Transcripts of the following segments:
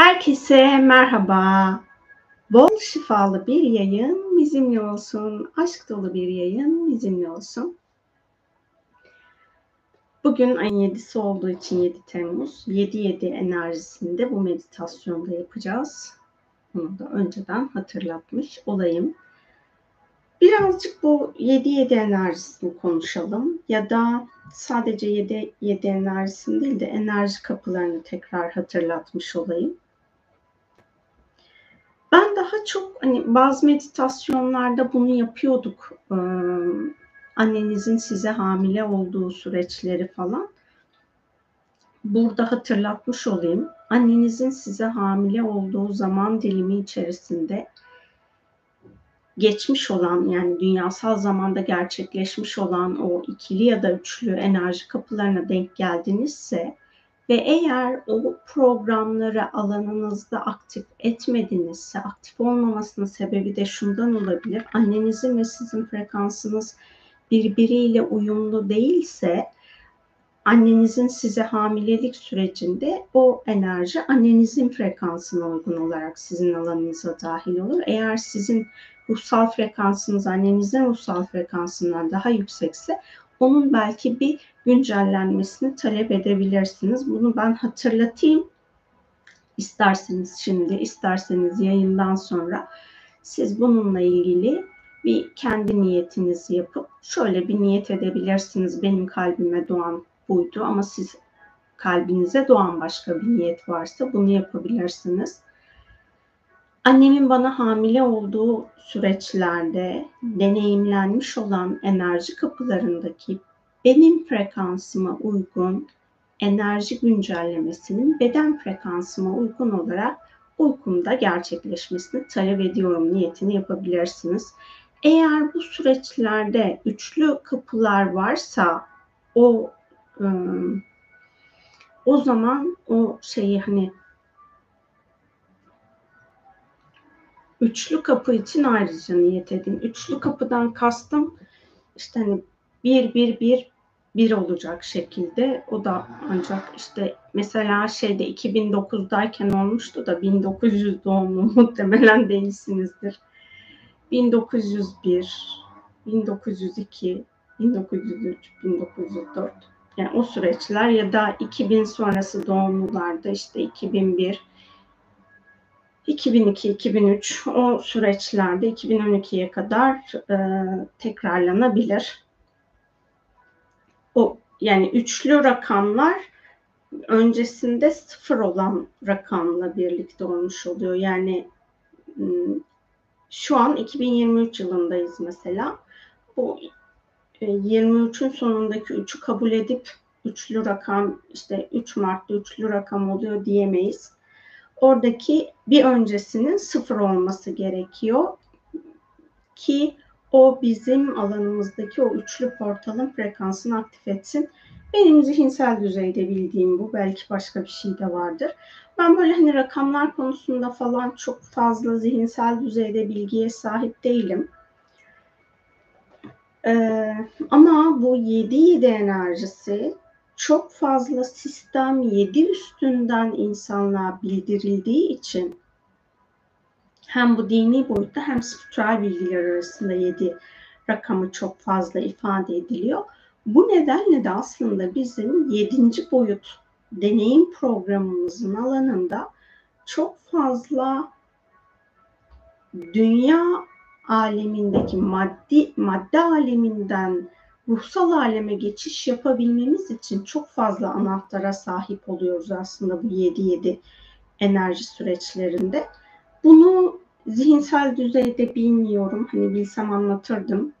Herkese merhaba. Bol şifalı bir yayın bizimle olsun. Aşk dolu bir yayın bizimle olsun. Bugün ayın 7'si olduğu için 7 Temmuz 7-7 enerjisinde bu meditasyonda yapacağız. Bunu da önceden hatırlatmış olayım. Birazcık bu 7-7 enerjisini konuşalım ya da sadece 7-7 enerjisini değil de enerji kapılarını tekrar hatırlatmış olayım. Ben daha çok hani bazı meditasyonlarda bunu yapıyorduk. Ee, annenizin size hamile olduğu süreçleri falan. Burada hatırlatmış olayım. Annenizin size hamile olduğu zaman dilimi içerisinde geçmiş olan yani dünyasal zamanda gerçekleşmiş olan o ikili ya da üçlü enerji kapılarına denk geldinizse ve eğer o programları alanınızda aktif etmedinizse, aktif olmamasının sebebi de şundan olabilir. Annenizin ve sizin frekansınız birbiriyle uyumlu değilse, annenizin size hamilelik sürecinde o enerji annenizin frekansına uygun olarak sizin alanınıza dahil olur. Eğer sizin ruhsal frekansınız annenizin ruhsal frekansından daha yüksekse onun belki bir güncellenmesini talep edebilirsiniz. Bunu ben hatırlatayım. İsterseniz şimdi, isterseniz yayından sonra siz bununla ilgili bir kendi niyetinizi yapıp şöyle bir niyet edebilirsiniz. Benim kalbime doğan buydu ama siz kalbinize doğan başka bir niyet varsa bunu yapabilirsiniz. Annemin bana hamile olduğu süreçlerde deneyimlenmiş olan enerji kapılarındaki benim frekansıma uygun enerji güncellemesinin beden frekansıma uygun olarak uykumda gerçekleşmesini talep ediyorum niyetini yapabilirsiniz. Eğer bu süreçlerde üçlü kapılar varsa o ıı, o zaman o şeyi hani Üçlü kapı için ayrıca niyet edin. Üçlü kapıdan kastım işte hani bir bir bir bir olacak şekilde. O da ancak işte mesela şeyde 2009'dayken olmuştu da 1900 doğumlu muhtemelen değilsinizdir. 1901, 1902, 1903, 1904 yani o süreçler ya da 2000 sonrası doğumlularda işte 2001, 2002-2003 o süreçlerde 2012'ye kadar e, tekrarlanabilir. O yani üçlü rakamlar öncesinde sıfır olan rakamla birlikte olmuş oluyor. Yani şu an 2023 yılındayız mesela. Bu 23'ün sonundaki 3'ü kabul edip üçlü rakam işte 3 Mart'ta üçlü rakam oluyor diyemeyiz oradaki bir öncesinin sıfır olması gerekiyor ki o bizim alanımızdaki o üçlü portalın frekansını aktif etsin. Benim zihinsel düzeyde bildiğim bu. Belki başka bir şey de vardır. Ben böyle hani rakamlar konusunda falan çok fazla zihinsel düzeyde bilgiye sahip değilim. Ee, ama bu 7-7 enerjisi çok fazla sistem 7 üstünden insanlığa bildirildiği için hem bu dini boyutta hem spiritüel bilgiler arasında 7 rakamı çok fazla ifade ediliyor. Bu nedenle de aslında bizim 7. boyut deneyim programımızın alanında çok fazla dünya alemindeki maddi madde aleminden ruhsal aleme geçiş yapabilmemiz için çok fazla anahtara sahip oluyoruz aslında bu 7-7 enerji süreçlerinde. Bunu zihinsel düzeyde bilmiyorum. Hani bilsem anlatırdım.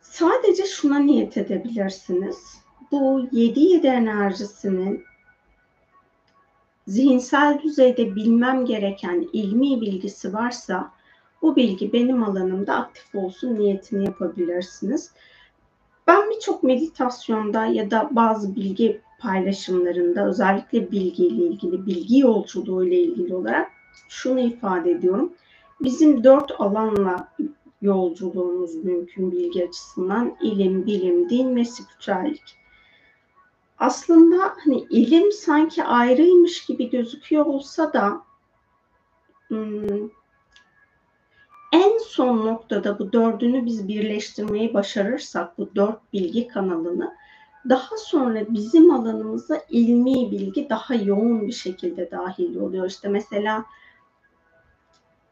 Sadece şuna niyet edebilirsiniz. Bu 7-7 enerjisinin zihinsel düzeyde bilmem gereken ilmi bilgisi varsa bu bilgi benim alanımda aktif olsun niyetini yapabilirsiniz. Ben birçok meditasyonda ya da bazı bilgi paylaşımlarında özellikle bilgiyle ilgili, bilgi yolculuğu ile ilgili olarak şunu ifade ediyorum. Bizim dört alanla yolculuğumuz mümkün bilgi açısından ilim, bilim, din ve spiritüellik. aslında hani ilim sanki ayrıymış gibi gözüküyor olsa da hmm, en son noktada bu dördünü biz birleştirmeyi başarırsak bu dört bilgi kanalını daha sonra bizim alanımıza ilmi bilgi daha yoğun bir şekilde dahil oluyor. İşte mesela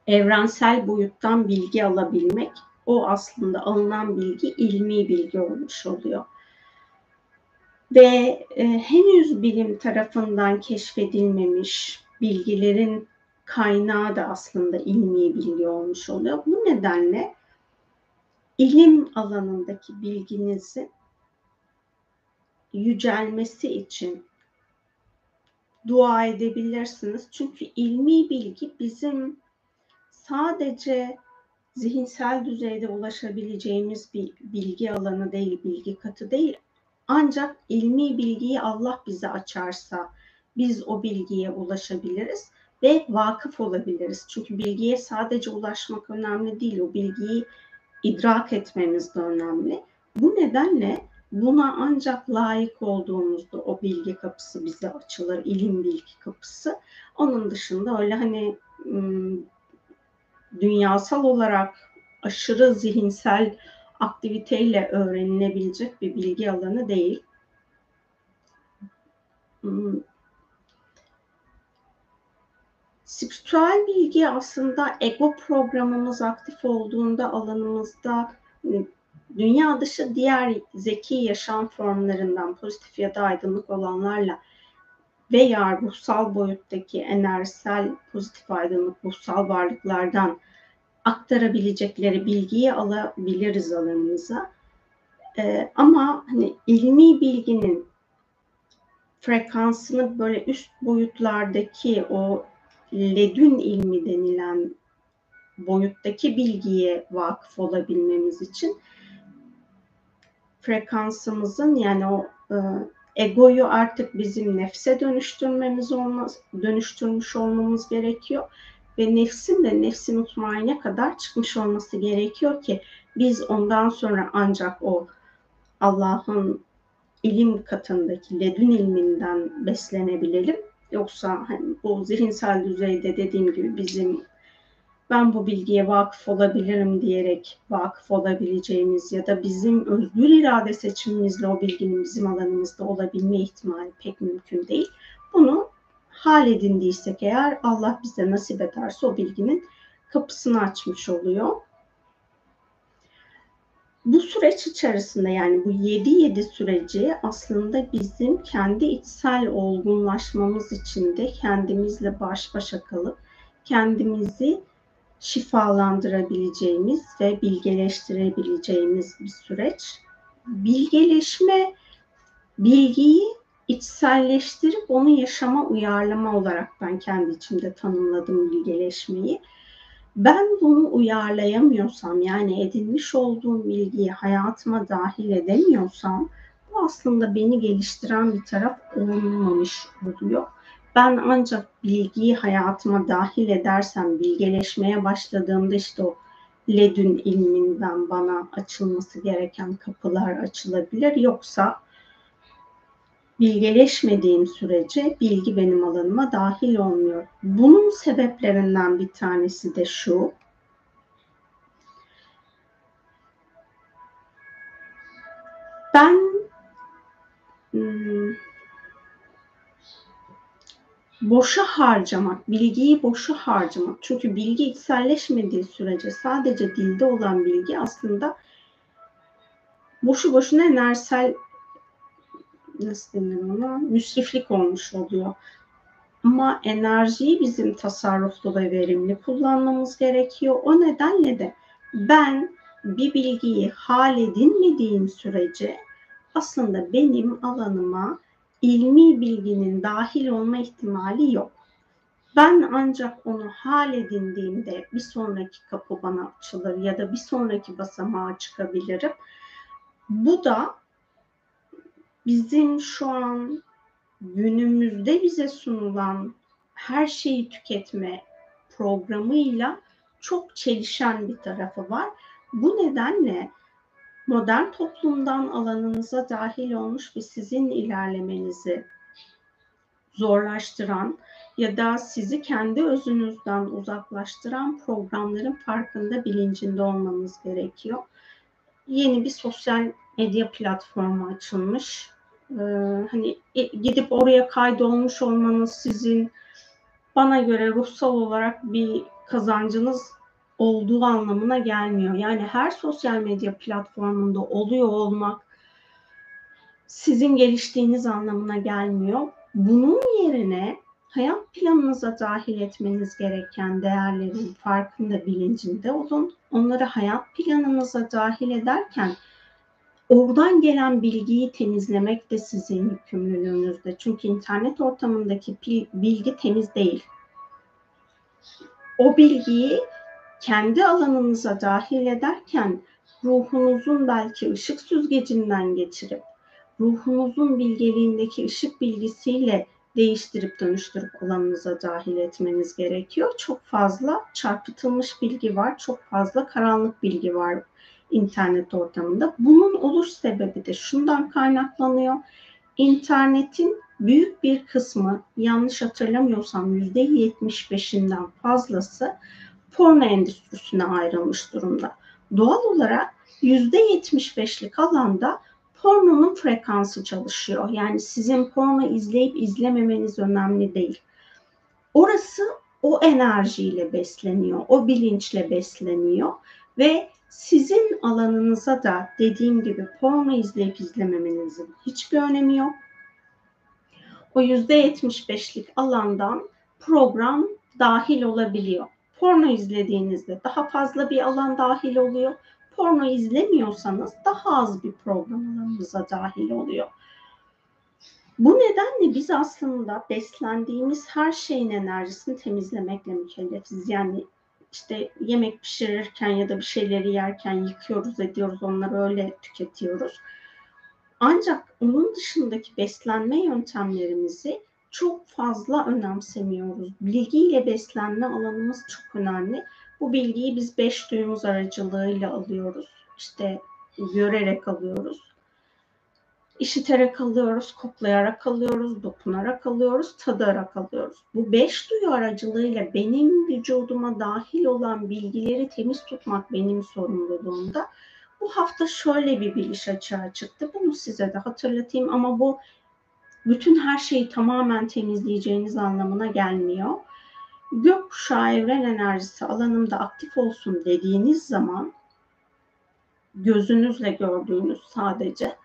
evrensel boyuttan bilgi alabilmek o aslında alınan bilgi ilmi bilgi olmuş oluyor. Ve e, henüz bilim tarafından keşfedilmemiş bilgilerin kaynağı da aslında ilmi bilgi olmuş oluyor. Bu nedenle ilim alanındaki bilginizin yücelmesi için dua edebilirsiniz. Çünkü ilmi bilgi bizim sadece zihinsel düzeyde ulaşabileceğimiz bir bilgi alanı değil, bilgi katı değil. Ancak ilmi bilgiyi Allah bize açarsa biz o bilgiye ulaşabiliriz ve vakıf olabiliriz. Çünkü bilgiye sadece ulaşmak önemli değil, o bilgiyi idrak etmemiz de önemli. Bu nedenle buna ancak layık olduğumuzda o bilgi kapısı bize açılır, ilim bilgi kapısı. Onun dışında öyle hani dünyasal olarak aşırı zihinsel aktiviteyle öğrenilebilecek bir bilgi alanı değil. Spiritüel bilgi aslında ego programımız aktif olduğunda alanımızda hani, dünya dışı diğer zeki yaşam formlarından pozitif ya da aydınlık olanlarla veya ruhsal boyuttaki enerjisel pozitif aydınlık ruhsal varlıklardan aktarabilecekleri bilgiyi alabiliriz alanımıza. Ee, ama hani ilmi bilginin frekansını böyle üst boyutlardaki o ledün ilmi denilen boyuttaki bilgiye vakıf olabilmemiz için frekansımızın yani o e, egoyu artık bizim nefse dönüştürmemiz olmaz, dönüştürmüş olmamız gerekiyor ve nefsin de nefsi mutmaine kadar çıkmış olması gerekiyor ki biz ondan sonra ancak o Allah'ın ilim katındaki ledün ilminden beslenebilelim. Yoksa hani bu zihinsel düzeyde dediğim gibi bizim ben bu bilgiye vakıf olabilirim diyerek vakıf olabileceğimiz ya da bizim özgür irade seçimimizle o bilginin bizim alanımızda olabilme ihtimali pek mümkün değil. Bunu hal edindiysek eğer Allah bize nasip ederse o bilginin kapısını açmış oluyor. Bu süreç içerisinde yani bu 7-7 süreci aslında bizim kendi içsel olgunlaşmamız için de kendimizle baş başa kalıp kendimizi şifalandırabileceğimiz ve bilgeleştirebileceğimiz bir süreç. Bilgeleşme bilgiyi içselleştirip onu yaşama uyarlama olarak ben kendi içimde tanımladım bilgeleşmeyi. Ben bunu uyarlayamıyorsam yani edinmiş olduğum bilgiyi hayatıma dahil edemiyorsam bu aslında beni geliştiren bir taraf olmamış oluyor. Ben ancak bilgiyi hayatıma dahil edersem, bilgeleşmeye başladığımda işte o ledün ilminden bana açılması gereken kapılar açılabilir. Yoksa bilgeleşmediğim sürece bilgi benim alanıma dahil olmuyor. Bunun sebeplerinden bir tanesi de şu. Ben hmm, boşa harcamak, bilgiyi boşa harcamak. Çünkü bilgi içselleşmediği sürece sadece dilde olan bilgi aslında boşu boşuna enerjisel nasıl denir ona müsriflik olmuş oluyor. Ama enerjiyi bizim tasarruflu ve verimli kullanmamız gerekiyor. O nedenle de ben bir bilgiyi hal edinmediğim sürece aslında benim alanıma ilmi bilginin dahil olma ihtimali yok. Ben ancak onu hal edindiğimde bir sonraki kapı bana açılır ya da bir sonraki basamağa çıkabilirim. Bu da bizim şu an günümüzde bize sunulan her şeyi tüketme programıyla çok çelişen bir tarafı var. Bu nedenle modern toplumdan alanınıza dahil olmuş ve sizin ilerlemenizi zorlaştıran ya da sizi kendi özünüzden uzaklaştıran programların farkında bilincinde olmanız gerekiyor. Yeni bir sosyal medya platformu açılmış. Ee, hani e, gidip oraya kaydolmuş olmanız sizin bana göre ruhsal olarak bir kazancınız olduğu anlamına gelmiyor. Yani her sosyal medya platformunda oluyor olmak sizin geliştiğiniz anlamına gelmiyor. Bunun yerine hayat planınıza dahil etmeniz gereken değerlerin farkında, bilincinde olun. Onları hayat planınıza dahil ederken oradan gelen bilgiyi temizlemek de sizin yükümlülüğünüzde. Çünkü internet ortamındaki bilgi temiz değil. O bilgiyi kendi alanınıza dahil ederken ruhunuzun belki ışık süzgecinden geçirip ruhunuzun bilgeliğindeki ışık bilgisiyle değiştirip dönüştürüp alanınıza dahil etmeniz gerekiyor. Çok fazla çarpıtılmış bilgi var, çok fazla karanlık bilgi var internet ortamında. Bunun oluş sebebi de şundan kaynaklanıyor. İnternetin büyük bir kısmı yanlış hatırlamıyorsam %75'inden fazlası porno endüstrisine ayrılmış durumda. Doğal olarak %75'lik alanda pornonun frekansı çalışıyor. Yani sizin porno izleyip izlememeniz önemli değil. Orası o enerjiyle besleniyor, o bilinçle besleniyor ve sizin alanınıza da dediğim gibi porno izleyip izlememenizin hiçbir önemi yok. O %75'lik alandan program dahil olabiliyor. Porno izlediğinizde daha fazla bir alan dahil oluyor porno izlemiyorsanız daha az bir programlarımıza dahil oluyor. Bu nedenle biz aslında beslendiğimiz her şeyin enerjisini temizlemekle mükellefiz. Yani işte yemek pişirirken ya da bir şeyleri yerken yıkıyoruz ediyoruz onları öyle tüketiyoruz. Ancak onun dışındaki beslenme yöntemlerimizi çok fazla önemsemiyoruz. Bilgiyle beslenme alanımız çok önemli. Bu bilgiyi biz beş duyumuz aracılığıyla alıyoruz. İşte görerek alıyoruz. İşiterek alıyoruz, koklayarak alıyoruz, dokunarak alıyoruz, tadarak alıyoruz. Bu beş duyu aracılığıyla benim vücuduma dahil olan bilgileri temiz tutmak benim sorumluluğumda. Bu hafta şöyle bir biliş açığa çıktı. Bunu size de hatırlatayım ama bu bütün her şeyi tamamen temizleyeceğiniz anlamına gelmiyor gökkuşağı evren enerjisi alanımda aktif olsun dediğiniz zaman gözünüzle gördüğünüz sadece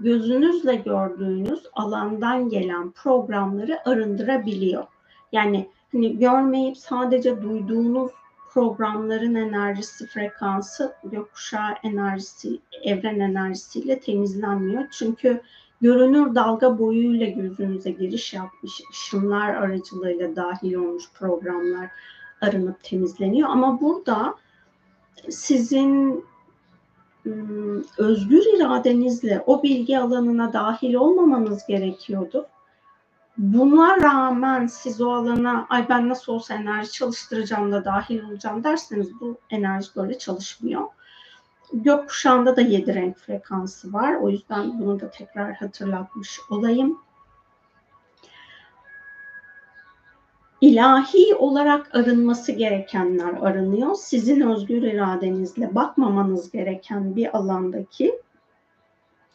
gözünüzle gördüğünüz alandan gelen programları arındırabiliyor. Yani hani görmeyip sadece duyduğunuz programların enerjisi, frekansı gökkuşağı enerjisi, evren enerjisiyle temizlenmiyor. Çünkü görünür dalga boyuyla gözünüze giriş yapmış, ışınlar aracılığıyla dahil olmuş programlar arınıp temizleniyor. Ama burada sizin özgür iradenizle o bilgi alanına dahil olmamanız gerekiyordu. Buna rağmen siz o alana ay ben nasıl olsa enerji çalıştıracağım da dahil olacağım derseniz bu enerji böyle çalışmıyor. Gökkuşağında da yedi renk frekansı var. O yüzden bunu da tekrar hatırlatmış olayım. İlahi olarak arınması gerekenler aranıyor. Sizin özgür iradenizle bakmamanız gereken bir alandaki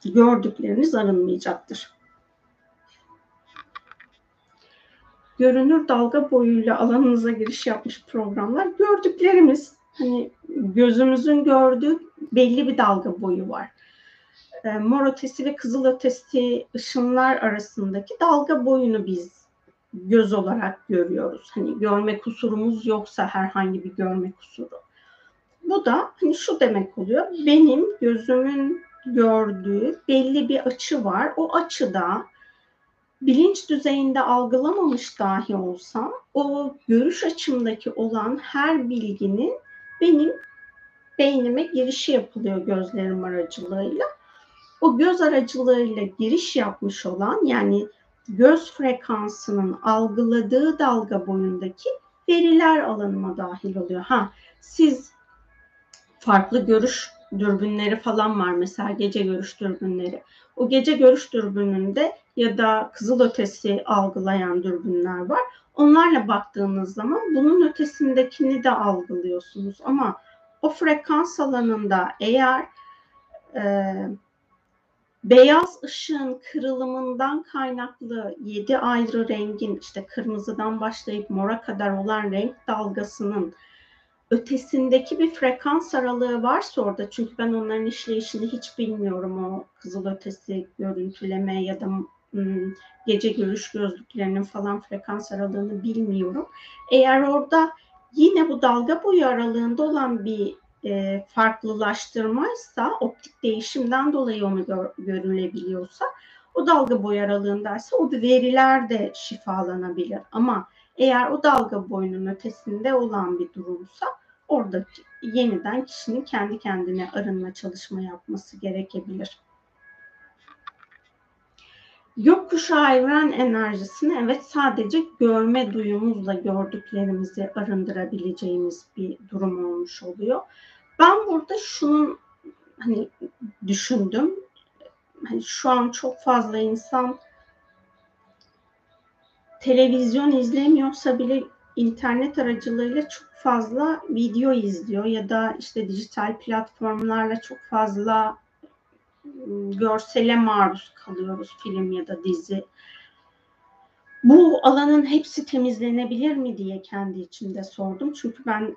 gördükleriniz arınmayacaktır. Görünür dalga boyuyla alanınıza giriş yapmış programlar gördüklerimiz hani gözümüzün gördüğü belli bir dalga boyu var. E, mor ötesi ve kızıl ötesi ışınlar arasındaki dalga boyunu biz göz olarak görüyoruz. Hani görme kusurumuz yoksa herhangi bir görme kusuru. Bu da hani şu demek oluyor. Benim gözümün gördüğü belli bir açı var. O açıda bilinç düzeyinde algılamamış dahi olsam o görüş açımdaki olan her bilginin benim beynime girişi yapılıyor gözlerim aracılığıyla. O göz aracılığıyla giriş yapmış olan yani göz frekansının algıladığı dalga boyundaki veriler alanıma dahil oluyor. Ha siz farklı görüş dürbünleri falan var mesela gece görüş dürbünleri. O gece görüş dürbününde ya da kızıl ötesi algılayan dürbünler var. Onlarla baktığınız zaman bunun ötesindekini de algılıyorsunuz ama o frekans alanında eğer e, beyaz ışığın kırılımından kaynaklı yedi ayrı rengin işte kırmızıdan başlayıp mora kadar olan renk dalgasının ötesindeki bir frekans aralığı varsa orada çünkü ben onların işleyişini hiç bilmiyorum o kızıl ötesi görüntüleme ya da ım, gece görüş gözlüklerinin falan frekans aralığını bilmiyorum. Eğer orada yine bu dalga boyu aralığında olan bir e, farklılaştırmaysa optik değişimden dolayı onu gör, görülebiliyorsa o dalga boyu aralığındaysa o veriler de şifalanabilir. Ama eğer o dalga boyunun ötesinde olan bir durumsa orada yeniden kişinin kendi kendine arınma çalışma yapması gerekebilir. Gökkuşağı evren enerjisini evet sadece görme duyumuzla gördüklerimizi arındırabileceğimiz bir durum olmuş oluyor. Ben burada şunun hani düşündüm. Hani şu an çok fazla insan televizyon izlemiyorsa bile internet aracılığıyla çok fazla video izliyor ya da işte dijital platformlarla çok fazla ıı, görsele maruz kalıyoruz film ya da dizi. Bu alanın hepsi temizlenebilir mi diye kendi içimde sordum. Çünkü ben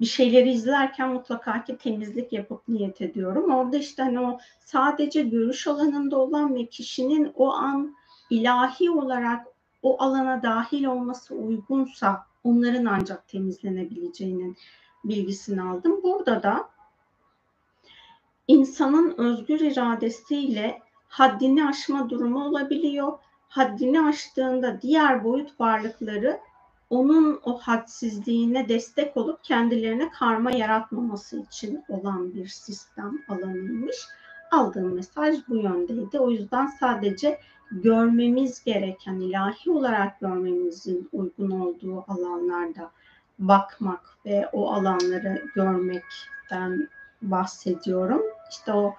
bir şeyleri izlerken mutlaka ki temizlik yapıp niyet ediyorum. Orada işte hani o sadece görüş alanında olan ve kişinin o an ilahi olarak o alana dahil olması uygunsa onların ancak temizlenebileceğinin bilgisini aldım. Burada da insanın özgür iradesiyle haddini aşma durumu olabiliyor. Haddini aştığında diğer boyut varlıkları onun o hadsizliğine destek olup kendilerine karma yaratmaması için olan bir sistem alanıymış. Aldığım mesaj bu yöndeydi. O yüzden sadece görmemiz gereken, ilahi olarak görmemizin uygun olduğu alanlarda bakmak ve o alanları görmekten bahsediyorum. İşte o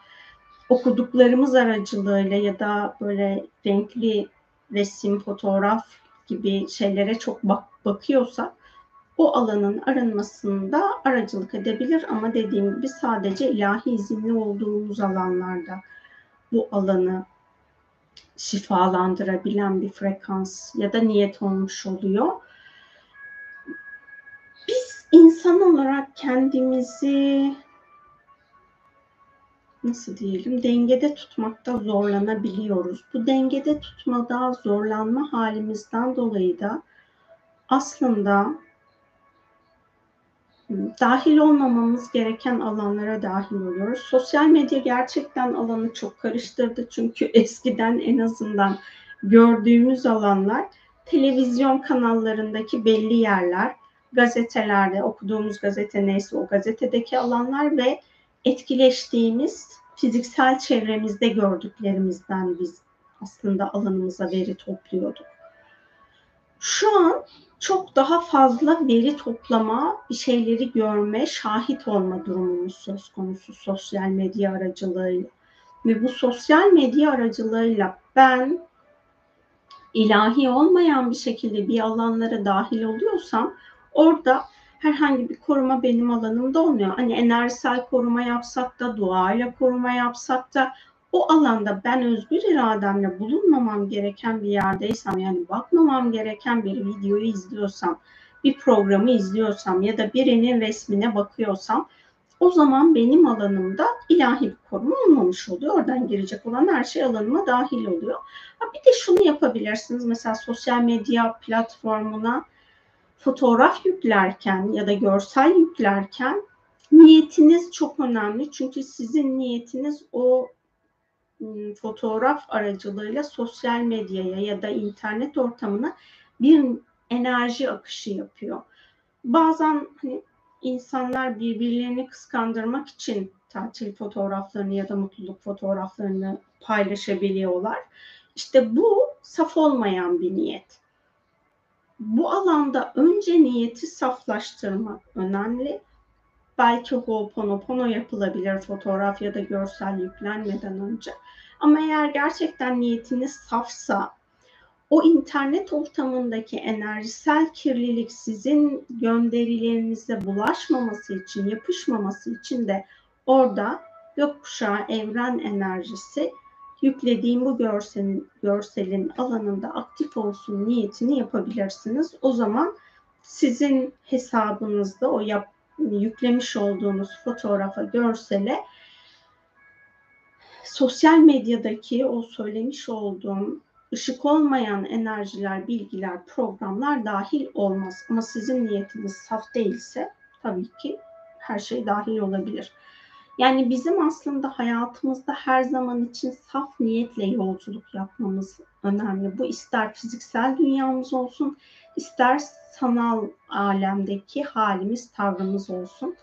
okuduklarımız aracılığıyla ya da böyle renkli resim, fotoğraf gibi şeylere çok bak bakıyorsak o alanın arınmasında aracılık edebilir ama dediğim gibi sadece ilahi izinli olduğumuz alanlarda bu alanı şifalandırabilen bir frekans ya da niyet olmuş oluyor. Biz insan olarak kendimizi nasıl diyelim dengede tutmakta zorlanabiliyoruz. Bu dengede tutmada zorlanma halimizden dolayı da aslında dahil olmamamız gereken alanlara dahil oluyoruz. Sosyal medya gerçekten alanı çok karıştırdı. Çünkü eskiden en azından gördüğümüz alanlar televizyon kanallarındaki belli yerler, gazetelerde okuduğumuz gazete neyse o gazetedeki alanlar ve etkileştiğimiz fiziksel çevremizde gördüklerimizden biz aslında alanımıza veri topluyorduk. Şu an çok daha fazla veri toplama, bir şeyleri görme, şahit olma durumumuz söz konusu sosyal medya aracılığıyla. Ve bu sosyal medya aracılığıyla ben ilahi olmayan bir şekilde bir alanlara dahil oluyorsam orada herhangi bir koruma benim alanımda olmuyor. Hani enerjisel koruma yapsak da, duayla koruma yapsak da o alanda ben özgür irademle bulunmamam gereken bir yerdeysem yani bakmamam gereken bir videoyu izliyorsam, bir programı izliyorsam ya da birinin resmine bakıyorsam o zaman benim alanımda ilahi bir koruma olmamış oluyor. Oradan girecek olan her şey alanıma dahil oluyor. Ha bir de şunu yapabilirsiniz. Mesela sosyal medya platformuna fotoğraf yüklerken ya da görsel yüklerken niyetiniz çok önemli. Çünkü sizin niyetiniz o fotoğraf aracılığıyla sosyal medyaya ya da internet ortamına bir enerji akışı yapıyor. Bazen hani insanlar birbirlerini kıskandırmak için tatil fotoğraflarını ya da mutluluk fotoğraflarını paylaşabiliyorlar. İşte bu saf olmayan bir niyet. Bu alanda önce niyeti saflaştırmak önemli. Belki Ho'oponopono yapılabilir fotoğraf ya da görsel yüklenmeden önce. Ama eğer gerçekten niyetiniz safsa o internet ortamındaki enerjisel kirlilik sizin gönderilerinize bulaşmaması için, yapışmaması için de orada gökkuşağı evren enerjisi yüklediğim bu görselin, görselin alanında aktif olsun niyetini yapabilirsiniz. O zaman sizin hesabınızda o yap, yüklemiş olduğunuz fotoğrafa, görsele sosyal medyadaki o söylemiş olduğum ışık olmayan enerjiler, bilgiler, programlar dahil olmaz. Ama sizin niyetiniz saf değilse tabii ki her şey dahil olabilir. Yani bizim aslında hayatımızda her zaman için saf niyetle yolculuk yapmamız önemli. Bu ister fiziksel dünyamız olsun, ister sanal alemdeki halimiz, tavrımız olsun.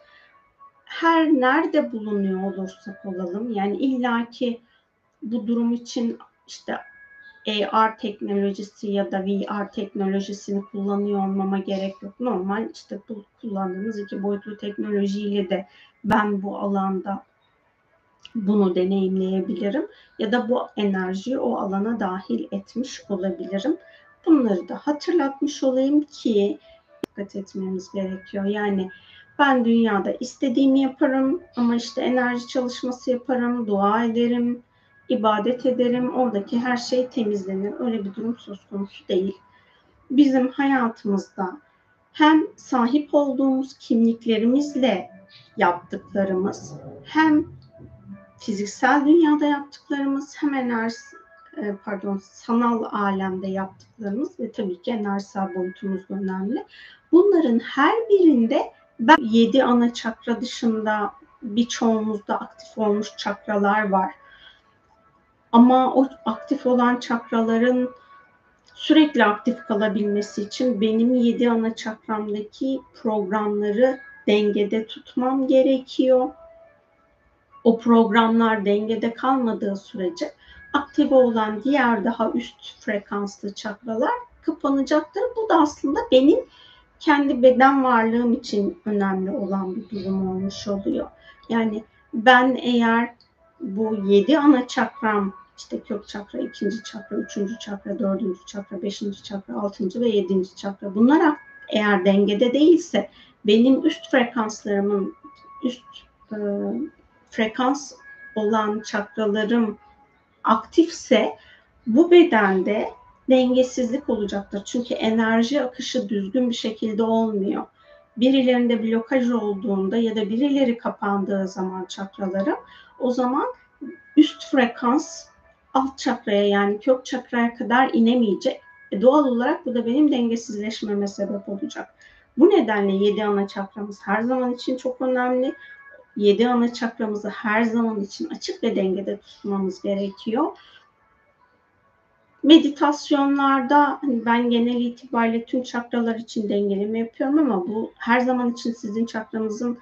Her nerede bulunuyor olursak olalım, yani illaki bu durum için işte AR teknolojisi ya da VR teknolojisini kullanıyor olmama gerek yok. Normal işte bu kullandığımız iki boyutlu teknolojiyle de ben bu alanda bunu deneyimleyebilirim ya da bu enerjiyi o alana dahil etmiş olabilirim. Bunları da hatırlatmış olayım ki dikkat etmemiz gerekiyor. Yani ben dünyada istediğimi yaparım ama işte enerji çalışması yaparım, dua ederim, ibadet ederim. Oradaki her şey temizlenir. Öyle bir durum söz konusu değil. Bizim hayatımızda hem sahip olduğumuz kimliklerimizle yaptıklarımız hem fiziksel dünyada yaptıklarımız hem enerji e, pardon sanal alemde yaptıklarımız ve tabii ki enerjisel boyutumuz da önemli. Bunların her birinde ben yedi ana çakra dışında birçoğumuzda aktif olmuş çakralar var. Ama o aktif olan çakraların sürekli aktif kalabilmesi için benim yedi ana çakramdaki programları dengede tutmam gerekiyor. O programlar dengede kalmadığı sürece aktive olan diğer daha üst frekanslı çakralar kapanacaktır. Bu da aslında benim kendi beden varlığım için önemli olan bir durum olmuş oluyor. Yani ben eğer bu yedi ana çakram işte kök çakra, ikinci çakra, üçüncü çakra, dördüncü çakra, beşinci çakra, altıncı ve yedinci çakra bunlar eğer dengede değilse benim üst frekanslarımın üst e, frekans olan çakralarım aktifse bu bedende dengesizlik olacaktır. Çünkü enerji akışı düzgün bir şekilde olmuyor. Birilerinde blokaj olduğunda ya da birileri kapandığı zaman çakraları o zaman üst frekans alt çakraya yani kök çakraya kadar inemeyecek. E doğal olarak bu da benim dengesizleşmeme sebep olacak. Bu nedenle yedi ana çakramız her zaman için çok önemli. Yedi ana çakramızı her zaman için açık ve dengede tutmamız gerekiyor. Meditasyonlarda hani ben genel itibariyle tüm çakralar için dengeleme yapıyorum ama bu her zaman için sizin çakranızın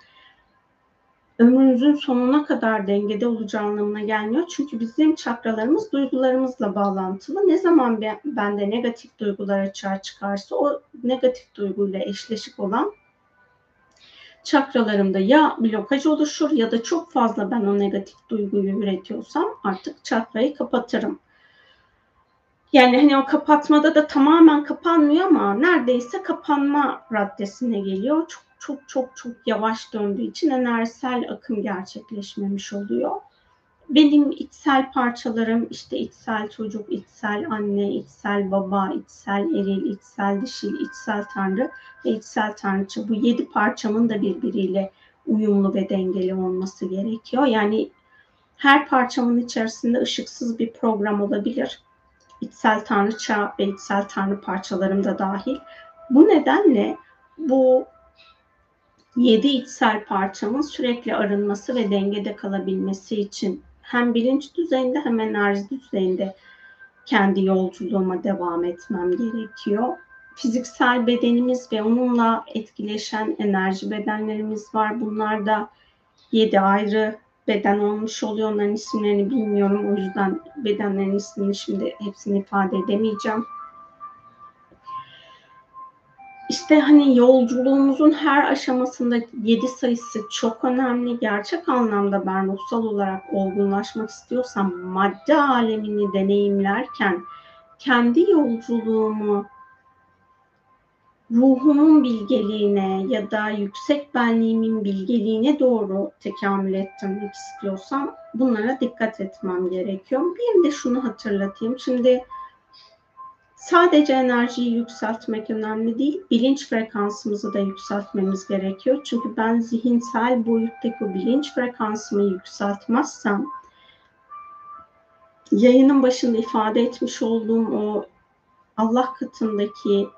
ömrünüzün sonuna kadar dengede olacağı anlamına gelmiyor. Çünkü bizim çakralarımız duygularımızla bağlantılı. Ne zaman bende negatif duygular açığa çıkarsa o negatif duyguyla eşleşik olan çakralarımda ya blokaj oluşur ya da çok fazla ben o negatif duyguyu üretiyorsam artık çakrayı kapatırım. Yani hani o kapatmada da tamamen kapanmıyor ama neredeyse kapanma raddesine geliyor. Çok çok çok çok yavaş döndüğü için enerjisel akım gerçekleşmemiş oluyor. Benim içsel parçalarım işte içsel çocuk, içsel anne, içsel baba, içsel eril, içsel dişil, içsel tanrı ve içsel tanrıça. Bu yedi parçamın da birbiriyle uyumlu ve dengeli olması gerekiyor. Yani her parçamın içerisinde ışıksız bir program olabilir. İçsel tanrıça ve içsel tanrı parçalarım da dahil. Bu nedenle bu yedi içsel parçamın sürekli arınması ve dengede kalabilmesi için hem bilinç düzeyinde hem enerji düzeyinde kendi yolculuğuma devam etmem gerekiyor. Fiziksel bedenimiz ve onunla etkileşen enerji bedenlerimiz var. Bunlar da yedi ayrı beden olmuş oluyor. Onların isimlerini bilmiyorum. O yüzden bedenlerin ismini şimdi hepsini ifade edemeyeceğim. İşte hani yolculuğumuzun her aşamasında yedi sayısı çok önemli. Gerçek anlamda ben ruhsal olarak olgunlaşmak istiyorsam madde alemini deneyimlerken kendi yolculuğumu ruhumun bilgeliğine ya da yüksek benliğimin bilgeliğine doğru tekamül ettirmek istiyorsam bunlara dikkat etmem gerekiyor. Bir de şunu hatırlatayım. Şimdi sadece enerjiyi yükseltmek önemli değil, bilinç frekansımızı da yükseltmemiz gerekiyor. Çünkü ben zihinsel boyuttaki o bilinç frekansımı yükseltmezsem yayının başında ifade etmiş olduğum o Allah katındaki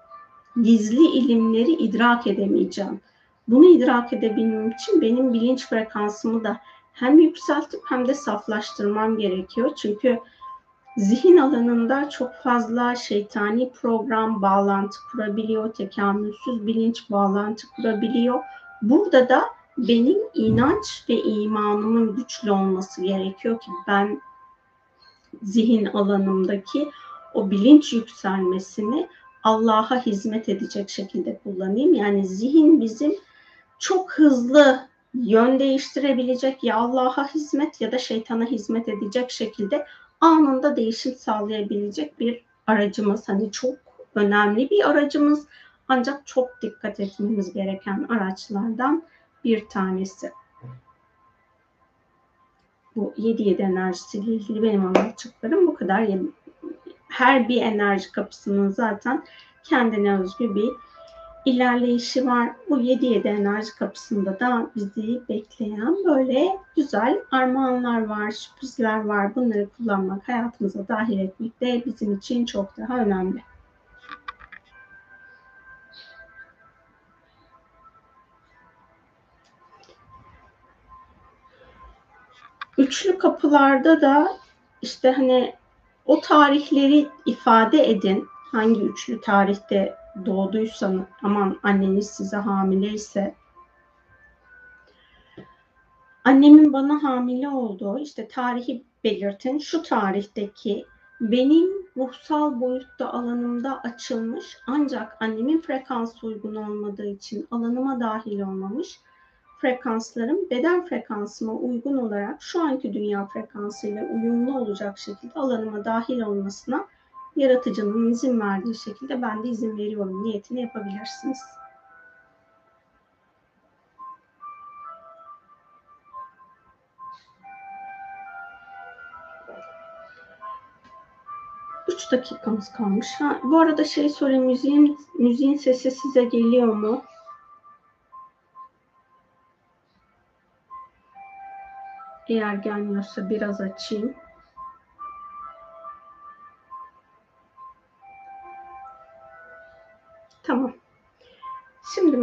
gizli ilimleri idrak edemeyeceğim. Bunu idrak edebilmem için benim bilinç frekansımı da hem yükseltip hem de saflaştırmam gerekiyor. Çünkü zihin alanında çok fazla şeytani program bağlantı kurabiliyor, tekamülsüz bilinç bağlantı kurabiliyor. Burada da benim inanç ve imanımın güçlü olması gerekiyor ki ben zihin alanımdaki o bilinç yükselmesini Allah'a hizmet edecek şekilde kullanayım. Yani zihin bizim çok hızlı yön değiştirebilecek ya Allah'a hizmet ya da şeytana hizmet edecek şekilde anında değişim sağlayabilecek bir aracımız. Hani çok önemli bir aracımız ancak çok dikkat etmemiz gereken araçlardan bir tanesi. Bu 7-7 enerjisiyle ilgili benim anlatacaklarım bu kadar her bir enerji kapısının zaten kendine özgü bir ilerleyişi var. Bu 7-7 enerji kapısında da bizi bekleyen böyle güzel armağanlar var, sürprizler var. Bunları kullanmak, hayatımıza dahil etmek de bizim için çok daha önemli. Üçlü kapılarda da işte hani o tarihleri ifade edin. Hangi üçlü tarihte doğduysanız, aman anneniz size hamile ise annemin bana hamile olduğu işte tarihi belirtin. Şu tarihteki benim ruhsal boyutta alanımda açılmış ancak annemin frekansı uygun olmadığı için alanıma dahil olmamış frekanslarım beden frekansıma uygun olarak şu anki dünya frekansıyla uyumlu olacak şekilde alanıma dahil olmasına yaratıcının izin verdiği şekilde ben de izin veriyorum niyetini yapabilirsiniz. Üç dakikamız kalmış. Ha, bu arada şey sorayım müziğin, müziğin sesi size geliyor mu? Eğer gelmiyorsa biraz açayım.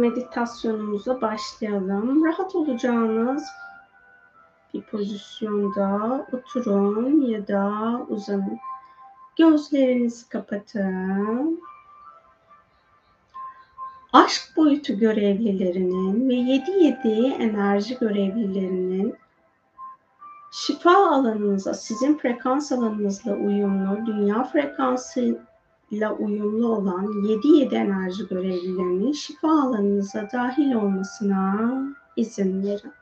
Meditasyonumuza başlayalım. Rahat olacağınız bir pozisyonda oturun ya da uzanın. Gözlerinizi kapatın. Aşk boyutu görevlilerinin ve 7-7 enerji görevlilerinin şifa alanınıza, sizin frekans alanınızla uyumlu, dünya frekansıyla uyumlu olan 7-7 enerji görevlilerinin şifa alanınıza dahil olmasına izin verin.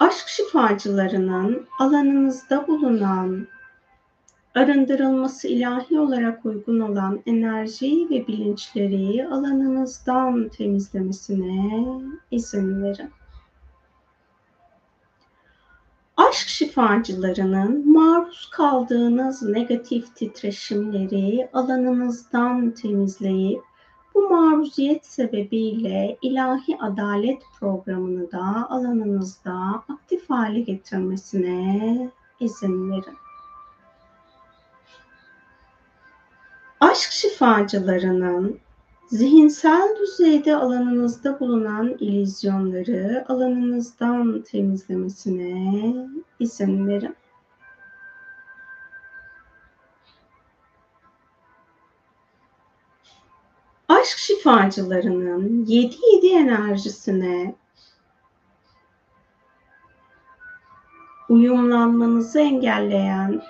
Aşk şifacılarının alanınızda bulunan arındırılması ilahi olarak uygun olan enerji ve bilinçleri alanınızdan temizlemesine izin verin. Aşk şifacılarının maruz kaldığınız negatif titreşimleri alanınızdan temizleyip bu maruziyet sebebiyle ilahi adalet programını da alanınızda aktif hale getirmesine izin verin. aşk şifacılarının zihinsel düzeyde alanınızda bulunan ilizyonları alanınızdan temizlemesine izin verin. Aşk şifacılarının 7-7 enerjisine uyumlanmanızı engelleyen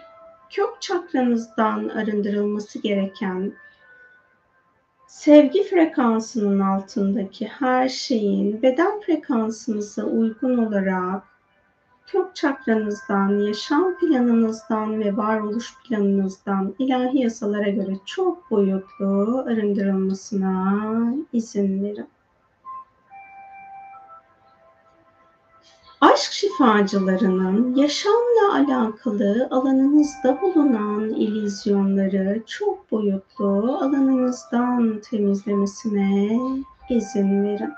kök çakranızdan arındırılması gereken sevgi frekansının altındaki her şeyin beden frekansınıza uygun olarak kök çakranızdan, yaşam planınızdan ve varoluş planınızdan ilahi yasalara göre çok boyutlu arındırılmasına izin verin. Aşk şifacılarının yaşamla alakalı alanınızda bulunan ilizyonları çok boyutlu alanınızdan temizlemesine izin verin.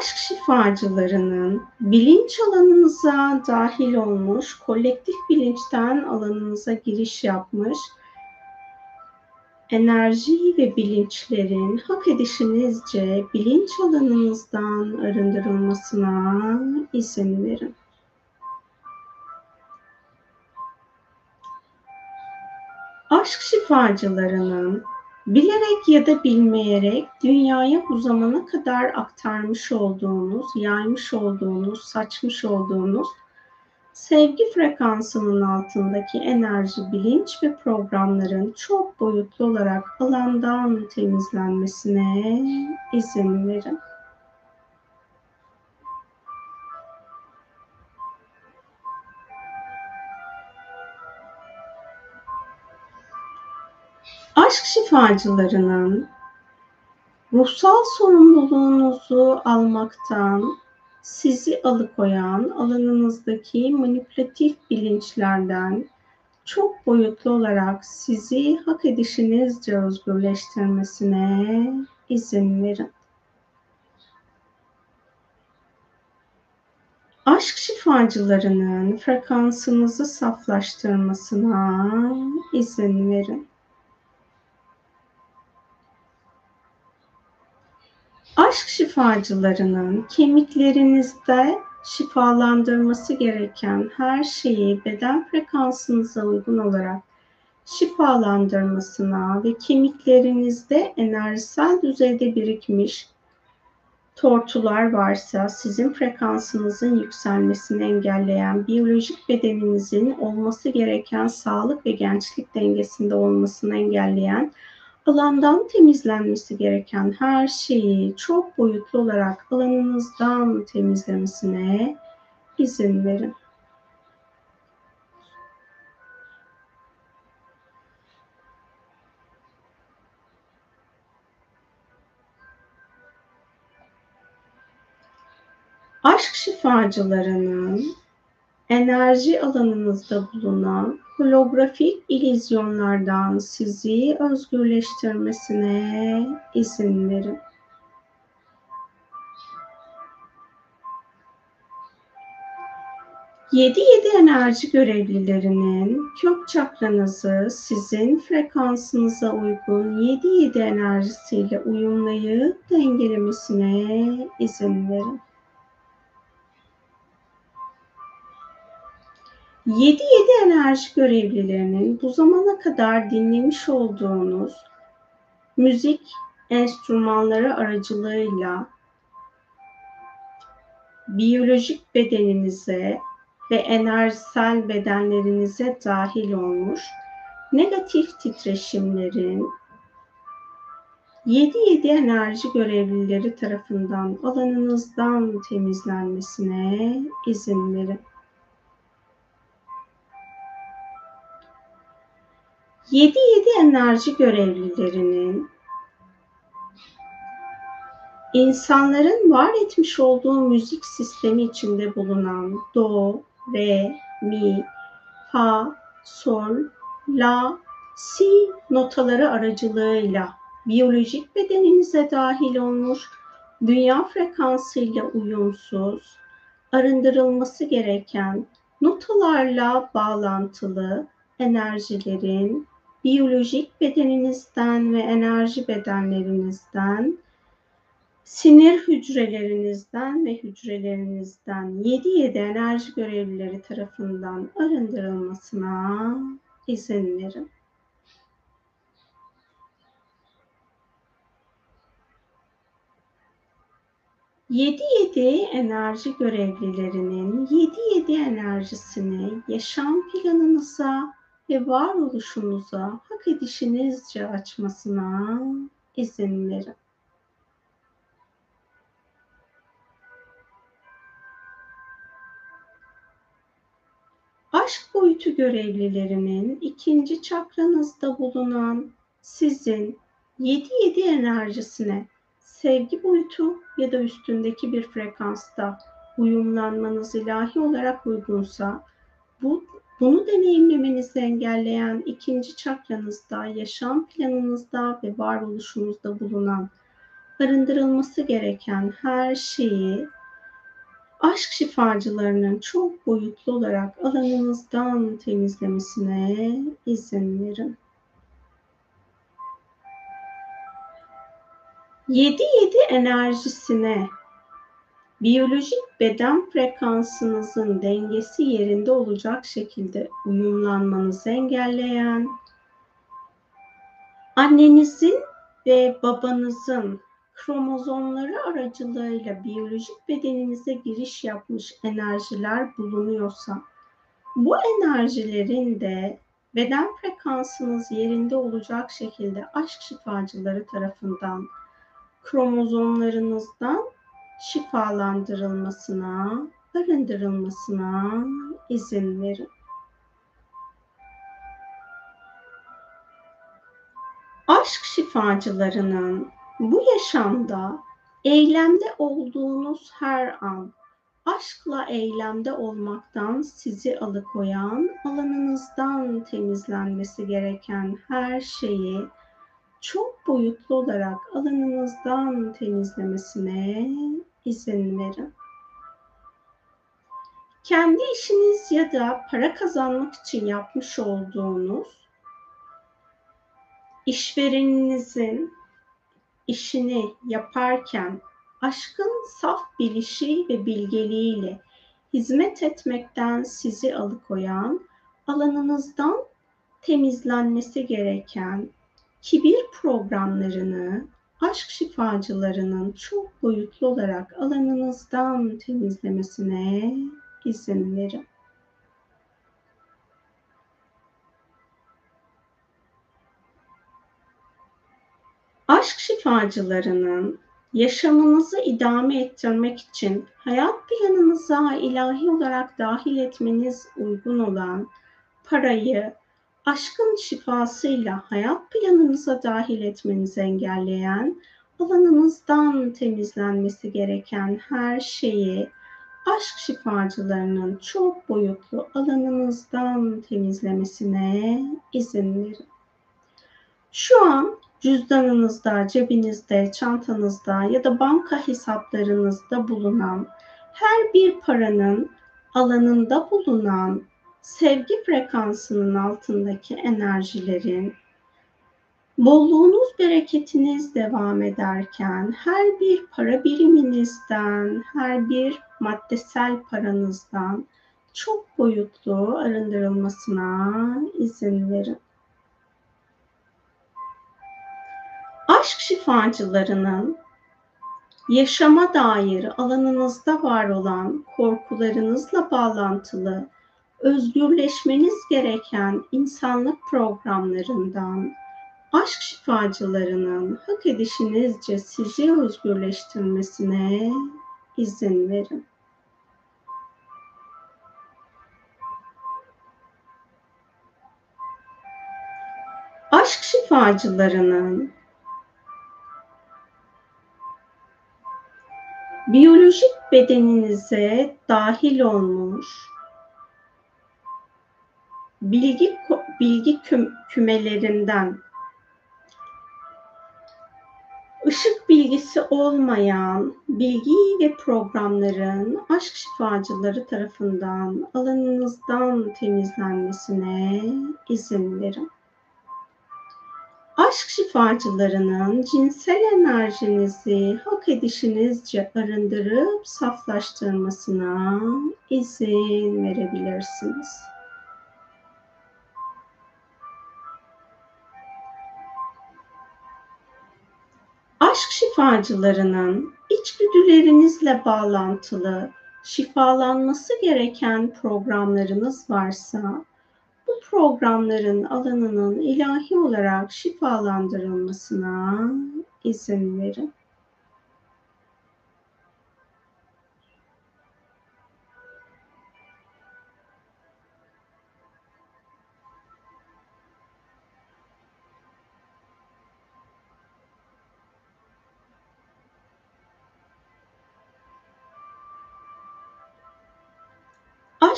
aşk şifacılarının bilinç alanınıza dahil olmuş, kolektif bilinçten alanınıza giriş yapmış, enerji ve bilinçlerin hak edişinizce bilinç alanınızdan arındırılmasına izin verin. Aşk şifacılarının bilerek ya da bilmeyerek dünyaya bu zamana kadar aktarmış olduğunuz, yaymış olduğunuz, saçmış olduğunuz sevgi frekansının altındaki enerji, bilinç ve programların çok boyutlu olarak alandan temizlenmesine izin verin. aşk şifacılarının ruhsal sorumluluğunuzu almaktan sizi alıkoyan alanınızdaki manipülatif bilinçlerden çok boyutlu olarak sizi hak edişinizce özgürleştirmesine izin verin. Aşk şifacılarının frekansınızı saflaştırmasına izin verin. Aşk şifacılarının kemiklerinizde şifalandırması gereken her şeyi beden frekansınıza uygun olarak şifalandırmasına ve kemiklerinizde enerjisel düzeyde birikmiş tortular varsa sizin frekansınızın yükselmesini engelleyen biyolojik bedeninizin olması gereken sağlık ve gençlik dengesinde olmasını engelleyen alandan temizlenmesi gereken her şeyi çok boyutlu olarak alanınızdan temizlemesine izin verin. Aşk şifacılarının enerji alanınızda bulunan holografik ilizyonlardan sizi özgürleştirmesine izin verin. Yedi yedi enerji görevlilerinin kök çakranızı sizin frekansınıza uygun yedi yedi enerjisiyle uyumlayıp dengelemesine izin verin. 7-7 enerji görevlilerinin bu zamana kadar dinlemiş olduğunuz müzik enstrümanları aracılığıyla biyolojik bedeninize ve enerjisel bedenlerinize dahil olmuş negatif titreşimlerin 7-7 enerji görevlileri tarafından alanınızdan temizlenmesine izin verin. 7-7 enerji görevlilerinin insanların var etmiş olduğu müzik sistemi içinde bulunan do, re, mi, fa, sol, la, si notaları aracılığıyla biyolojik bedeninize dahil olmuş, dünya frekansıyla uyumsuz, arındırılması gereken notalarla bağlantılı enerjilerin biyolojik bedeninizden ve enerji bedenlerinizden, sinir hücrelerinizden ve hücrelerinizden 7-7 enerji görevlileri tarafından arındırılmasına izin verin. 7-7 enerji görevlilerinin 7-7 enerjisini yaşam planınıza ve varoluşunuza hak edişinizce açmasına izin verin. Aşk boyutu görevlilerinin ikinci çakranızda bulunan sizin 7-7 enerjisine sevgi boyutu ya da üstündeki bir frekansta uyumlanmanız ilahi olarak uygunsa bu bunu deneyimlemenizi engelleyen ikinci çakranızda, yaşam planınızda ve varoluşunuzda bulunan arındırılması gereken her şeyi aşk şifacılarının çok boyutlu olarak alanınızdan temizlemesine izin verin. 7-7 enerjisine biyolojik beden frekansınızın dengesi yerinde olacak şekilde uyumlanmanızı engelleyen, annenizin ve babanızın kromozomları aracılığıyla biyolojik bedeninize giriş yapmış enerjiler bulunuyorsa, bu enerjilerin de beden frekansınız yerinde olacak şekilde aşk şifacıları tarafından kromozomlarınızdan şifalandırılmasına, arındırılmasına izin verin. Aşk şifacılarının bu yaşamda eylemde olduğunuz her an aşkla eylemde olmaktan sizi alıkoyan, alanınızdan temizlenmesi gereken her şeyi çok boyutlu olarak alanınızdan temizlemesine izin verin. Kendi işiniz ya da para kazanmak için yapmış olduğunuz işvereninizin işini yaparken aşkın saf bilişi ve bilgeliğiyle hizmet etmekten sizi alıkoyan, alanınızdan temizlenmesi gereken kibir programlarını aşk şifacılarının çok boyutlu olarak alanınızdan temizlemesine izin verin. Aşk şifacılarının yaşamınızı idame ettirmek için hayat planınıza ilahi olarak dahil etmeniz uygun olan parayı, aşkın şifasıyla hayat planınıza dahil etmenizi engelleyen, alanınızdan temizlenmesi gereken her şeyi aşk şifacılarının çok boyutlu alanınızdan temizlemesine izin verin. Şu an cüzdanınızda, cebinizde, çantanızda ya da banka hesaplarınızda bulunan her bir paranın alanında bulunan sevgi frekansının altındaki enerjilerin bolluğunuz, bereketiniz devam ederken her bir para biriminizden, her bir maddesel paranızdan çok boyutlu arındırılmasına izin verin. Aşk şifacılarının yaşama dair alanınızda var olan korkularınızla bağlantılı özgürleşmeniz gereken insanlık programlarından aşk şifacılarının hak edişinizce sizi özgürleştirmesine izin verin. Aşk şifacılarının biyolojik bedeninize dahil olmuş bilgi bilgi küm, kümelerinden ışık bilgisi olmayan bilgi ve programların aşk şifacıları tarafından alanınızdan temizlenmesine izin verin. Aşk şifacılarının cinsel enerjinizi hak edişinizce arındırıp saflaştırmasına izin verebilirsiniz. Şifacılarının içgüdülerinizle bağlantılı şifalanması gereken programlarınız varsa bu programların alanının ilahi olarak şifalandırılmasına izin verin.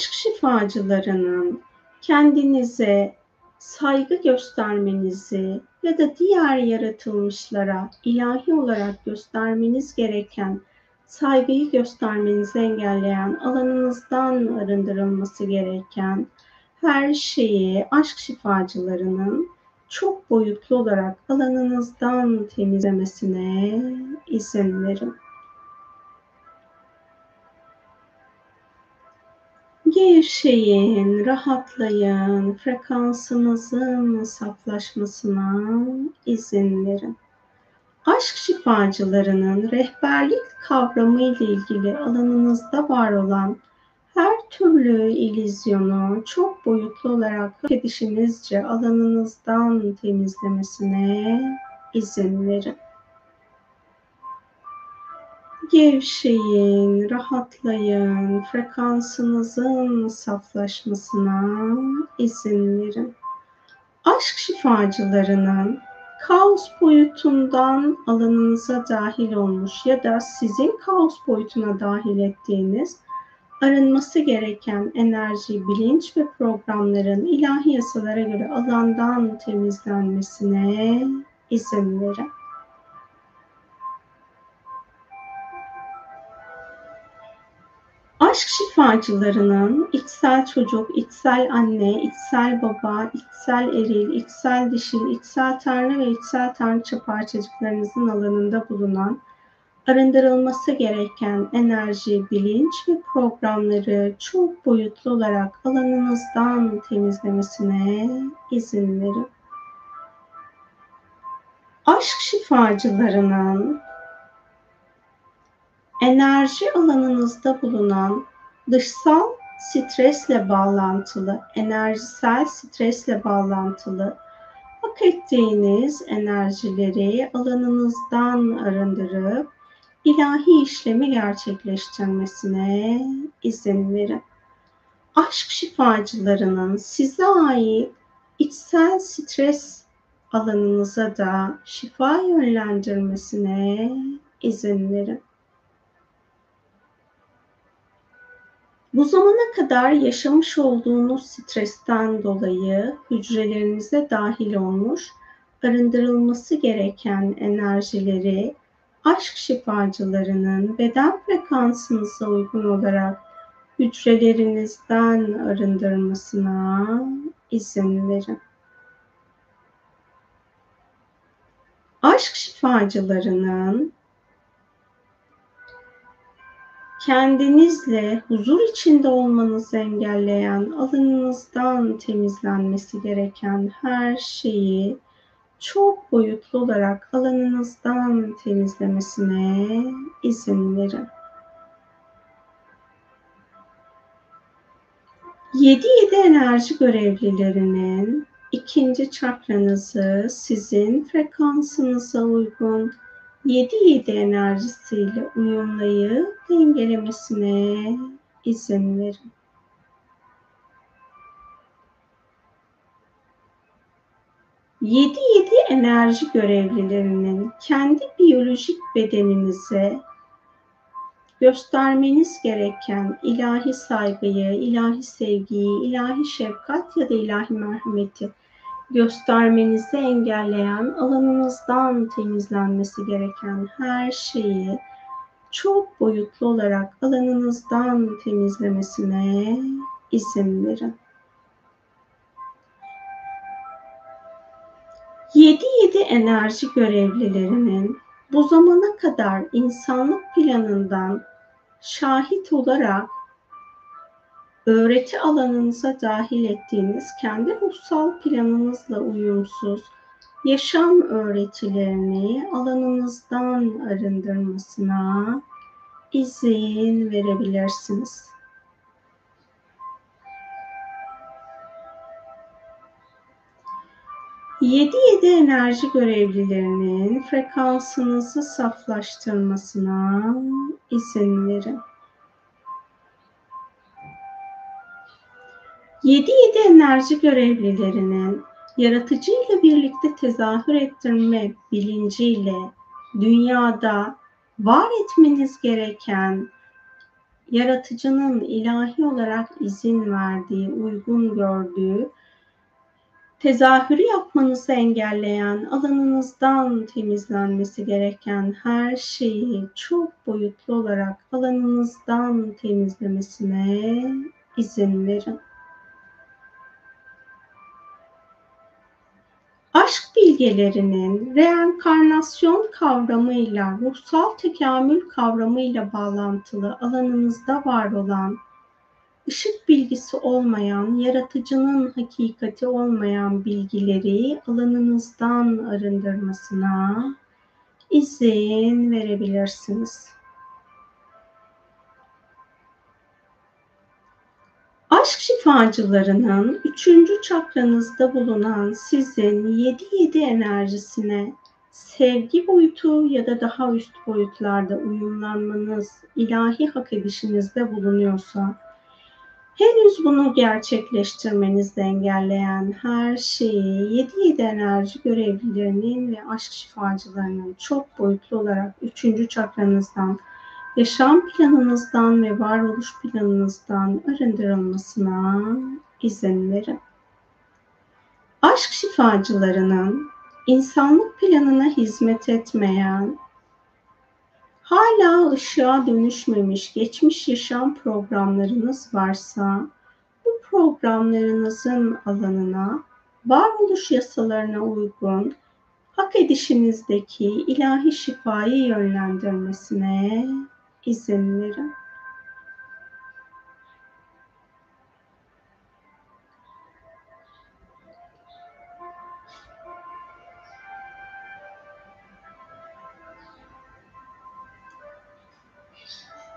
Aşk şifacılarının kendinize saygı göstermenizi ya da diğer yaratılmışlara ilahi olarak göstermeniz gereken saygıyı göstermenizi engelleyen alanınızdan arındırılması gereken her şeyi aşk şifacılarının çok boyutlu olarak alanınızdan temizlemesine izin verin. Gevşeyin, rahatlayın, frekansınızın saflaşmasına izin verin. Aşk şifacılarının rehberlik kavramı ile ilgili alanınızda var olan her türlü ilizyonu çok boyutlu olarak edişinizce alanınızdan temizlemesine izin verin. Gevşeyin, rahatlayın, frekansınızın saflaşmasına izin verin. Aşk şifacılarının kaos boyutundan alanınıza dahil olmuş ya da sizin kaos boyutuna dahil ettiğiniz arınması gereken enerji, bilinç ve programların ilahi yasalara göre alandan temizlenmesine izin verin. Aşk şifacılarının içsel çocuk, içsel anne, içsel baba, içsel eril, içsel dişil, içsel tanrı ve içsel tanrıça parçacıklarınızın alanında bulunan arındırılması gereken enerji, bilinç ve programları çok boyutlu olarak alanınızdan temizlemesine izin verin. Aşk şifacılarının enerji alanınızda bulunan dışsal stresle bağlantılı, enerjisel stresle bağlantılı hak ettiğiniz enerjileri alanınızdan arındırıp ilahi işlemi gerçekleştirmesine izin verin. Aşk şifacılarının size ait içsel stres alanınıza da şifa yönlendirmesine izin verin. Bu zamana kadar yaşamış olduğunuz stresten dolayı hücrelerinize dahil olmuş, arındırılması gereken enerjileri aşk şifacılarının beden frekansınıza uygun olarak hücrelerinizden arındırmasına izin verin. Aşk şifacılarının kendinizle huzur içinde olmanızı engelleyen, alanınızdan temizlenmesi gereken her şeyi çok boyutlu olarak alanınızdan temizlemesine izin verin. 7-7 enerji görevlilerinin ikinci çakranızı sizin frekansınıza uygun 7-7 enerjisiyle uyumlayıp dengelemesine izin verin. Yedi yedi enerji görevlilerinin kendi biyolojik bedeninize göstermeniz gereken ilahi saygıyı, ilahi sevgiyi, ilahi şefkat ya da ilahi merhameti göstermenizi engelleyen, alanınızdan temizlenmesi gereken her şeyi çok boyutlu olarak alanınızdan temizlemesine izin verin. 7-7 enerji görevlilerinin bu zamana kadar insanlık planından şahit olarak öğreti alanınıza dahil ettiğiniz kendi ruhsal planınızla uyumsuz yaşam öğretilerini alanınızdan arındırmasına izin verebilirsiniz. 7-7 enerji görevlilerinin frekansınızı saflaştırmasına izin verin. 7-7 enerji görevlilerinin yaratıcı ile birlikte tezahür ettirme bilinciyle dünyada var etmeniz gereken yaratıcının ilahi olarak izin verdiği, uygun gördüğü tezahürü yapmanızı engelleyen, alanınızdan temizlenmesi gereken her şeyi çok boyutlu olarak alanınızdan temizlemesine izin verin. Bilgelerinin reenkarnasyon kavramıyla, ruhsal tekamül kavramıyla bağlantılı alanınızda var olan ışık bilgisi olmayan, yaratıcının hakikati olmayan bilgileri alanınızdan arındırmasına izin verebilirsiniz. Aşk şifacılarının üçüncü çakranızda bulunan sizin 7-7 enerjisine sevgi boyutu ya da daha üst boyutlarda uyumlanmanız ilahi hak edişinizde bulunuyorsa Henüz bunu gerçekleştirmenizi engelleyen her şeyi 7-7 enerji görevlilerinin ve aşk şifacılarının çok boyutlu olarak üçüncü çakranızdan, yaşam planınızdan ve varoluş planınızdan arındırılmasına izin verin. Aşk şifacılarının insanlık planına hizmet etmeyen Hala ışığa dönüşmemiş geçmiş yaşam programlarınız varsa bu programlarınızın alanına varoluş yasalarına uygun hak edişinizdeki ilahi şifayı yönlendirmesine izin verin.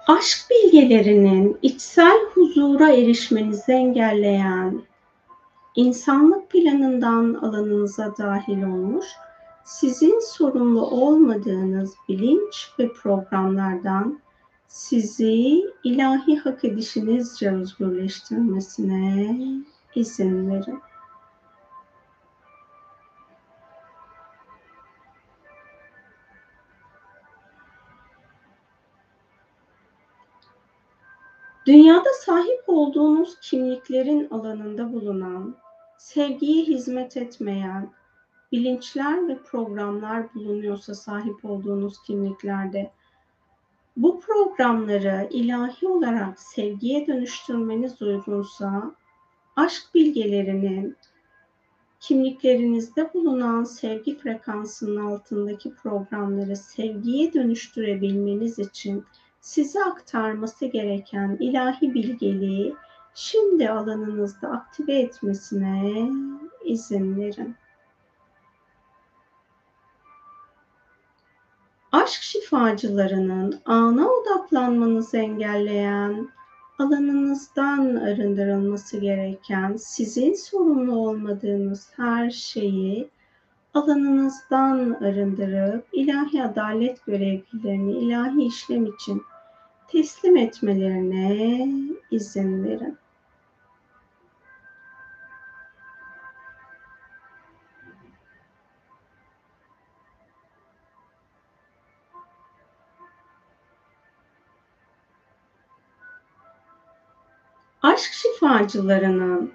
aşk bilgelerinin içsel huzura erişmenizi engelleyen, insanlık planından alanınıza dahil olmuş, sizin sorumlu olmadığınız bilinç ve programlardan sizi ilahi hak edişinizce özgürleştirmesine izin verin. Dünyada sahip olduğunuz kimliklerin alanında bulunan, sevgiye hizmet etmeyen bilinçler ve programlar bulunuyorsa sahip olduğunuz kimliklerde bu programları ilahi olarak sevgiye dönüştürmeniz uygunsa aşk bilgelerinin kimliklerinizde bulunan sevgi frekansının altındaki programları sevgiye dönüştürebilmeniz için size aktarması gereken ilahi bilgeliği şimdi alanınızda aktive etmesine izin verin. Aşk şifacılarının ana odaklanmanızı engelleyen, alanınızdan arındırılması gereken, sizin sorumlu olmadığınız her şeyi alanınızdan arındırıp ilahi adalet görevlilerini ilahi işlem için teslim etmelerine izin verin. Aşk şifacılarının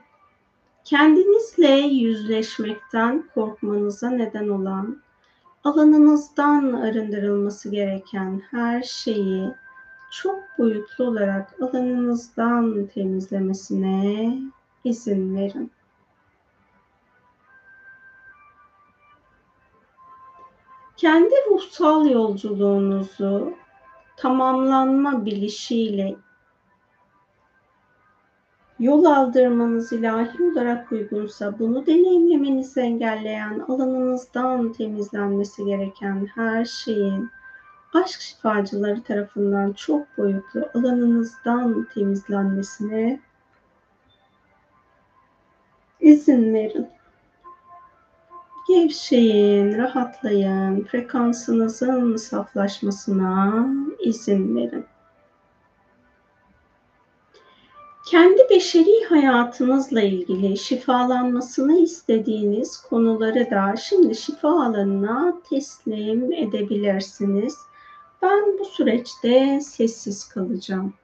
kendinizle yüzleşmekten korkmanıza neden olan, alanınızdan arındırılması gereken her şeyi çok boyutlu olarak alanınızdan temizlemesine izin verin. Kendi ruhsal yolculuğunuzu tamamlanma bilişiyle Yol aldırmanız ilahi olarak uygunsa bunu deneyimlemenizi engelleyen alanınızdan temizlenmesi gereken her şeyin aşk şifacıları tarafından çok boyutlu alanınızdan temizlenmesine izin verin. Gevşeyin, rahatlayın, frekansınızın saflaşmasına izin verin. Kendi beşeri hayatınızla ilgili şifalanmasını istediğiniz konuları da şimdi şifa alanına teslim edebilirsiniz. Ben bu süreçte sessiz kalacağım.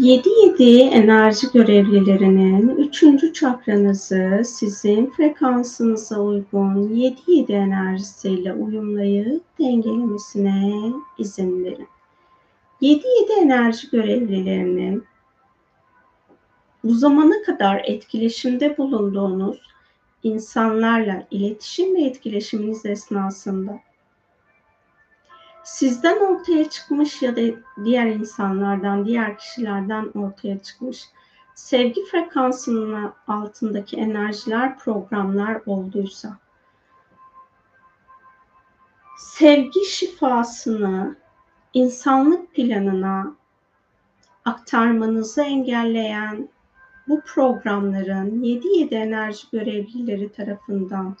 Yedi yedi enerji görevlilerinin üçüncü çakranızı sizin frekansınıza uygun yedi yedi enerjisiyle uyumlayıp dengelemesine izin verin. Yedi yedi enerji görevlilerinin bu zamana kadar etkileşimde bulunduğunuz insanlarla iletişim ve etkileşiminiz esnasında sizden ortaya çıkmış ya da diğer insanlardan, diğer kişilerden ortaya çıkmış sevgi frekansının altındaki enerjiler, programlar olduysa sevgi şifasını insanlık planına aktarmanızı engelleyen bu programların 7-7 enerji görevlileri tarafından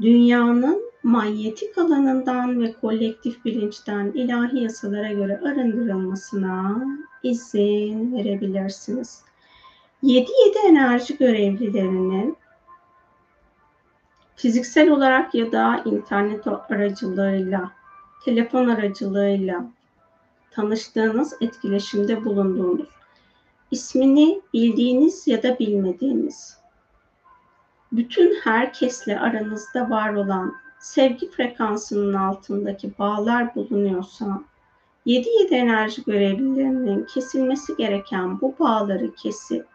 dünyanın manyetik alanından ve kolektif bilinçten ilahi yasalara göre arındırılmasına izin verebilirsiniz. 7-7 enerji görevlilerinin fiziksel olarak ya da internet aracılığıyla telefon aracılığıyla tanıştığınız, etkileşimde bulunduğunuz, ismini bildiğiniz ya da bilmediğiniz, bütün herkesle aranızda var olan sevgi frekansının altındaki bağlar bulunuyorsa, 7-7 enerji görevlilerinin kesilmesi gereken bu bağları kesip,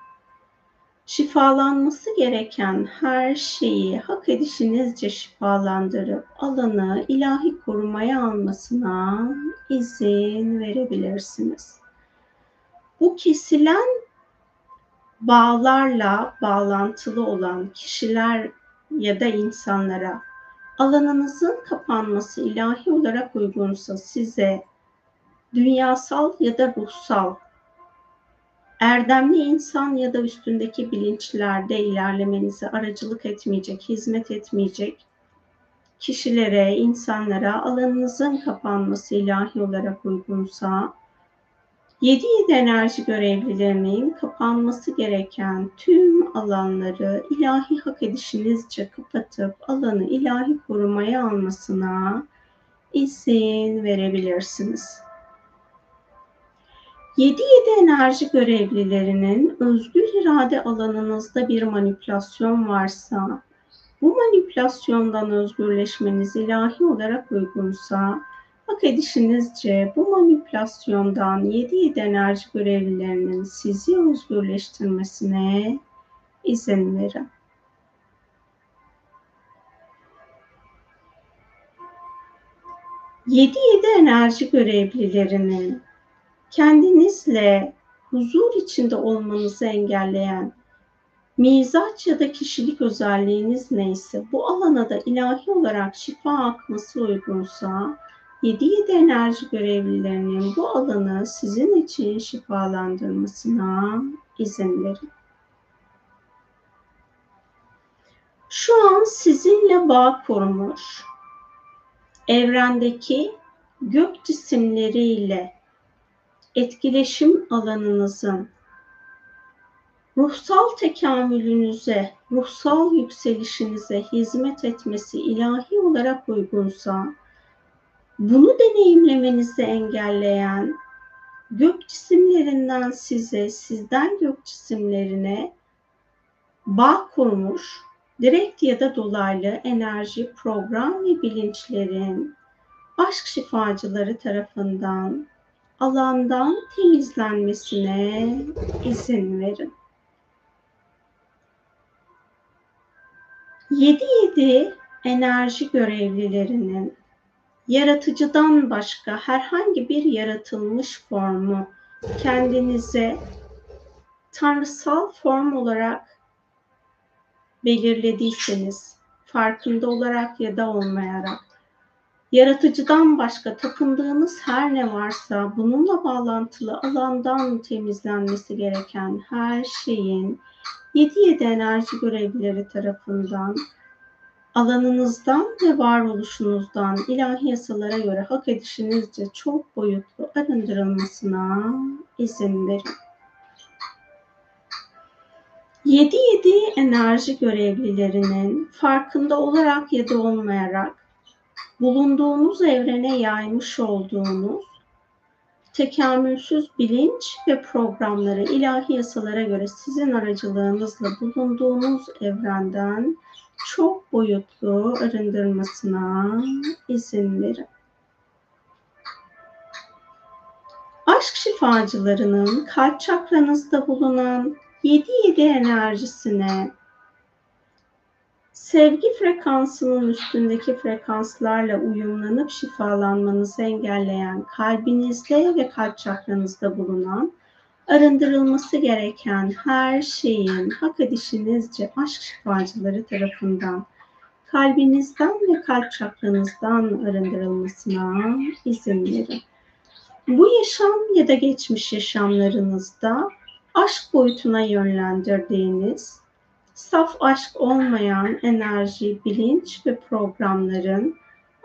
şifalanması gereken her şeyi hak edişinizce şifalandırıp alanı ilahi korumaya almasına izin verebilirsiniz. Bu kesilen bağlarla bağlantılı olan kişiler ya da insanlara alanınızın kapanması ilahi olarak uygunsa size dünyasal ya da ruhsal erdemli insan ya da üstündeki bilinçlerde ilerlemenize aracılık etmeyecek, hizmet etmeyecek kişilere, insanlara alanınızın kapanması ilahi olarak uygunsa 7 7 enerji görevlilerinin kapanması gereken tüm alanları ilahi hak edişinizce kapatıp alanı ilahi korumaya almasına izin verebilirsiniz. 7-7 enerji görevlilerinin özgür irade alanınızda bir manipülasyon varsa, bu manipülasyondan özgürleşmeniz ilahi olarak uygunsa, hak edişinizce bu manipülasyondan 7-7 enerji görevlilerinin sizi özgürleştirmesine izin verin. Yedi yedi enerji görevlilerinin kendinizle huzur içinde olmanızı engelleyen mizaç ya da kişilik özelliğiniz neyse bu alana da ilahi olarak şifa akması uygunsa 7-7 enerji görevlilerinin bu alanı sizin için şifalandırmasına izin verin. Şu an sizinle bağ kurmuş, evrendeki gök cisimleriyle etkileşim alanınızın ruhsal tekamülünüze, ruhsal yükselişinize hizmet etmesi ilahi olarak uygunsa, bunu deneyimlemenizi engelleyen gök cisimlerinden size, sizden gök cisimlerine bağ kurmuş, direkt ya da dolaylı enerji, program ve bilinçlerin aşk şifacıları tarafından alandan temizlenmesine izin verin. 7-7 enerji görevlilerinin yaratıcıdan başka herhangi bir yaratılmış formu kendinize tanrısal form olarak belirlediyseniz farkında olarak ya da olmayarak Yaratıcıdan başka tapındığınız her ne varsa bununla bağlantılı alandan temizlenmesi gereken her şeyin 7-7 enerji görevlileri tarafından alanınızdan ve varoluşunuzdan ilahi yasalara göre hak edişinizce çok boyutlu arındırılmasına izin verin. 7-7 enerji görevlilerinin farkında olarak ya da olmayarak bulunduğunuz evrene yaymış olduğunuz tekamülsüz bilinç ve programları ilahi yasalara göre sizin aracılığınızla bulunduğunuz evrenden çok boyutlu arındırmasına izin verin. Aşk şifacılarının kalp çakranızda bulunan 7-7 enerjisine sevgi frekansının üstündeki frekanslarla uyumlanıp şifalanmanızı engelleyen kalbinizde ve kalp çakranızda bulunan arındırılması gereken her şeyin hak edişinizce aşk şifacıları tarafından kalbinizden ve kalp çakranızdan arındırılmasına izin verin. Bu yaşam ya da geçmiş yaşamlarınızda aşk boyutuna yönlendirdiğiniz saf aşk olmayan enerji, bilinç ve programların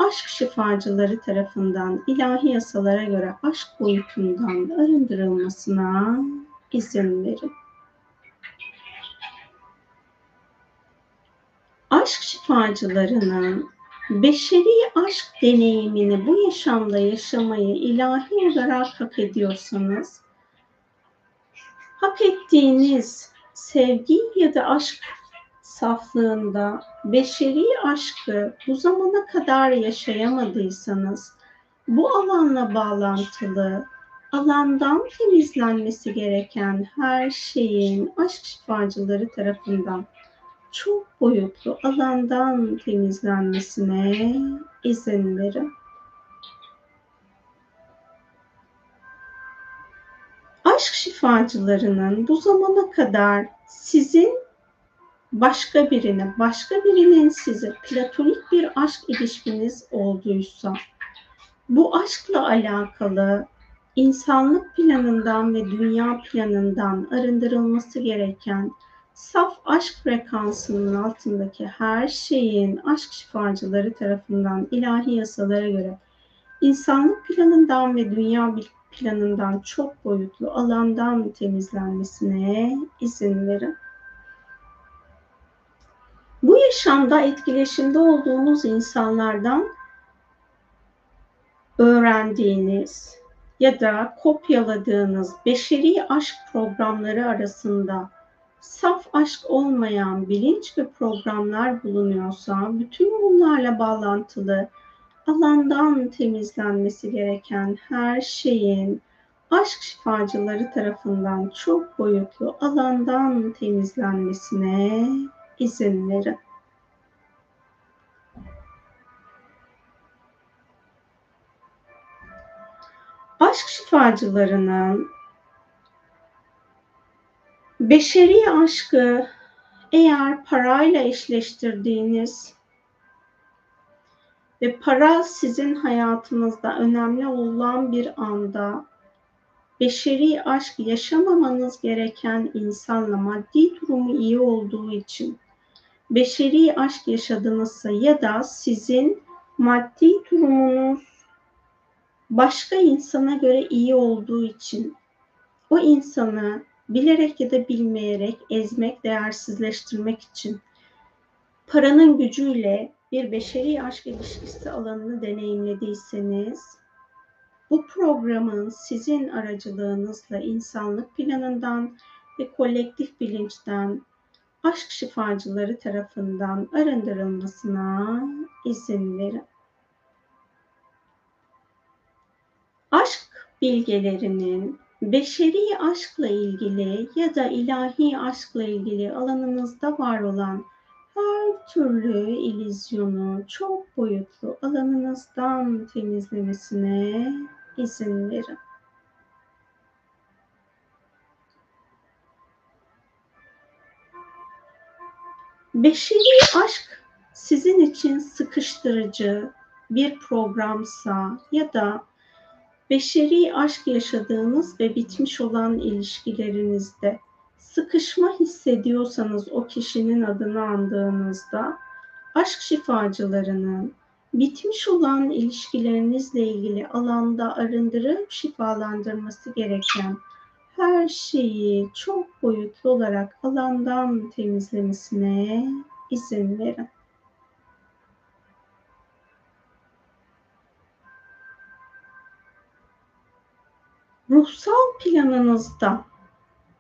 aşk şifacıları tarafından ilahi yasalara göre aşk boyutundan arındırılmasına izin verin. Aşk şifacılarının beşeri aşk deneyimini bu yaşamda yaşamayı ilahi olarak hak ediyorsanız, hak ettiğiniz sevgi ya da aşk saflığında beşeri aşkı bu zamana kadar yaşayamadıysanız, bu alanla bağlantılı, alandan temizlenmesi gereken her şeyin aşk şifacıları tarafından çok boyutlu alandan temizlenmesine izin verin. Aşk şifacılarının bu zamana kadar sizin başka birine, başka birinin size platonik bir aşk ilişkiniz olduysa, bu aşkla alakalı insanlık planından ve dünya planından arındırılması gereken saf aşk frekansının altındaki her şeyin aşk şifacıları tarafından ilahi yasalara göre insanlık planından ve dünya planından çok boyutlu alandan temizlenmesine izin verin. Yaşamda etkileşimde olduğunuz insanlardan öğrendiğiniz ya da kopyaladığınız beşeri aşk programları arasında saf aşk olmayan bilinç ve programlar bulunuyorsa bütün bunlarla bağlantılı alandan temizlenmesi gereken her şeyin aşk şifacıları tarafından çok boyutlu alandan temizlenmesine izin verin. Aşk şifacılarının beşeri aşkı eğer parayla eşleştirdiğiniz ve para sizin hayatınızda önemli olan bir anda beşeri aşk yaşamamanız gereken insanla maddi durumu iyi olduğu için beşeri aşk yaşadığınızsa ya da sizin maddi durumunuz başka insana göre iyi olduğu için o insanı bilerek ya da bilmeyerek ezmek, değersizleştirmek için paranın gücüyle bir beşeri aşk ilişkisi alanını deneyimlediyseniz bu programın sizin aracılığınızla insanlık planından ve kolektif bilinçten aşk şifacıları tarafından arındırılmasına izin verin. Aşk bilgelerinin beşeri aşkla ilgili ya da ilahi aşkla ilgili alanınızda var olan her türlü ilizyonu çok boyutlu alanınızdan temizlemesine izin verin. Beşeri aşk sizin için sıkıştırıcı bir programsa ya da beşeri aşk yaşadığınız ve bitmiş olan ilişkilerinizde sıkışma hissediyorsanız o kişinin adını andığınızda aşk şifacılarının bitmiş olan ilişkilerinizle ilgili alanda arındırıp şifalandırması gereken her şeyi çok boyutlu olarak alandan temizlemesine izin verin. Ruhsal planınızda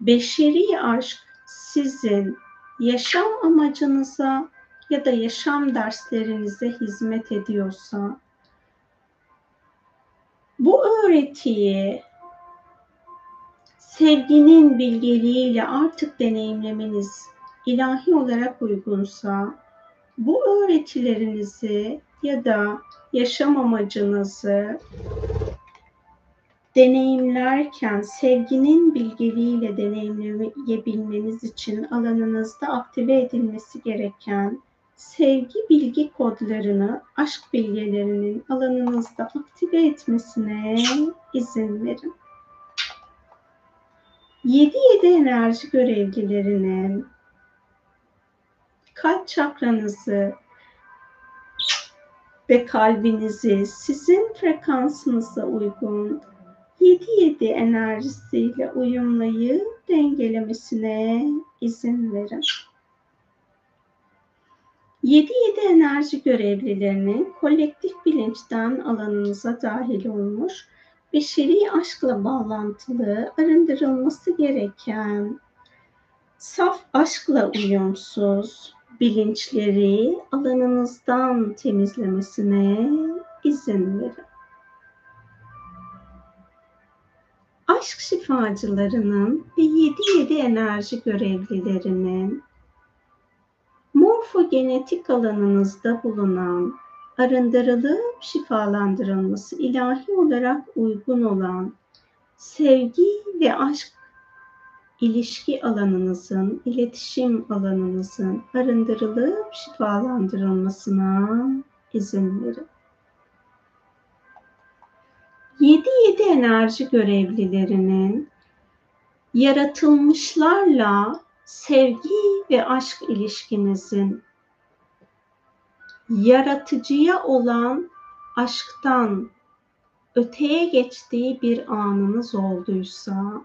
beşeri aşk sizin yaşam amacınıza ya da yaşam derslerinize hizmet ediyorsa bu öğretiyi sevginin bilgeliğiyle artık deneyimlemeniz ilahi olarak uygunsa bu öğretilerinizi ya da yaşam amacınızı deneyimlerken sevginin bilgeliğiyle deneyimleyebilmeniz için alanınızda aktive edilmesi gereken sevgi bilgi kodlarını aşk bilgelerinin alanınızda aktive etmesine izin verin. 7-7 enerji görevlilerinin kalp çakranızı ve kalbinizi sizin frekansınıza uygun 7-7 enerjisiyle uyumlayıp dengelemesine izin verin. 7-7 enerji görevlilerinin kolektif bilinçten alanınıza dahil olmuş, beşeri aşkla bağlantılı, arındırılması gereken, saf aşkla uyumsuz bilinçleri alanınızdan temizlemesine izin verin. Aşk şifacılarının ve 7-7 enerji görevlilerinin morfogenetik alanınızda bulunan arındırılıp şifalandırılması ilahi olarak uygun olan sevgi ve aşk ilişki alanınızın, iletişim alanınızın arındırılıp şifalandırılmasına izin verin. 7-7 enerji görevlilerinin yaratılmışlarla sevgi ve aşk ilişkinizin yaratıcıya olan aşktan öteye geçtiği bir anınız olduysa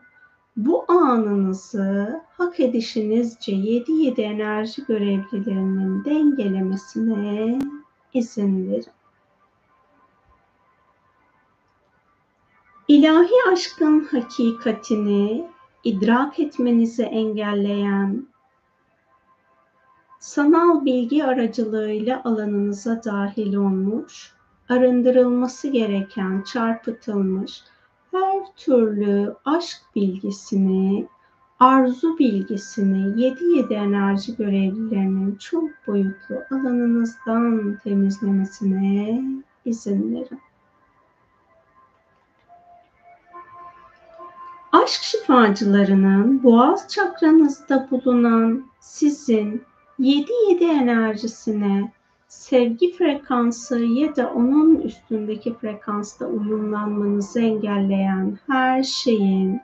bu anınızı hak edişinizce 7-7 enerji görevlilerinin dengelemesine izin verin. İlahi aşkın hakikatini idrak etmenizi engelleyen sanal bilgi aracılığıyla alanınıza dahil olmuş, arındırılması gereken, çarpıtılmış her türlü aşk bilgisini, arzu bilgisini 7-7 enerji görevlilerinin çok boyutlu alanınızdan temizlemesine izin verin. Aşk şifacılarının boğaz çakranızda bulunan sizin 7-7 enerjisine sevgi frekansı ya da onun üstündeki frekansta uyumlanmanızı engelleyen her şeyin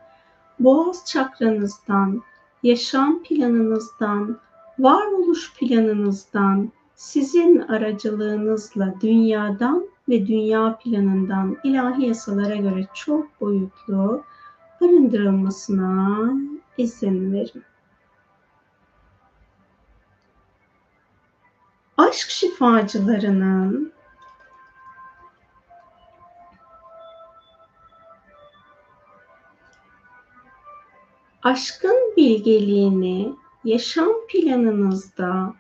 boğaz çakranızdan, yaşam planınızdan, varoluş planınızdan, sizin aracılığınızla dünyadan ve dünya planından ilahi yasalara göre çok boyutlu arındırılmasına izin verin. Aşk şifacılarının aşkın bilgeliğini yaşam planınızda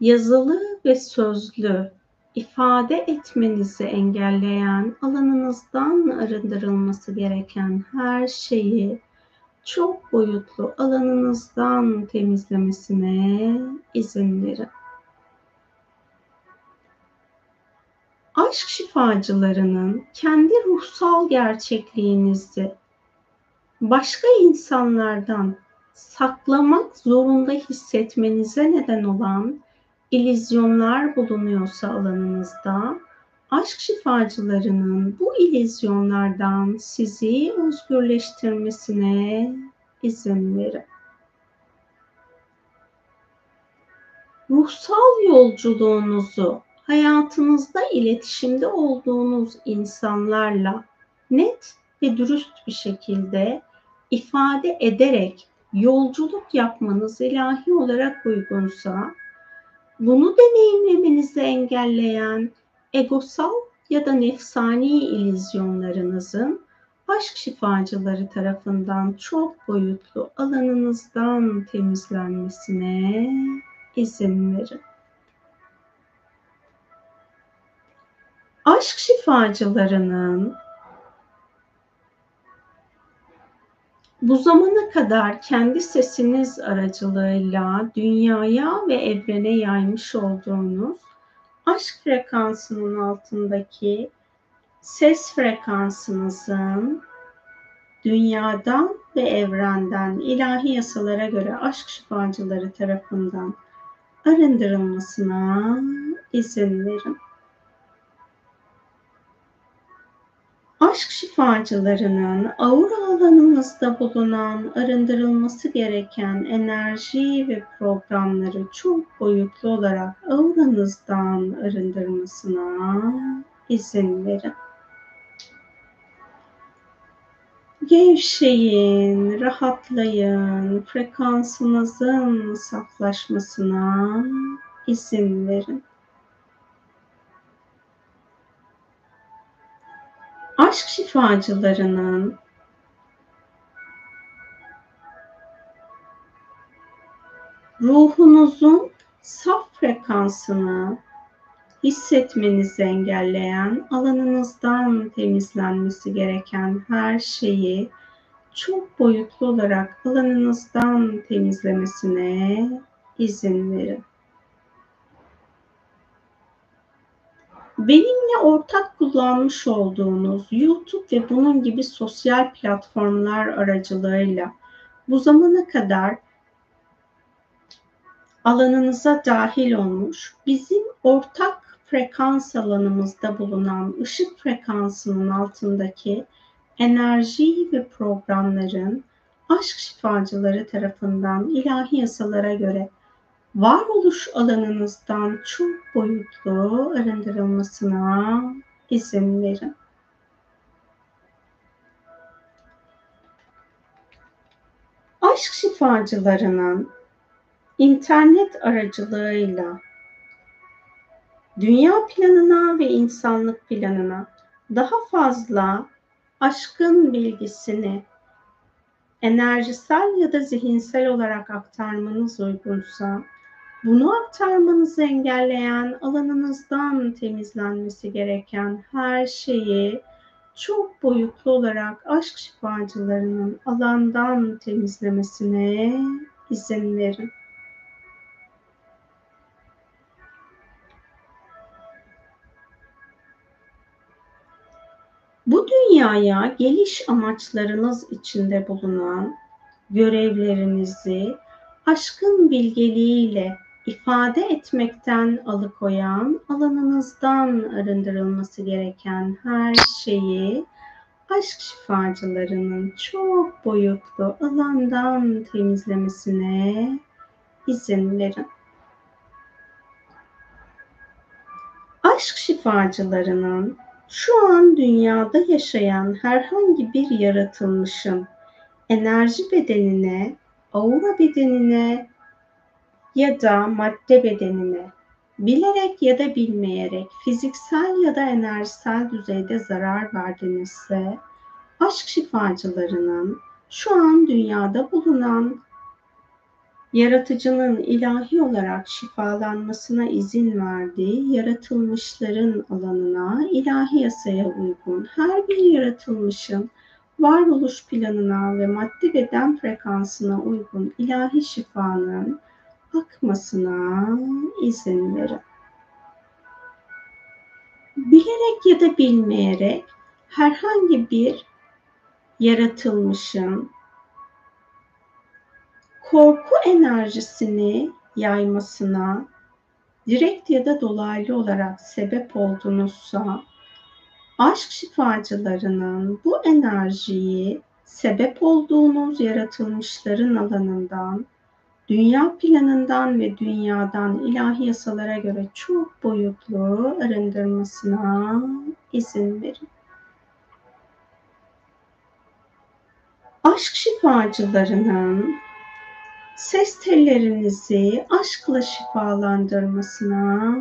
yazılı ve sözlü ifade etmenizi engelleyen, alanınızdan arındırılması gereken her şeyi çok boyutlu alanınızdan temizlemesine izin verin. Aşk şifacılarının kendi ruhsal gerçekliğinizi başka insanlardan saklamak zorunda hissetmenize neden olan ilizyonlar bulunuyorsa alanınızda, aşk şifacılarının bu ilizyonlardan sizi özgürleştirmesine izin verin. Ruhsal yolculuğunuzu hayatınızda iletişimde olduğunuz insanlarla net ve dürüst bir şekilde ifade ederek yolculuk yapmanız ilahi olarak uygunsa bunu deneyimlemenizi engelleyen egosal ya da nefsani ilizyonlarınızın aşk şifacıları tarafından çok boyutlu alanınızdan temizlenmesine izin verin. Aşk şifacılarının Bu zamana kadar kendi sesiniz aracılığıyla dünyaya ve evrene yaymış olduğunuz aşk frekansının altındaki ses frekansınızın dünyadan ve evrenden ilahi yasalara göre aşk şifacıları tarafından arındırılmasına izin verin. Aşk şifacılarının aura alanınızda bulunan arındırılması gereken enerji ve programları çok boyutlu olarak auranızdan arındırmasına izin verin. Gevşeyin, rahatlayın, frekansınızın saflaşmasına izin verin. Aşk şifacılarının ruhunuzun saf frekansını hissetmenizi engelleyen, alanınızdan temizlenmesi gereken her şeyi çok boyutlu olarak alanınızdan temizlemesine izin verin. Benimle ortak kullanmış olduğunuz YouTube ve bunun gibi sosyal platformlar aracılığıyla bu zamana kadar alanınıza dahil olmuş, bizim ortak frekans alanımızda bulunan ışık frekansının altındaki enerji ve programların aşk şifacıları tarafından ilahi yasalara göre varoluş alanınızdan çok boyutlu arındırılmasına izin verin. Aşk şifacılarının internet aracılığıyla dünya planına ve insanlık planına daha fazla aşkın bilgisini enerjisel ya da zihinsel olarak aktarmanız uygunsa bunu aktarmanızı engelleyen alanınızdan temizlenmesi gereken her şeyi çok boyutlu olarak aşk şifacılarının alandan temizlemesine izin verin. Bu dünyaya geliş amaçlarınız içinde bulunan görevlerinizi aşkın bilgeliğiyle ifade etmekten alıkoyan, alanınızdan arındırılması gereken her şeyi aşk şifacılarının çok boyutlu alandan temizlemesine izin verin. Aşk şifacılarının şu an dünyada yaşayan herhangi bir yaratılmışın enerji bedenine, aura bedenine ya da madde bedenine bilerek ya da bilmeyerek fiziksel ya da enerjisel düzeyde zarar verdinizse aşk şifacılarının şu an dünyada bulunan yaratıcının ilahi olarak şifalanmasına izin verdiği yaratılmışların alanına ilahi yasaya uygun her bir yaratılmışın varoluş planına ve maddi beden frekansına uygun ilahi şifanın akmasına izin verin. Bilerek ya da bilmeyerek herhangi bir yaratılmışın korku enerjisini yaymasına direkt ya da dolaylı olarak sebep oldunuzsa aşk şifacılarının bu enerjiyi sebep olduğunuz yaratılmışların alanından, dünya planından ve dünyadan ilahi yasalara göre çok boyutlu arındırmasına izin verin. Aşk şifacılarının ses tellerinizi aşkla şifalandırmasına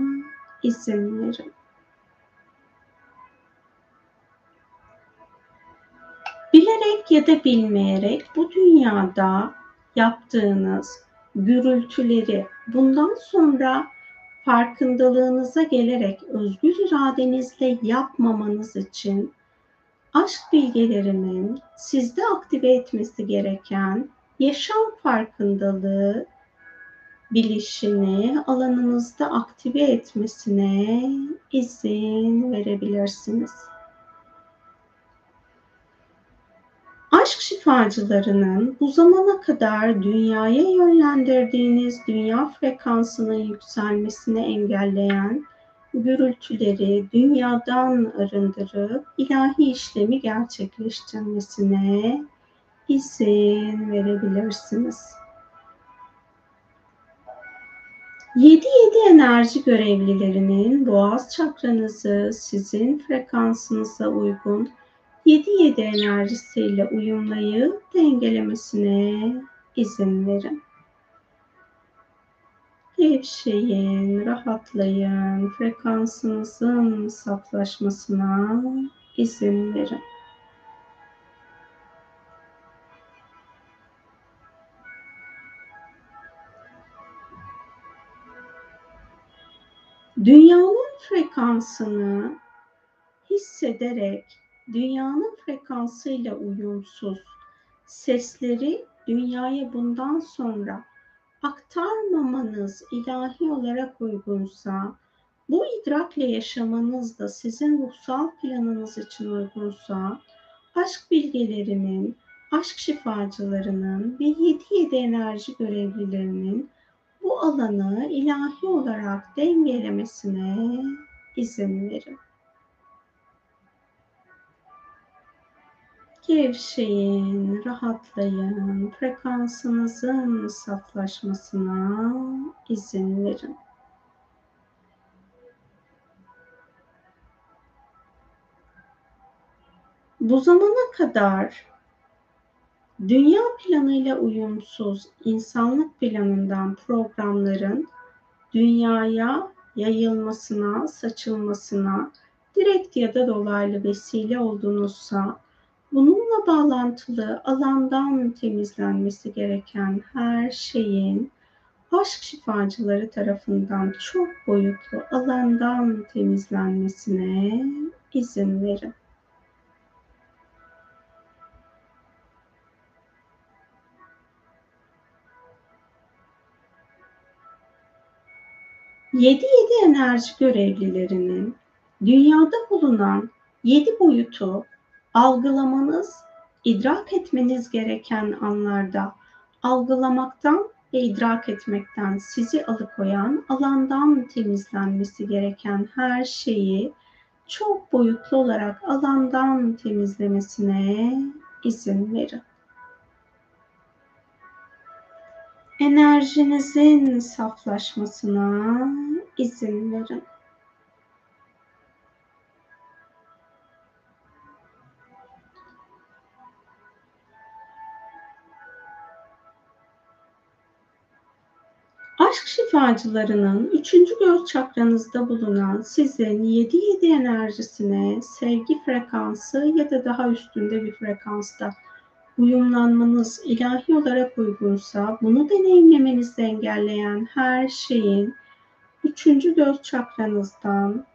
izin verin. Bilerek ya da bilmeyerek bu dünyada yaptığınız gürültüleri bundan sonra farkındalığınıza gelerek özgür iradenizle yapmamanız için aşk bilgelerimin sizde aktive etmesi gereken yaşam farkındalığı bilişini alanınızda aktive etmesine izin verebilirsiniz. Aşk şifacılarının bu zamana kadar dünyaya yönlendirdiğiniz dünya frekansının yükselmesini engelleyen gürültüleri dünyadan arındırıp ilahi işlemi gerçekleştirmesine izin verebilirsiniz. 7-7 enerji görevlilerinin boğaz çakranızı sizin frekansınıza uygun 7-7 enerjisiyle uyumlayıp dengelemesine izin verin. Gevşeyin, rahatlayın, frekansınızın saflaşmasına izin verin. Dünyanın frekansını hissederek dünyanın frekansıyla uyumsuz sesleri dünyaya bundan sonra aktarmamanız ilahi olarak uygunsa, bu idrakle yaşamanız da sizin ruhsal planınız için uygunsa, aşk bilgelerinin, aşk şifacılarının ve 7-7 enerji görevlilerinin bu alanı ilahi olarak dengelemesine izin verin. Gevşeyin, rahatlayın, frekansınızın saflaşmasına izin verin. Bu zamana kadar dünya planıyla uyumsuz insanlık planından programların dünyaya yayılmasına, saçılmasına direkt ya da dolaylı vesile olduğunuzsa Bununla bağlantılı alandan temizlenmesi gereken her şeyin aşk şifacıları tarafından çok boyutlu alandan temizlenmesine izin verin. Yedi yedi enerji görevlilerinin dünyada bulunan yedi boyutu algılamanız, idrak etmeniz gereken anlarda algılamaktan ve idrak etmekten sizi alıkoyan, alandan temizlenmesi gereken her şeyi çok boyutlu olarak alandan temizlemesine izin verin. Enerjinizin saflaşmasına izin verin. Aşk şifacılarının üçüncü göz çakranızda bulunan sizin 7-7 enerjisine sevgi frekansı ya da daha üstünde bir frekansta uyumlanmanız ilahi olarak uygunsa bunu deneyimlemenizi engelleyen her şeyin üçüncü göz çakranızdan,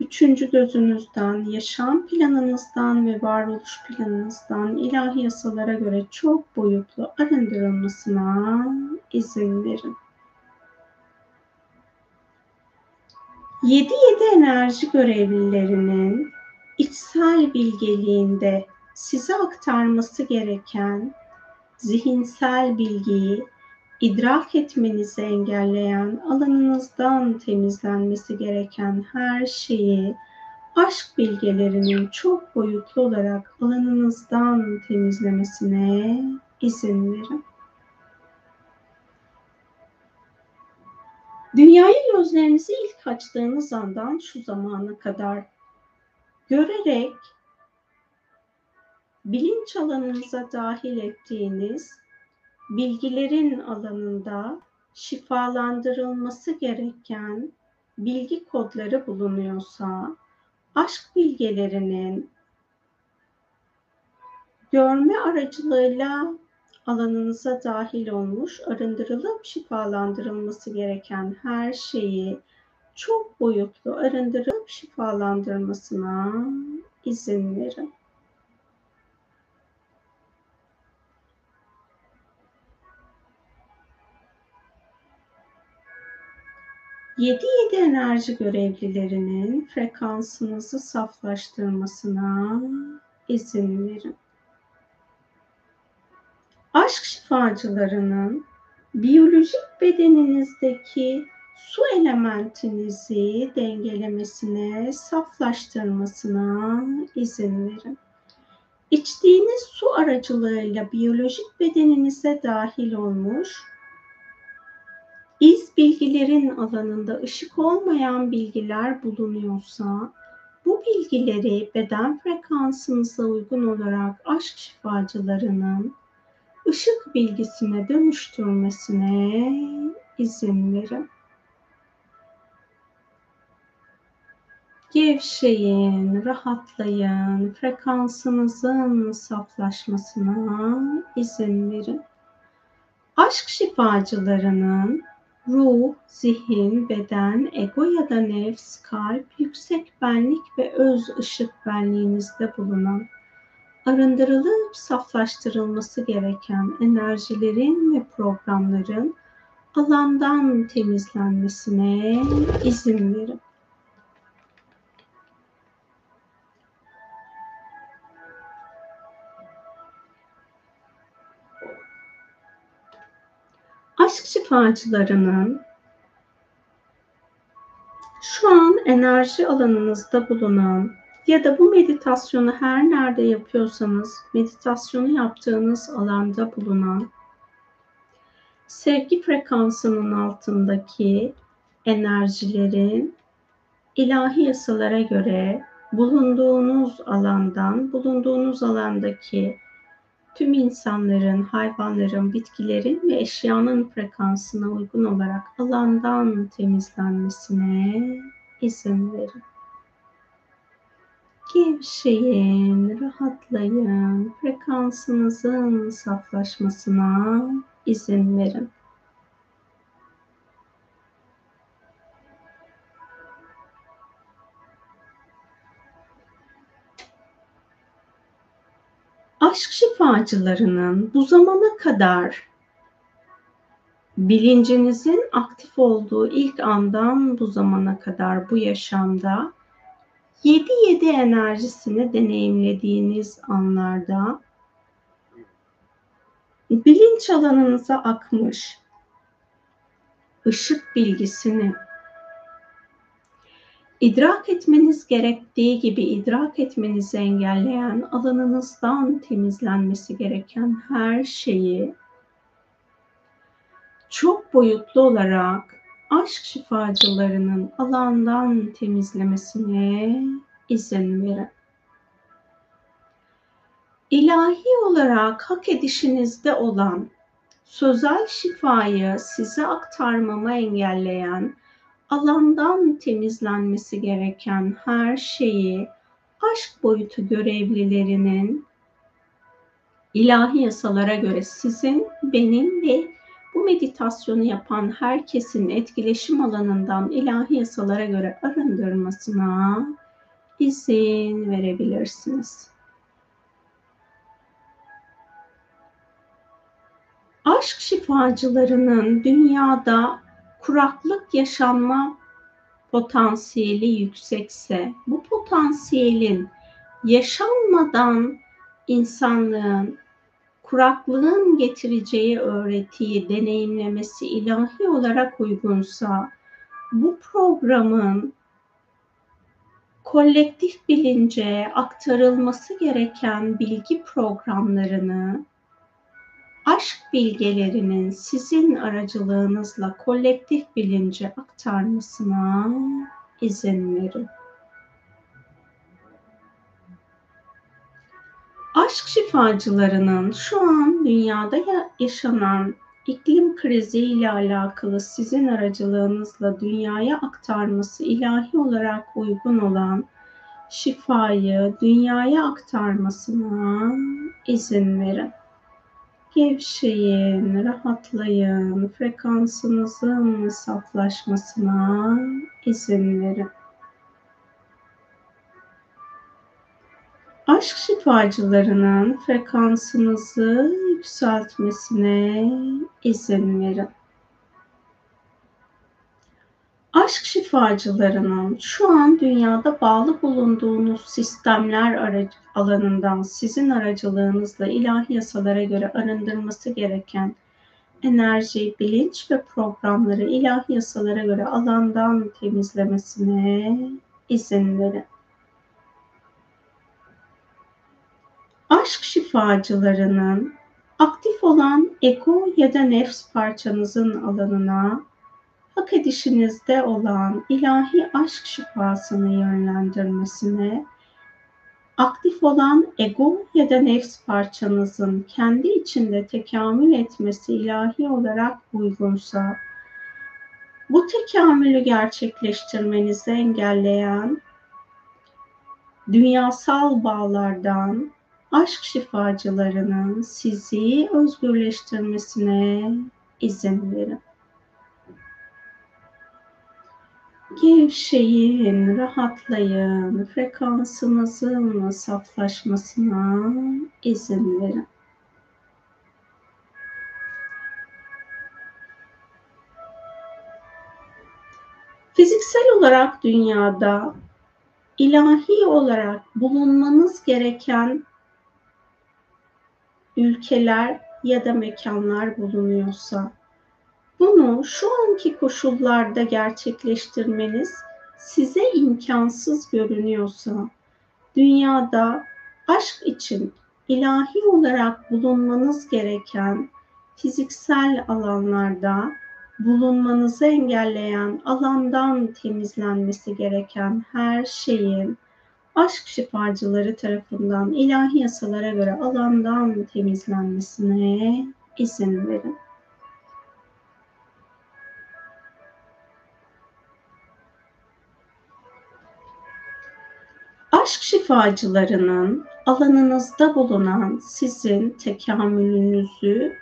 üçüncü gözünüzden, yaşam planınızdan ve varoluş planınızdan ilahi yasalara göre çok boyutlu arındırılmasına izin verin. 7-7 enerji görevlilerinin içsel bilgeliğinde size aktarması gereken zihinsel bilgiyi idrak etmenizi engelleyen, alanınızdan temizlenmesi gereken her şeyi aşk bilgelerinin çok boyutlu olarak alanınızdan temizlemesine izin verin. Dünyayı gözlerinizi ilk açtığınız andan şu zamana kadar görerek bilinç alanınıza dahil ettiğiniz bilgilerin alanında şifalandırılması gereken bilgi kodları bulunuyorsa, aşk bilgelerinin görme aracılığıyla alanınıza dahil olmuş, arındırılıp şifalandırılması gereken her şeyi çok boyutlu arındırıp şifalandırmasına izin verin. 7-7 enerji görevlilerinin frekansınızı saflaştırmasına izin verin. Aşk şifacılarının biyolojik bedeninizdeki su elementinizi dengelemesine, saflaştırmasına izin verin. İçtiğiniz su aracılığıyla biyolojik bedeninize dahil olmuş iz bilgilerin alanında ışık olmayan bilgiler bulunuyorsa Bu bilgileri beden frekansınıza uygun olarak aşk şifacılarının ışık bilgisine dönüştürmesine izin verin. Gevşeyin, rahatlayın, frekansınızın saflaşmasına izin verin. Aşk şifacılarının ruh, zihin, beden, ego ya da nefs, kalp, yüksek benlik ve öz ışık benliğinizde bulunan arındırılıp saflaştırılması gereken enerjilerin ve programların alandan temizlenmesine izin verin. Aşk şifacılarının şu an enerji alanınızda bulunan ya da bu meditasyonu her nerede yapıyorsanız meditasyonu yaptığınız alanda bulunan sevgi frekansının altındaki enerjilerin ilahi yasalara göre bulunduğunuz alandan, bulunduğunuz alandaki tüm insanların, hayvanların, bitkilerin ve eşyanın frekansına uygun olarak alandan temizlenmesine izin verin. Gevşeyin, rahatlayın, frekansınızın saflaşmasına izin verin. aşk şifacılarının bu zamana kadar bilincinizin aktif olduğu ilk andan bu zamana kadar bu yaşamda 7-7 enerjisini deneyimlediğiniz anlarda bilinç alanınıza akmış ışık bilgisini idrak etmeniz gerektiği gibi idrak etmenizi engelleyen alanınızdan temizlenmesi gereken her şeyi çok boyutlu olarak aşk şifacılarının alandan temizlemesine izin verin. İlahi olarak hak edişinizde olan sözel şifayı size aktarmama engelleyen alandan temizlenmesi gereken her şeyi aşk boyutu görevlilerinin ilahi yasalara göre sizin, benim ve bu meditasyonu yapan herkesin etkileşim alanından ilahi yasalara göre arındırmasına izin verebilirsiniz. Aşk şifacılarının dünyada kuraklık yaşanma potansiyeli yüksekse bu potansiyelin yaşanmadan insanlığın kuraklığın getireceği öğretiyi deneyimlemesi ilahi olarak uygunsa bu programın kolektif bilince aktarılması gereken bilgi programlarını aşk bilgelerinin sizin aracılığınızla kolektif bilince aktarmasına izin verin. Aşk şifacılarının şu an dünyada yaşanan iklim krizi ile alakalı sizin aracılığınızla dünyaya aktarması ilahi olarak uygun olan şifayı dünyaya aktarmasına izin verin. Gevşeyin, rahatlayın, frekansınızın saflaşmasına izin verin. Aşk şifacılarının frekansınızı yükseltmesine izin verin aşk şifacılarının şu an dünyada bağlı bulunduğunuz sistemler alanından sizin aracılığınızla ilahi yasalara göre arındırması gereken enerji, bilinç ve programları ilahi yasalara göre alandan temizlemesine izin verin. Aşk şifacılarının aktif olan ego ya da nefs parçanızın alanına hak edişinizde olan ilahi aşk şifasını yönlendirmesine, aktif olan ego ya da nefs parçanızın kendi içinde tekamül etmesi ilahi olarak uygunsa, bu tekamülü gerçekleştirmenizi engelleyen dünyasal bağlardan aşk şifacılarının sizi özgürleştirmesine izin verin. Gevşeyin, rahatlayın, frekansınızın saflaşmasına izin verin. Fiziksel olarak dünyada ilahi olarak bulunmanız gereken ülkeler ya da mekanlar bulunuyorsa. Bunu şu anki koşullarda gerçekleştirmeniz size imkansız görünüyorsa dünyada aşk için ilahi olarak bulunmanız gereken fiziksel alanlarda bulunmanızı engelleyen alandan temizlenmesi gereken her şeyin aşk şifacıları tarafından ilahi yasalara göre alandan temizlenmesine izin verin. Aşk şifacılarının alanınızda bulunan sizin tekamülünüzü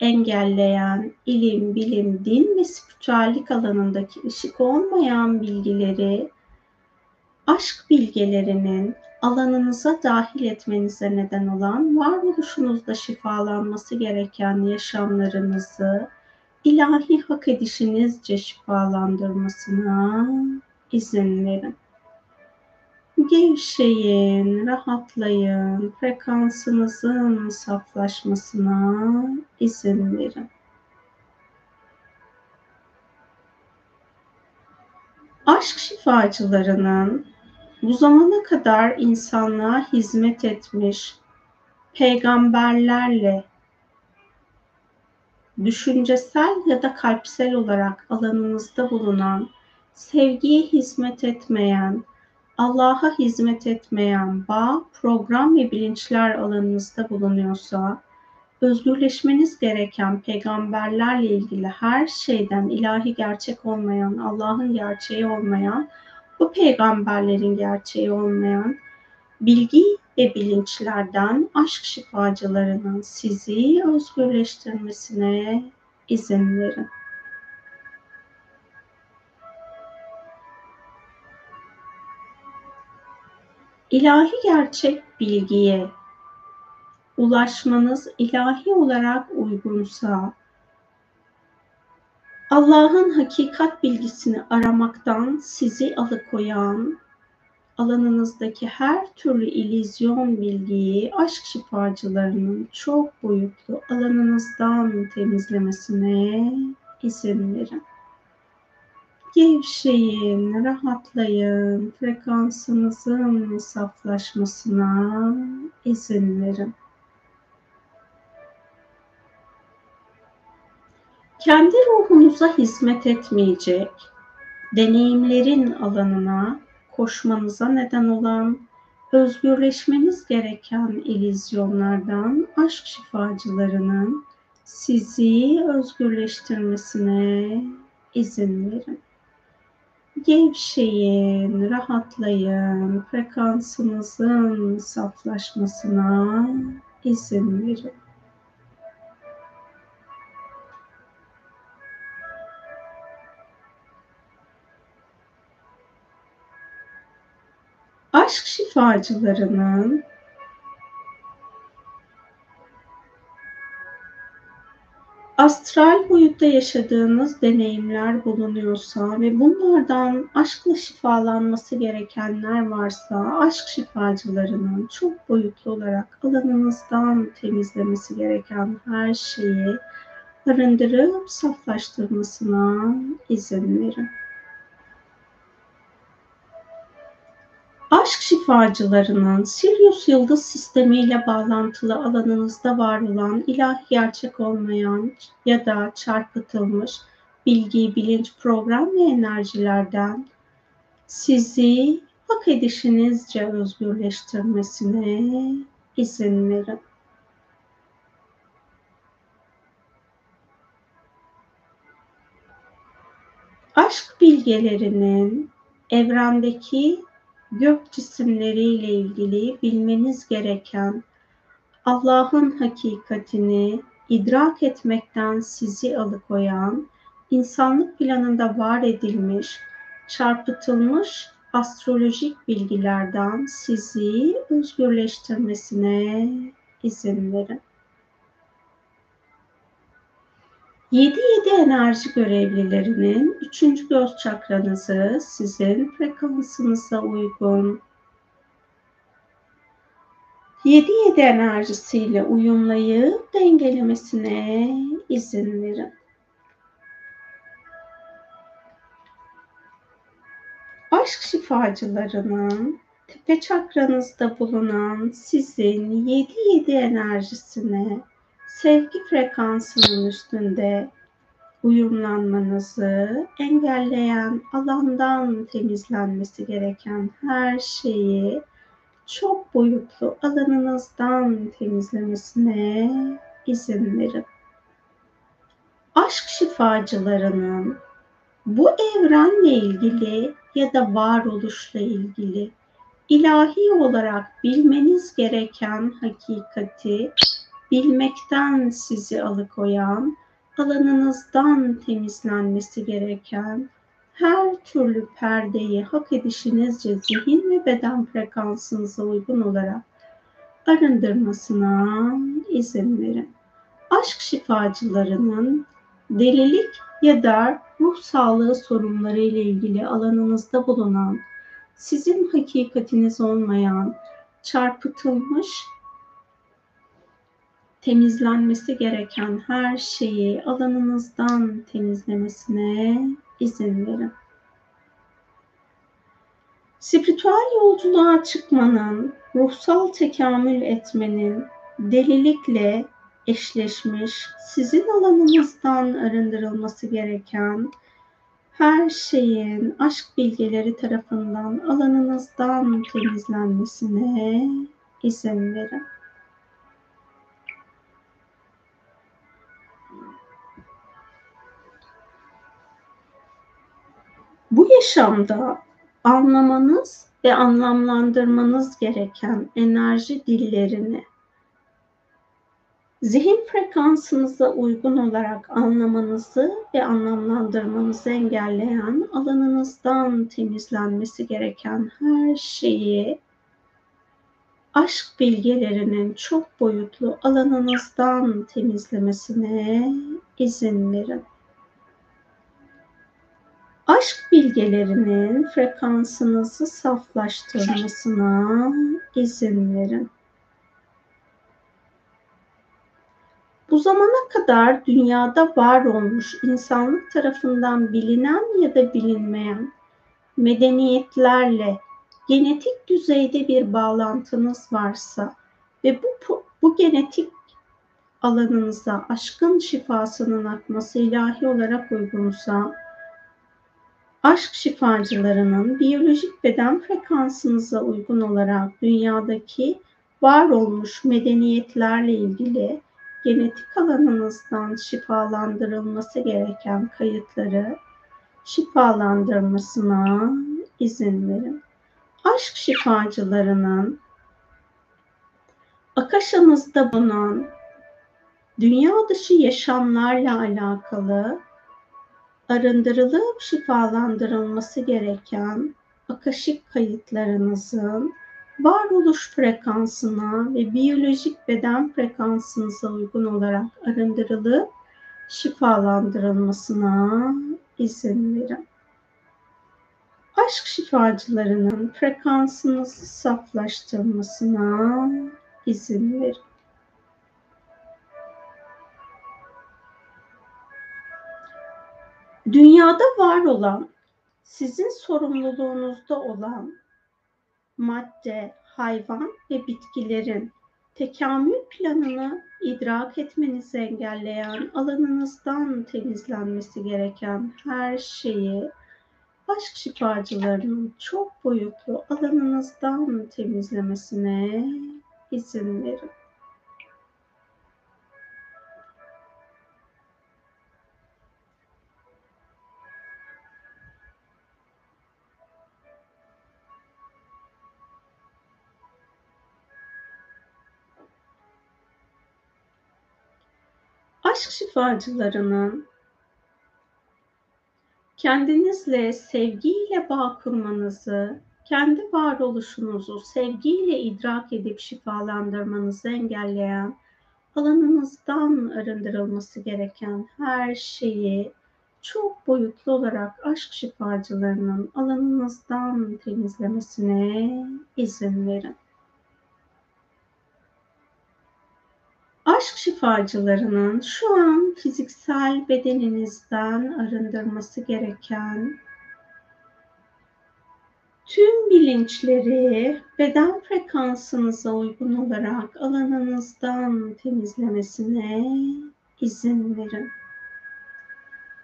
engelleyen ilim, bilim, din ve spiritüellik alanındaki ışık olmayan bilgileri aşk bilgelerinin alanınıza dahil etmenize neden olan varoluşunuzda şifalanması gereken yaşamlarınızı ilahi hak edişinizce şifalandırmasına izin verin. Gevşeyin, rahatlayın, frekansınızın saflaşmasına izin verin. Aşk şifacılarının bu zamana kadar insanlığa hizmet etmiş peygamberlerle düşüncesel ya da kalpsel olarak alanınızda bulunan sevgiye hizmet etmeyen, Allah'a hizmet etmeyen bağ, program ve bilinçler alanınızda bulunuyorsa, özgürleşmeniz gereken peygamberlerle ilgili her şeyden ilahi gerçek olmayan, Allah'ın gerçeği olmayan, bu peygamberlerin gerçeği olmayan bilgi ve bilinçlerden aşk şifacılarının sizi özgürleştirmesine izin verin. ilahi gerçek bilgiye ulaşmanız ilahi olarak uygunsa Allah'ın hakikat bilgisini aramaktan sizi alıkoyan alanınızdaki her türlü ilizyon bilgiyi aşk şifacılarının çok boyutlu alanınızdan temizlemesine izin verin. Gevşeyin, rahatlayın, frekansınızın saflaşmasına izin verin. Kendi ruhunuza hizmet etmeyecek, deneyimlerin alanına koşmanıza neden olan, özgürleşmeniz gereken ilizyonlardan aşk şifacılarının sizi özgürleştirmesine izin verin. Gevşeyin, rahatlayın, frekansınızın saflaşmasına izin verin. Aşk şifacılarının astral boyutta yaşadığınız deneyimler bulunuyorsa ve bunlardan aşkla şifalanması gerekenler varsa aşk şifacılarının çok boyutlu olarak alanınızdan temizlemesi gereken her şeyi arındırıp saflaştırmasına izin verin. Aşk şifacılarının Sirius yıldız sistemiyle bağlantılı alanınızda var olan ilahi gerçek olmayan ya da çarpıtılmış bilgi, bilinç, program ve enerjilerden sizi hak edişinizce özgürleştirmesine izin verin. Aşk bilgelerinin evrendeki gök cisimleriyle ilgili bilmeniz gereken Allah'ın hakikatini idrak etmekten sizi alıkoyan, insanlık planında var edilmiş, çarpıtılmış astrolojik bilgilerden sizi özgürleştirmesine izin verin. 7-7 enerji görevlilerinin 3. göz çakranızı sizin frekansınıza uygun 7-7 enerjisiyle uyumlayıp dengelemesine izin verin. Aşk şifacılarının tepe çakranızda bulunan sizin 7-7 enerjisine sevgi frekansının üstünde uyumlanmanızı engelleyen alandan temizlenmesi gereken her şeyi çok boyutlu alanınızdan temizlemesine izin verin. Aşk şifacılarının bu evrenle ilgili ya da varoluşla ilgili ilahi olarak bilmeniz gereken hakikati bilmekten sizi alıkoyan, alanınızdan temizlenmesi gereken her türlü perdeyi hak edişinizce zihin ve beden frekansınıza uygun olarak arındırmasına izin verin. Aşk şifacılarının delilik ya da ruh sağlığı sorunları ile ilgili alanınızda bulunan, sizin hakikatiniz olmayan, çarpıtılmış temizlenmesi gereken her şeyi alanınızdan temizlemesine izin verin. Spiritüel yolculuğa çıkmanın, ruhsal tekamül etmenin, delilikle eşleşmiş, sizin alanınızdan arındırılması gereken her şeyin aşk bilgeleri tarafından alanınızdan temizlenmesine izin verin. Bu yaşamda anlamanız ve anlamlandırmanız gereken enerji dillerini zihin frekansınıza uygun olarak anlamanızı ve anlamlandırmanızı engelleyen alanınızdan temizlenmesi gereken her şeyi aşk bilgelerinin çok boyutlu alanınızdan temizlemesine izin verin aşk bilgelerinin frekansınızı saflaştırmasına izin verin. Bu zamana kadar dünyada var olmuş insanlık tarafından bilinen ya da bilinmeyen medeniyetlerle genetik düzeyde bir bağlantınız varsa ve bu bu genetik alanınıza aşkın şifasının akması ilahi olarak uygunsa aşk şifacılarının biyolojik beden frekansınıza uygun olarak dünyadaki var olmuş medeniyetlerle ilgili genetik alanınızdan şifalandırılması gereken kayıtları şifalandırmasına izin verin. Aşk şifacılarının akaşanızda bulunan dünya dışı yaşamlarla alakalı arındırılıp şifalandırılması gereken akaşik kayıtlarınızın varoluş frekansına ve biyolojik beden frekansınıza uygun olarak arındırılıp şifalandırılmasına izin verin. Aşk şifacılarının frekansınızı saflaştırmasına izin verin. Dünyada var olan, sizin sorumluluğunuzda olan madde, hayvan ve bitkilerin tekamül planını idrak etmenizi engelleyen, alanınızdan temizlenmesi gereken her şeyi aşk şifacılarının çok boyutlu alanınızdan temizlemesine izin verin. Aşk şifacılarının kendinizle sevgiyle bağ kurmanızı, kendi varoluşunuzu sevgiyle idrak edip şifalandırmanızı engelleyen, alanınızdan arındırılması gereken her şeyi çok boyutlu olarak aşk şifacılarının alanınızdan temizlemesine izin verin. Aşk şifacılarının şu an fiziksel bedeninizden arındırması gereken tüm bilinçleri beden frekansınıza uygun olarak alanınızdan temizlemesine izin verin.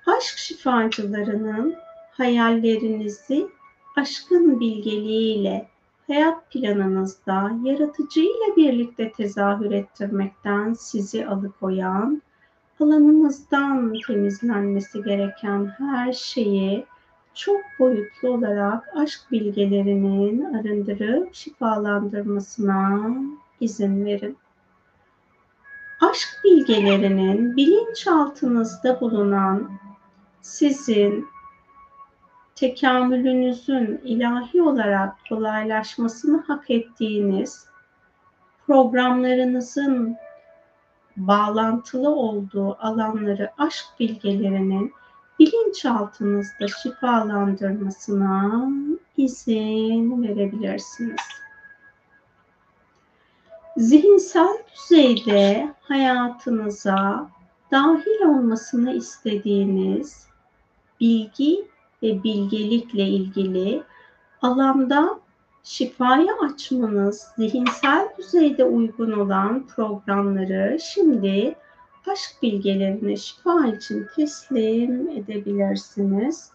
Aşk şifacılarının hayallerinizi aşkın bilgeliğiyle hayat planınızda yaratıcı ile birlikte tezahür ettirmekten sizi alıkoyan, alanınızdan temizlenmesi gereken her şeyi çok boyutlu olarak aşk bilgelerinin arındırıp şifalandırmasına izin verin. Aşk bilgelerinin bilinçaltınızda bulunan sizin tekamülünüzün ilahi olarak kolaylaşmasını hak ettiğiniz programlarınızın bağlantılı olduğu alanları aşk bilgelerinin bilinçaltınızda şifalandırmasına izin verebilirsiniz. Zihinsel düzeyde hayatınıza dahil olmasını istediğiniz bilgi ve bilgelikle ilgili alanda şifaya açmanız, zihinsel düzeyde uygun olan programları şimdi aşk bilgelerine şifa için teslim edebilirsiniz.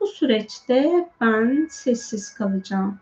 Bu süreçte ben sessiz kalacağım.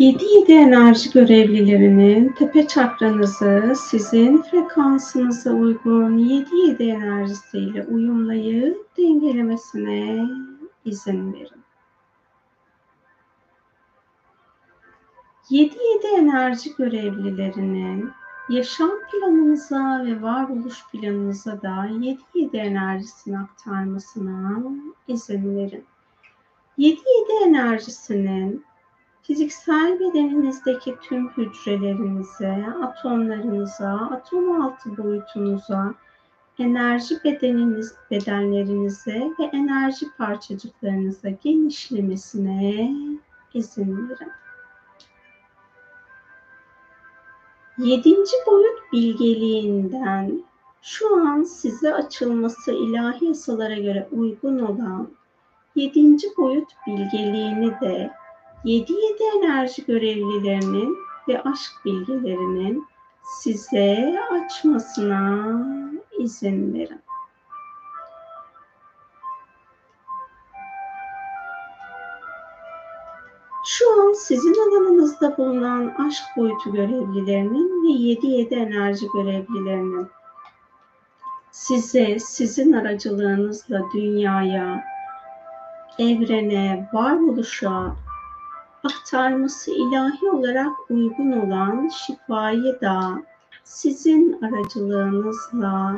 7-7 enerji görevlilerinin tepe çakranızı sizin frekansınıza uygun 7-7 enerjisiyle uyumlayıp dengelemesine izin verin. 7-7 enerji görevlilerinin yaşam planınıza ve varoluş planınıza da 7-7 enerjisini aktarmasına izin verin. 7-7 enerjisinin fiziksel bedeninizdeki tüm hücrelerinize, atomlarınıza, atom altı boyutunuza, enerji bedeniniz, bedenlerinize ve enerji parçacıklarınıza genişlemesine izin verin. Yedinci boyut bilgeliğinden şu an size açılması ilahi yasalara göre uygun olan yedinci boyut bilgeliğini de 7-7 enerji görevlilerinin ve aşk bilgilerinin size açmasına izin verin. Şu an sizin alanınızda bulunan aşk boyutu görevlilerinin ve 7-7 enerji görevlilerinin size sizin aracılığınızla dünyaya, evrene, varoluşa aktarması ilahi olarak uygun olan şifayı da sizin aracılığınızla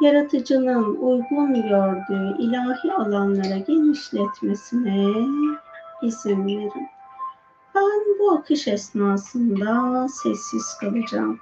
yaratıcının uygun gördüğü ilahi alanlara genişletmesine izin verin. Ben bu akış esnasında sessiz kalacağım.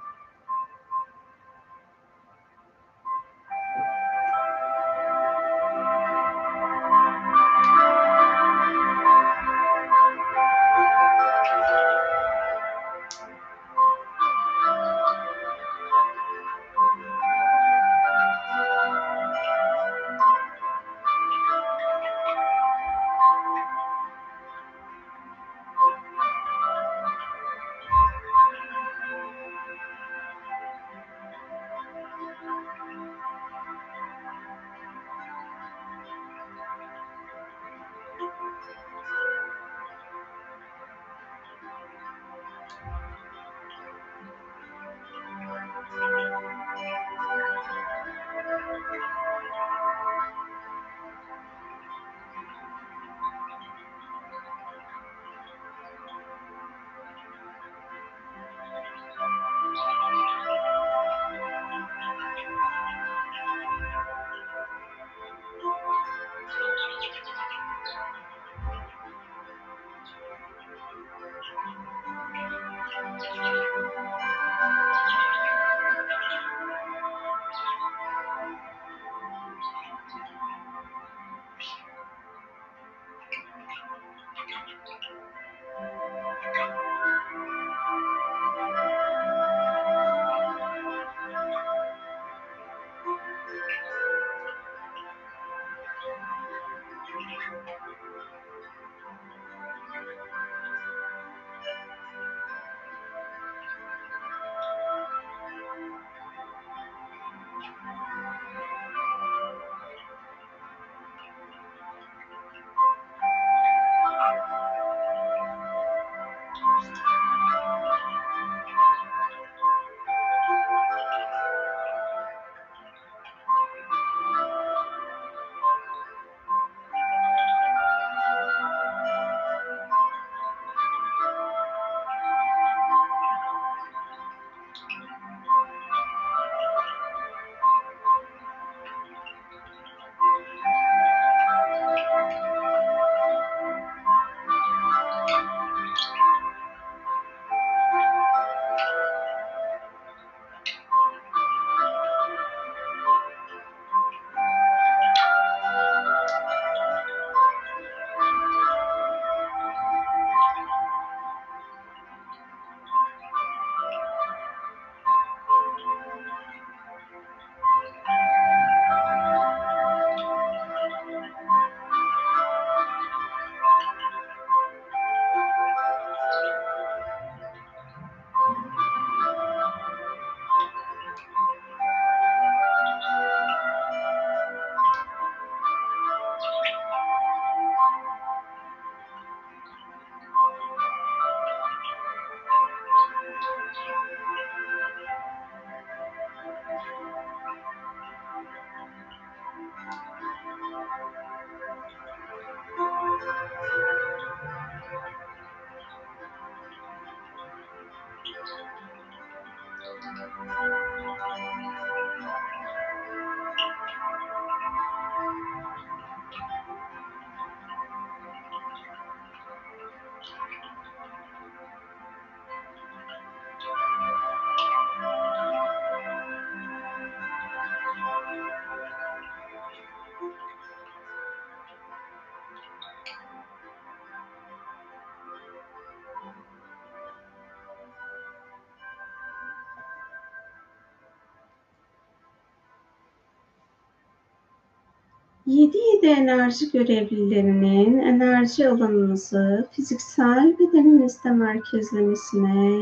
7 7 enerji görevlilerinin enerji alanınızı fiziksel bedeninizde merkezlemesine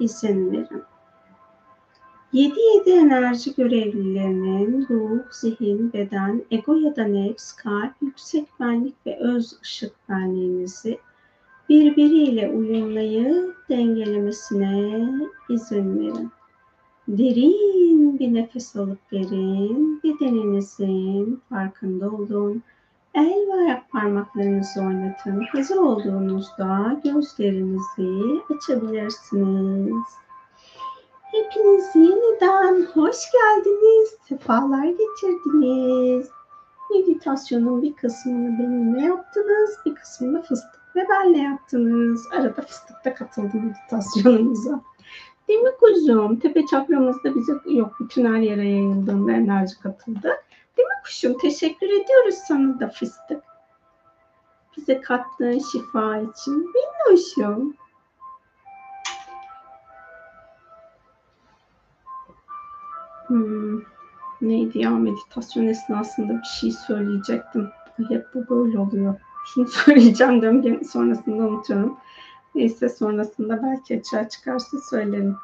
izin verin. 7 7 enerji görevlilerinin ruh, zihin, beden, ego ya da nefs, kalp, yüksek benlik ve öz ışık benliğinizi birbiriyle uyumlayıp dengelemesine izin verin. Derin bir nefes alıp verin. Bedeninizin farkında olun. El ve ayak parmaklarınızı oynatın. Hazır olduğunuzda gözlerinizi açabilirsiniz. Hepiniz yeniden hoş geldiniz. Sefalar getirdiniz. Meditasyonun bir kısmını benimle yaptınız. Bir kısmını fıstık ve benle yaptınız. Arada fıstık da katıldı meditasyonumuza. Değil mi kuzum? Tepe çakramızda bize yok bütün her yere yayıldığında enerji katıldı. Değil mi kuşum? Teşekkür ediyoruz sana da fıstık. Bize kattığın şifa için. Benim hoşum. Hmm. Neydi ya meditasyon esnasında bir şey söyleyecektim. Hep bu böyle oluyor. Şunu söyleyeceğim diyorum sonrasında unutuyorum. Neyse sonrasında belki açığa çıkarsa söylerim.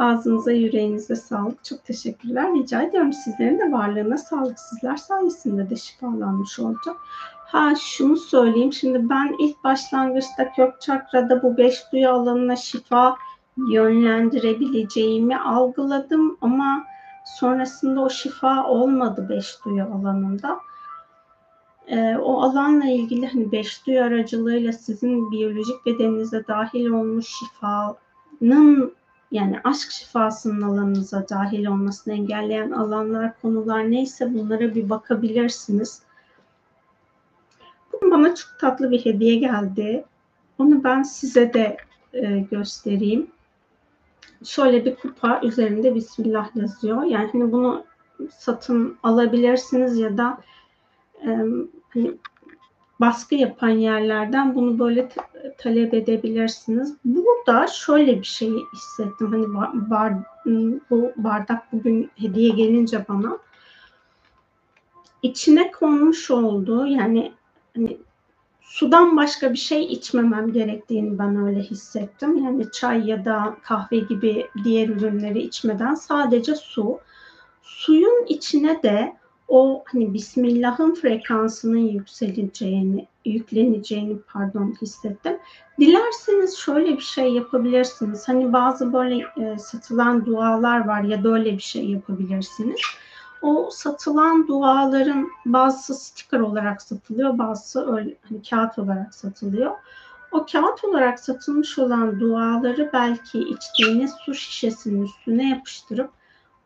Ağzınıza, yüreğinize sağlık. Çok teşekkürler. Rica ediyorum sizlerin de varlığına sağlık. Sizler sayesinde de şifalanmış oldu. Ha şunu söyleyeyim. Şimdi ben ilk başlangıçta kök çakrada bu beş duyu alanına şifa yönlendirebileceğimi algıladım ama sonrasında o şifa olmadı beş duyu alanında. Ee, o alanla ilgili hani beş duyu aracılığıyla sizin biyolojik bedeninize dahil olmuş şifanın yani aşk şifasının alanınıza dahil olmasını engelleyen alanlar, konular neyse bunlara bir bakabilirsiniz. Bugün bana çok tatlı bir hediye geldi. Onu ben size de e, göstereyim. Şöyle bir kupa üzerinde Bismillah yazıyor. Yani hani bunu satın alabilirsiniz ya da e, hani baskı yapan yerlerden bunu böyle talep edebilirsiniz. Burada şöyle bir şey hissettim. Hani bar, bu bardak bugün hediye gelince bana içine konmuş olduğu yani hani sudan başka bir şey içmemem gerektiğini ben öyle hissettim. Yani çay ya da kahve gibi diğer ürünleri içmeden sadece su. Suyun içine de o hani Bismillah'ın frekansının yükseleceğini, yükleneceğini pardon hissettim. Dilerseniz şöyle bir şey yapabilirsiniz. Hani bazı böyle e, satılan dualar var ya da öyle bir şey yapabilirsiniz. O satılan duaların bazısı sticker olarak satılıyor, bazısı öyle hani kağıt olarak satılıyor. O kağıt olarak satılmış olan duaları belki içtiğiniz su şişesinin üstüne yapıştırıp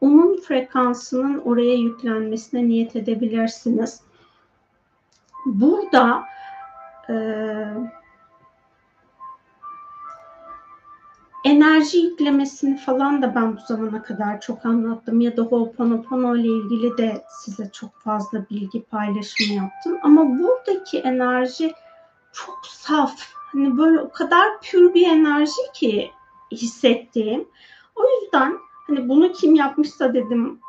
onun frekansının oraya yüklenmesine niyet edebilirsiniz. Burada e, enerji yüklemesini falan da ben bu zamana kadar çok anlattım ya da Ho'oponopono ile ilgili de size çok fazla bilgi paylaşımı yaptım. Ama buradaki enerji çok saf. Hani böyle o kadar pür bir enerji ki hissettiğim. O yüzden Hani bunu kim yapmışsa dedim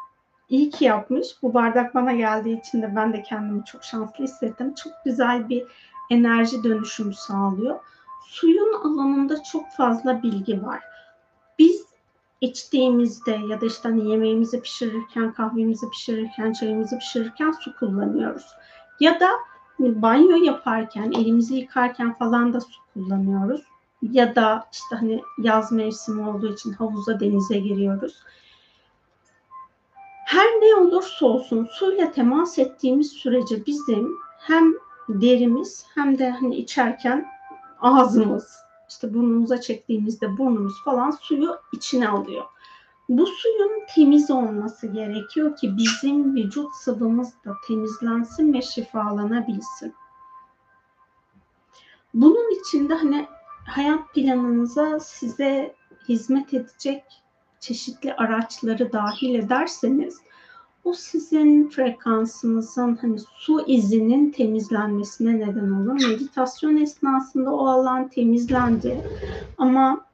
iyi ki yapmış. Bu bardak bana geldiği için de ben de kendimi çok şanslı hissettim. Çok güzel bir enerji dönüşümü sağlıyor. Suyun alanında çok fazla bilgi var. Biz içtiğimizde ya da işte hani yemeğimizi pişirirken, kahvemizi pişirirken, çayımızı pişirirken su kullanıyoruz. Ya da hani banyo yaparken, elimizi yıkarken falan da su kullanıyoruz ya da işte hani yaz mevsimi olduğu için havuza denize giriyoruz. Her ne olursa olsun suyla temas ettiğimiz sürece bizim hem derimiz hem de hani içerken ağzımız, işte burnumuza çektiğimizde burnumuz falan suyu içine alıyor. Bu suyun temiz olması gerekiyor ki bizim vücut sıvımız da temizlensin ve şifalanabilsin. Bunun için de hani hayat planınıza size hizmet edecek çeşitli araçları dahil ederseniz o sizin frekansınızın hani su izinin temizlenmesine neden olur. Meditasyon esnasında o alan temizlendi ama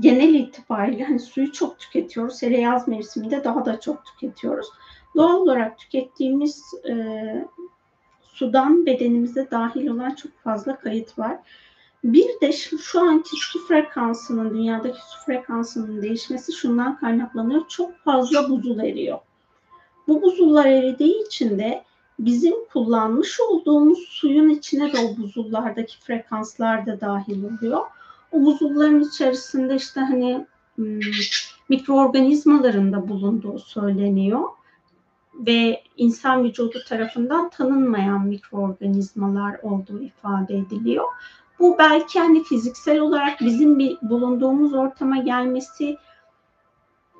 genel itibariyle hani suyu çok tüketiyoruz. Hele yaz mevsiminde daha da çok tüketiyoruz. Doğal olarak tükettiğimiz e, sudan bedenimize dahil olan çok fazla kayıt var. Bir de şu, şu anki su frekansının, dünyadaki su frekansının değişmesi şundan kaynaklanıyor. Çok fazla buzul eriyor. Bu buzullar eridiği için de bizim kullanmış olduğumuz suyun içine de o buzullardaki frekanslar da dahil oluyor. O buzulların içerisinde işte hani hmm, mikroorganizmaların da bulunduğu söyleniyor ve insan vücudu tarafından tanınmayan mikroorganizmalar olduğu ifade ediliyor. Bu belki hani fiziksel olarak bizim bir bulunduğumuz ortama gelmesi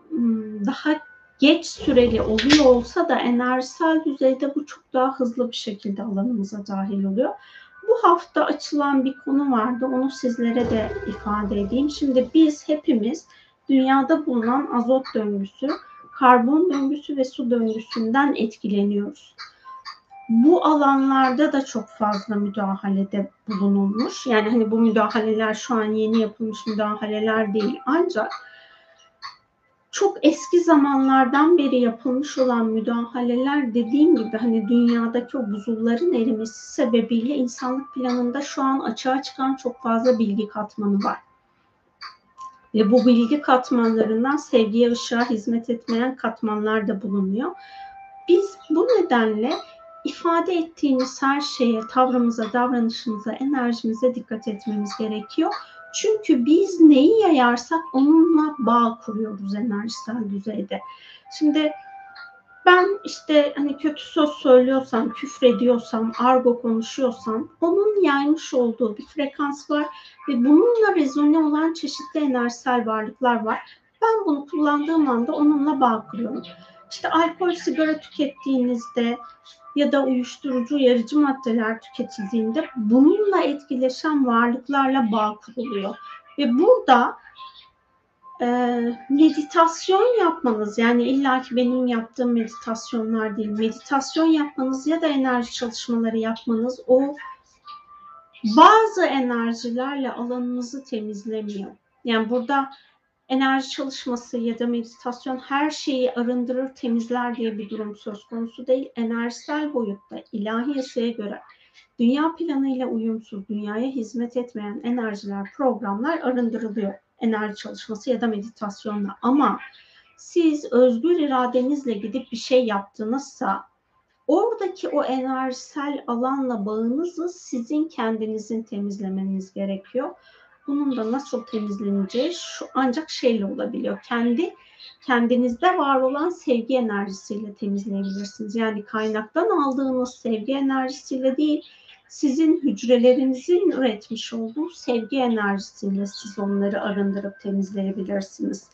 hmm, daha geç süreli oluyor olsa da enerjisel düzeyde bu çok daha hızlı bir şekilde alanımıza dahil oluyor. Bu hafta açılan bir konu vardı. Onu sizlere de ifade edeyim. Şimdi biz hepimiz dünyada bulunan azot döngüsü, karbon döngüsü ve su döngüsünden etkileniyoruz bu alanlarda da çok fazla müdahalede bulunulmuş. Yani hani bu müdahaleler şu an yeni yapılmış müdahaleler değil. Ancak çok eski zamanlardan beri yapılmış olan müdahaleler dediğim gibi hani dünyadaki o buzulların erimesi sebebiyle insanlık planında şu an açığa çıkan çok fazla bilgi katmanı var. Ve bu bilgi katmanlarından sevgiye ışığa hizmet etmeyen katmanlar da bulunuyor. Biz bu nedenle ifade ettiğimiz her şeye, tavrımıza, davranışımıza, enerjimize dikkat etmemiz gerekiyor. Çünkü biz neyi yayarsak onunla bağ kuruyoruz enerjisel düzeyde. Şimdi ben işte hani kötü söz söylüyorsam, küfrediyorsam, argo konuşuyorsam onun yaymış olduğu bir frekans var ve bununla rezone olan çeşitli enerjisel varlıklar var. Ben bunu kullandığım anda onunla bağ kuruyorum. İşte alkol, sigara tükettiğinizde ya da uyuşturucu uyarıcı maddeler tüketildiğinde bununla etkileşen varlıklarla bağ kuruluyor. Ve burada e, meditasyon yapmanız yani illaki benim yaptığım meditasyonlar değil meditasyon yapmanız ya da enerji çalışmaları yapmanız o bazı enerjilerle alanınızı temizlemiyor. Yani burada enerji çalışması ya da meditasyon her şeyi arındırır, temizler diye bir durum söz konusu değil. Enerjisel boyutta ilahi yasaya göre dünya planıyla uyumsuz, dünyaya hizmet etmeyen enerjiler, programlar arındırılıyor enerji çalışması ya da meditasyonla. Ama siz özgür iradenizle gidip bir şey yaptınızsa oradaki o enerjisel alanla bağınızı sizin kendinizin temizlemeniz gerekiyor. Bunun da nasıl temizleneceği şu ancak şeyle olabiliyor. Kendi kendinizde var olan sevgi enerjisiyle temizleyebilirsiniz. Yani kaynaktan aldığınız sevgi enerjisiyle değil, sizin hücrelerinizin üretmiş olduğu sevgi enerjisiyle siz onları arındırıp temizleyebilirsiniz.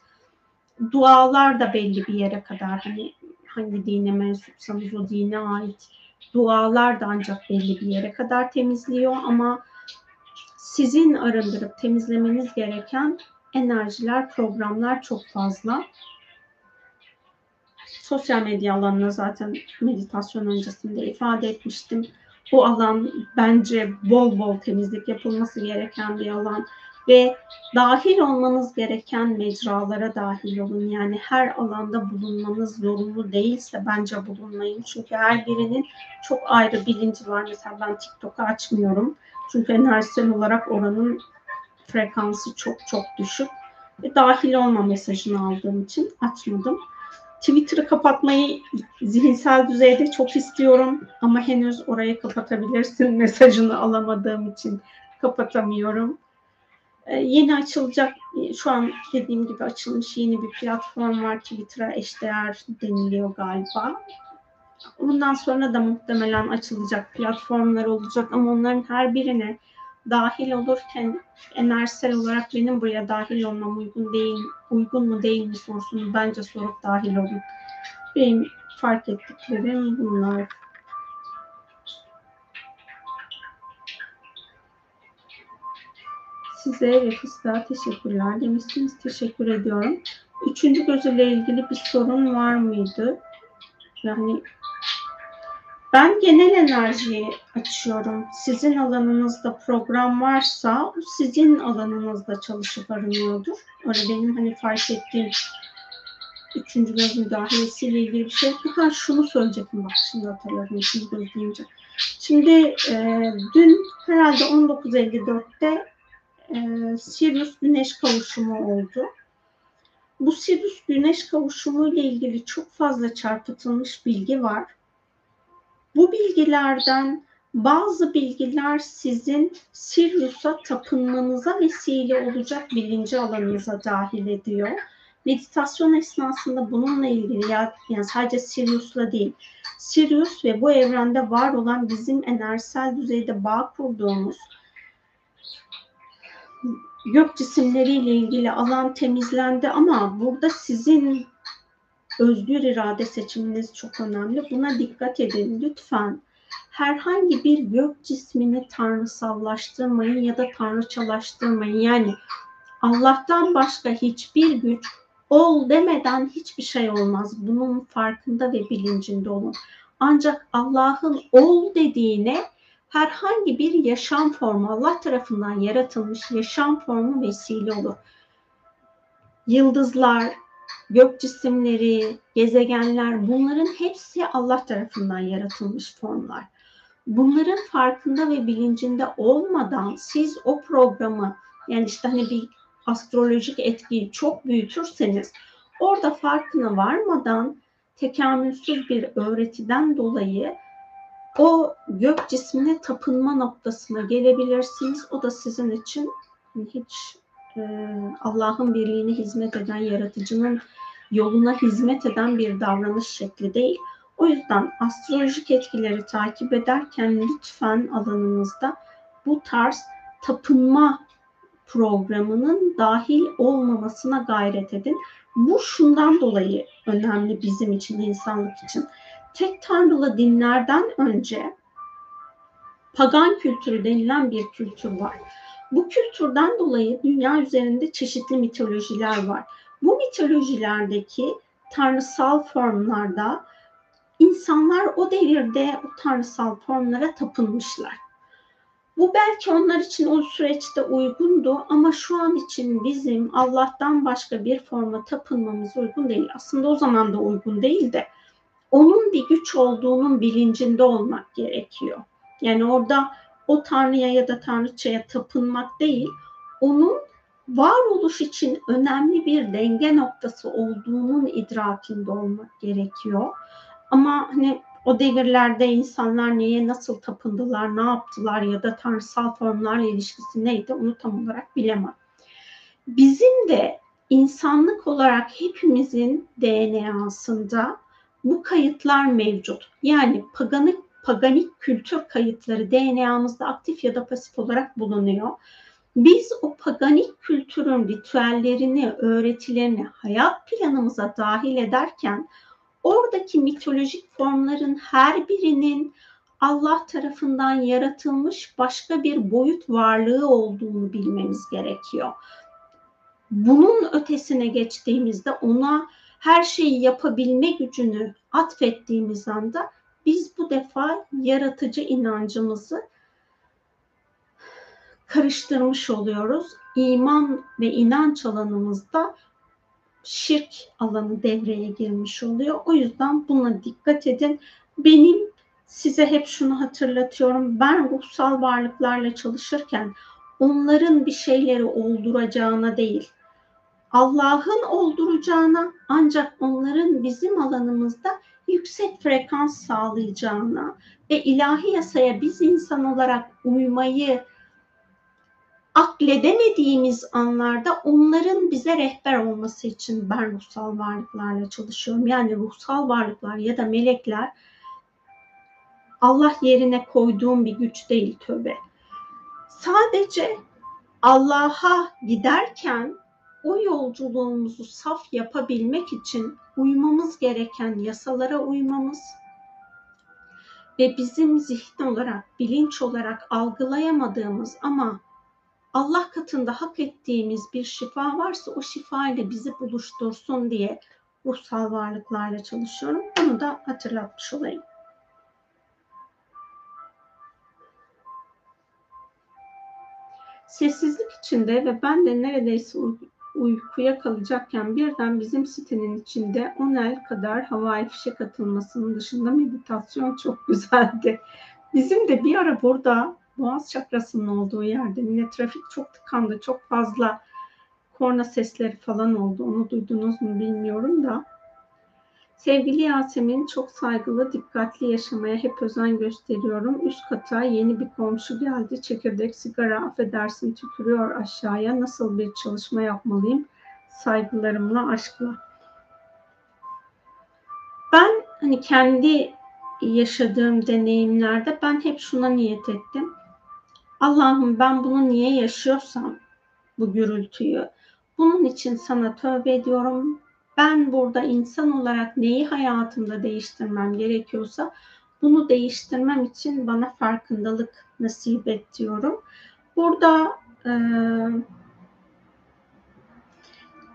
Dualar da belli bir yere kadar hani hangi dine mensupsanız o dine ait dualar da ancak belli bir yere kadar temizliyor ama sizin arındırıp temizlemeniz gereken enerjiler, programlar çok fazla. Sosyal medya alanına zaten meditasyon öncesinde ifade etmiştim. Bu alan bence bol bol temizlik yapılması gereken bir alan ve dahil olmanız gereken mecralara dahil olun. Yani her alanda bulunmanız zorunlu değilse bence bulunmayın. Çünkü her birinin çok ayrı bilinci var. Mesela ben TikTok'u açmıyorum. Çünkü enerjisel olarak oranın frekansı çok çok düşük. Ve dahil olma mesajını aldığım için açmadım. Twitter'ı kapatmayı zihinsel düzeyde çok istiyorum ama henüz orayı kapatabilirsin mesajını alamadığım için kapatamıyorum. Ee, yeni açılacak, şu an dediğim gibi açılmış yeni bir platform var. Twitter'a eşdeğer deniliyor galiba. Bundan sonra da muhtemelen açılacak platformlar olacak ama onların her birine dahil olurken enerjisel olarak benim buraya dahil olmam uygun değil, uygun mu değil mi sorusunu bence sorup dahil olun. Benim fark ettiklerim bunlar. Size ve fıstığa teşekkürler demişsiniz. Teşekkür ediyorum. Üçüncü gözüyle ilgili bir sorun var mıydı? Yani ben genel enerjiyi açıyorum. Sizin alanınızda program varsa o sizin alanınızda çalışıp aranıyordur. Öyle benim hani fark ettiğim üçüncü göz müdahalesiyle ilgili bir şey. Ha şunu söyleyecektim bak şimdi hatırladım üçüncü göz deyince. Şimdi e, dün herhalde 19.54'te e, Sirius Güneş kavuşumu oldu. Bu Sirius Güneş kavuşumu ile ilgili çok fazla çarpıtılmış bilgi var. Bu bilgilerden bazı bilgiler sizin Sirius'a tapınmanıza vesile olacak bilinci alanınıza dahil ediyor. Meditasyon esnasında bununla ilgili ya, yani sadece Sirius'la değil, Sirius ve bu evrende var olan bizim enerjisel düzeyde bağ kurduğumuz gök cisimleriyle ilgili alan temizlendi ama burada sizin özgür irade seçiminiz çok önemli. Buna dikkat edin lütfen. Herhangi bir gök cismini tanrısallaştırmayın ya da tanrıçalaştırmayın. Yani Allah'tan başka hiçbir güç ol demeden hiçbir şey olmaz. Bunun farkında ve bilincinde olun. Ancak Allah'ın ol dediğine herhangi bir yaşam formu Allah tarafından yaratılmış yaşam formu vesile olur. Yıldızlar, gök cisimleri, gezegenler bunların hepsi Allah tarafından yaratılmış formlar. Bunların farkında ve bilincinde olmadan siz o programı yani işte hani bir astrolojik etkiyi çok büyütürseniz orada farkına varmadan tekamülsüz bir öğretiden dolayı o gök cismine tapınma noktasına gelebilirsiniz. O da sizin için hiç Allah'ın birliğine hizmet eden, yaratıcının yoluna hizmet eden bir davranış şekli değil. O yüzden astrolojik etkileri takip ederken lütfen alanınızda bu tarz tapınma programının dahil olmamasına gayret edin. Bu şundan dolayı önemli bizim için, insanlık için tek tanrılı dinlerden önce pagan kültürü denilen bir kültür var. Bu kültürden dolayı dünya üzerinde çeşitli mitolojiler var. Bu mitolojilerdeki tanrısal formlarda insanlar o devirde o tanrısal formlara tapınmışlar. Bu belki onlar için o süreçte uygundu ama şu an için bizim Allah'tan başka bir forma tapınmamız uygun değil. Aslında o zaman da uygun değil de onun bir güç olduğunun bilincinde olmak gerekiyor. Yani orada o tanrıya ya da tanrıçaya tapınmak değil, onun varoluş için önemli bir denge noktası olduğunun idrakinde olmak gerekiyor. Ama hani o devirlerde insanlar neye nasıl tapındılar, ne yaptılar ya da tanrısal formlarla ilişkisi neydi onu tam olarak bilemem. Bizim de insanlık olarak hepimizin DNA'sında bu kayıtlar mevcut. Yani paganik, paganik kültür kayıtları DNA'mızda aktif ya da pasif olarak bulunuyor. Biz o paganik kültürün ritüellerini, öğretilerini hayat planımıza dahil ederken oradaki mitolojik formların her birinin Allah tarafından yaratılmış başka bir boyut varlığı olduğunu bilmemiz gerekiyor. Bunun ötesine geçtiğimizde ona her şeyi yapabilme gücünü atfettiğimiz anda biz bu defa yaratıcı inancımızı karıştırmış oluyoruz. İman ve inanç alanımızda şirk alanı devreye girmiş oluyor. O yüzden buna dikkat edin. Benim size hep şunu hatırlatıyorum. Ben ruhsal varlıklarla çalışırken onların bir şeyleri olduracağına değil, Allah'ın olduracağına ancak onların bizim alanımızda yüksek frekans sağlayacağına ve ilahi yasaya biz insan olarak uymayı akledemediğimiz anlarda onların bize rehber olması için ben ruhsal varlıklarla çalışıyorum. Yani ruhsal varlıklar ya da melekler Allah yerine koyduğum bir güç değil tövbe. Sadece Allah'a giderken o yolculuğumuzu saf yapabilmek için uymamız gereken yasalara uymamız ve bizim zihin olarak, bilinç olarak algılayamadığımız ama Allah katında hak ettiğimiz bir şifa varsa o şifa ile bizi buluştursun diye ruhsal varlıklarla çalışıyorum. Bunu da hatırlatmış olayım. Sessizlik içinde ve ben de neredeyse uykuya kalacakken birden bizim sitenin içinde 10 el kadar havai fişek atılmasının dışında meditasyon çok güzeldi. Bizim de bir ara burada Boğaz çakrasının olduğu yerde yine trafik çok tıkandı. Çok fazla korna sesleri falan oldu. Onu duydunuz mu bilmiyorum da. Sevgili Yasemin çok saygılı, dikkatli yaşamaya hep özen gösteriyorum. Üst kata yeni bir komşu geldi. Çekirdek sigara affedersin tükürüyor aşağıya. Nasıl bir çalışma yapmalıyım? Saygılarımla, aşkla. Ben hani kendi yaşadığım deneyimlerde ben hep şuna niyet ettim. Allah'ım ben bunu niye yaşıyorsam bu gürültüyü bunun için sana tövbe ediyorum. Ben burada insan olarak neyi hayatımda değiştirmem gerekiyorsa bunu değiştirmem için bana farkındalık nasip et diyorum. Burada e,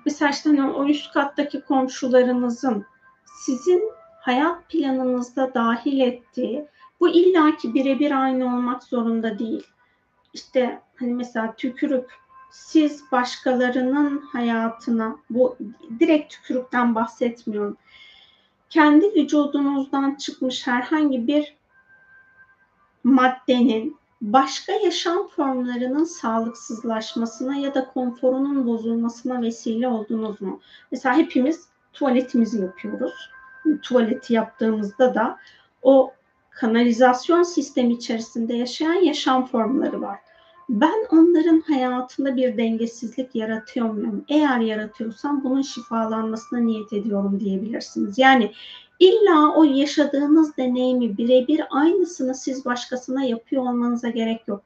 mesela işte hani o üst kattaki komşularınızın sizin hayat planınızda dahil ettiği bu illaki birebir aynı olmak zorunda değil işte hani mesela tükürük siz başkalarının hayatına bu direkt tükürükten bahsetmiyorum. Kendi vücudunuzdan çıkmış herhangi bir maddenin başka yaşam formlarının sağlıksızlaşmasına ya da konforunun bozulmasına vesile oldunuz mu? Mesela hepimiz tuvaletimizi yapıyoruz. Tuvaleti yaptığımızda da o kanalizasyon sistemi içerisinde yaşayan yaşam formları var. Ben onların hayatında bir dengesizlik yaratıyor muyum? Eğer yaratıyorsam bunun şifalanmasına niyet ediyorum diyebilirsiniz. Yani illa o yaşadığınız deneyimi birebir aynısını siz başkasına yapıyor olmanıza gerek yok.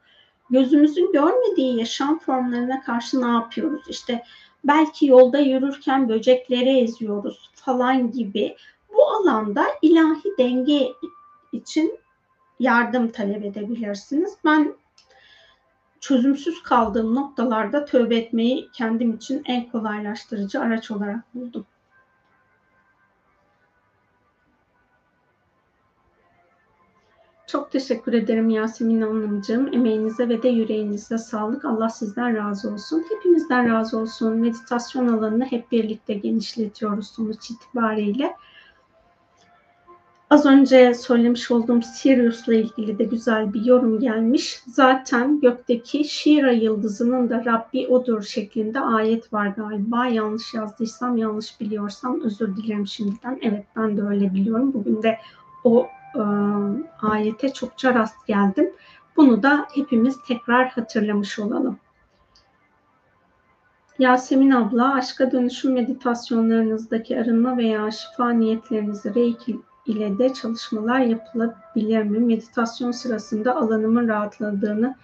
Gözümüzün görmediği yaşam formlarına karşı ne yapıyoruz? İşte belki yolda yürürken böcekleri eziyoruz falan gibi bu alanda ilahi denge için yardım talep edebilirsiniz. Ben çözümsüz kaldığım noktalarda tövbe etmeyi kendim için en kolaylaştırıcı araç olarak buldum. Çok teşekkür ederim Yasemin Hanımcığım. Emeğinize ve de yüreğinize sağlık. Allah sizden razı olsun. Hepimizden razı olsun. Meditasyon alanını hep birlikte genişletiyoruz sonuç itibariyle. Az önce söylemiş olduğum Sirius'la ilgili de güzel bir yorum gelmiş. Zaten gökteki Shira yıldızının da Rabbi odur şeklinde ayet var galiba. Yanlış yazdıysam, yanlış biliyorsam özür dilerim şimdiden. Evet ben de öyle biliyorum. Bugün de o e, ayete çokça rast geldim. Bunu da hepimiz tekrar hatırlamış olalım. Yasemin abla, aşka dönüşüm meditasyonlarınızdaki arınma veya şifa niyetlerinizi reiki ile de çalışmalar yapılabilir mi? Meditasyon sırasında alanımın rahatladığını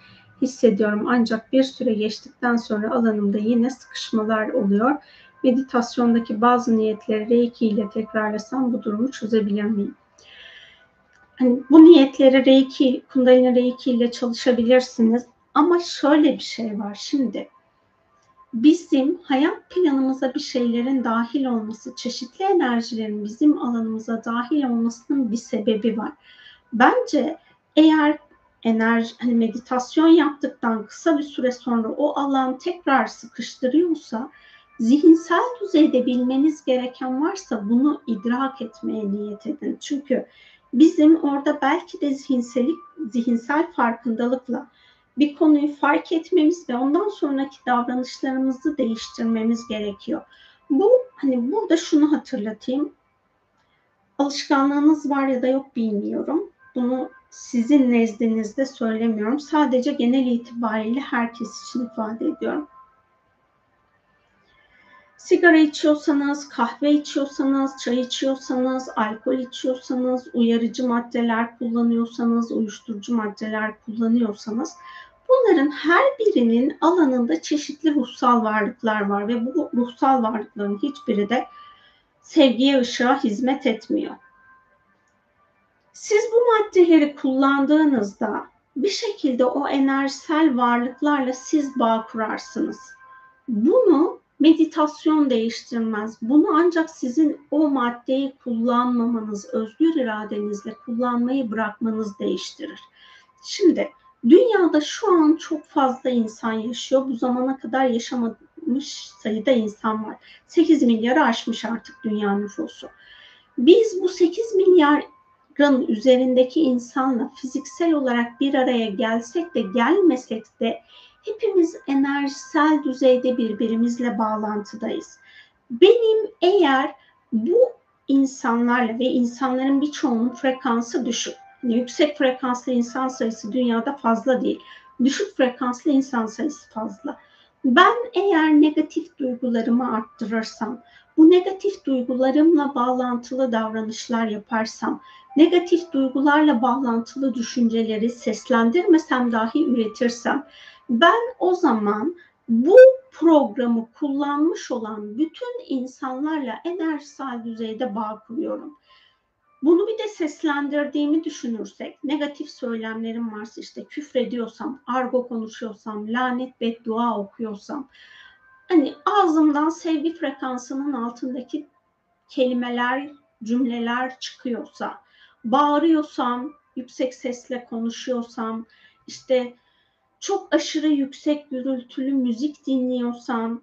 hissediyorum. Ancak bir süre geçtikten sonra alanımda yine sıkışmalar oluyor. Meditasyondaki bazı niyetleri Reiki ile tekrarlasam bu durumu çözebilir miyim? Hani bu niyetleri Reiki, Kundalini Reiki ile çalışabilirsiniz. Ama şöyle bir şey var şimdi bizim hayat planımıza bir şeylerin dahil olması, çeşitli enerjilerin bizim alanımıza dahil olmasının bir sebebi var. Bence eğer enerji hani meditasyon yaptıktan kısa bir süre sonra o alan tekrar sıkıştırıyorsa zihinsel düzeyde bilmeniz gereken varsa bunu idrak etmeye niyet edin. Çünkü bizim orada belki de zihinselik, zihinsel farkındalıkla bir konuyu fark etmemiz ve ondan sonraki davranışlarımızı değiştirmemiz gerekiyor. Bu hani burada şunu hatırlatayım. Alışkanlığınız var ya da yok bilmiyorum. Bunu sizin nezdinizde söylemiyorum. Sadece genel itibariyle herkes için ifade ediyorum. sigara içiyorsanız, kahve içiyorsanız, çay içiyorsanız, alkol içiyorsanız, uyarıcı maddeler kullanıyorsanız, uyuşturucu maddeler kullanıyorsanız bunların her birinin alanında çeşitli ruhsal varlıklar var ve bu ruhsal varlıkların hiçbiri de sevgiye, ışığa hizmet etmiyor. Siz bu maddeleri kullandığınızda bir şekilde o enerjisel varlıklarla siz bağ kurarsınız. Bunu meditasyon değiştirmez. Bunu ancak sizin o maddeyi kullanmamanız, özgür iradenizle kullanmayı bırakmanız değiştirir. Şimdi dünyada şu an çok fazla insan yaşıyor. Bu zamana kadar yaşamamış sayıda insan var. 8 milyarı aşmış artık dünya nüfusu. Biz bu 8 milyar üzerindeki insanla fiziksel olarak bir araya gelsek de gelmesek de hepimiz enerjisel düzeyde birbirimizle bağlantıdayız. Benim eğer bu insanlarla ve insanların birçoğunun frekansı düşük. Yüksek frekanslı insan sayısı dünyada fazla değil. Düşük frekanslı insan sayısı fazla. Ben eğer negatif duygularımı arttırırsam, bu negatif duygularımla bağlantılı davranışlar yaparsam, negatif duygularla bağlantılı düşünceleri seslendirmesem dahi üretirsem, ben o zaman bu programı kullanmış olan bütün insanlarla enerjisel düzeyde bağ kuruyorum. Bunu bir de seslendirdiğimi düşünürsek, negatif söylemlerim varsa işte küfrediyorsam, argo konuşuyorsam, lanet beddua okuyorsam, hani ağzımdan sevgi frekansının altındaki kelimeler, cümleler çıkıyorsa, bağırıyorsam, yüksek sesle konuşuyorsam, işte çok aşırı yüksek gürültülü müzik dinliyorsam,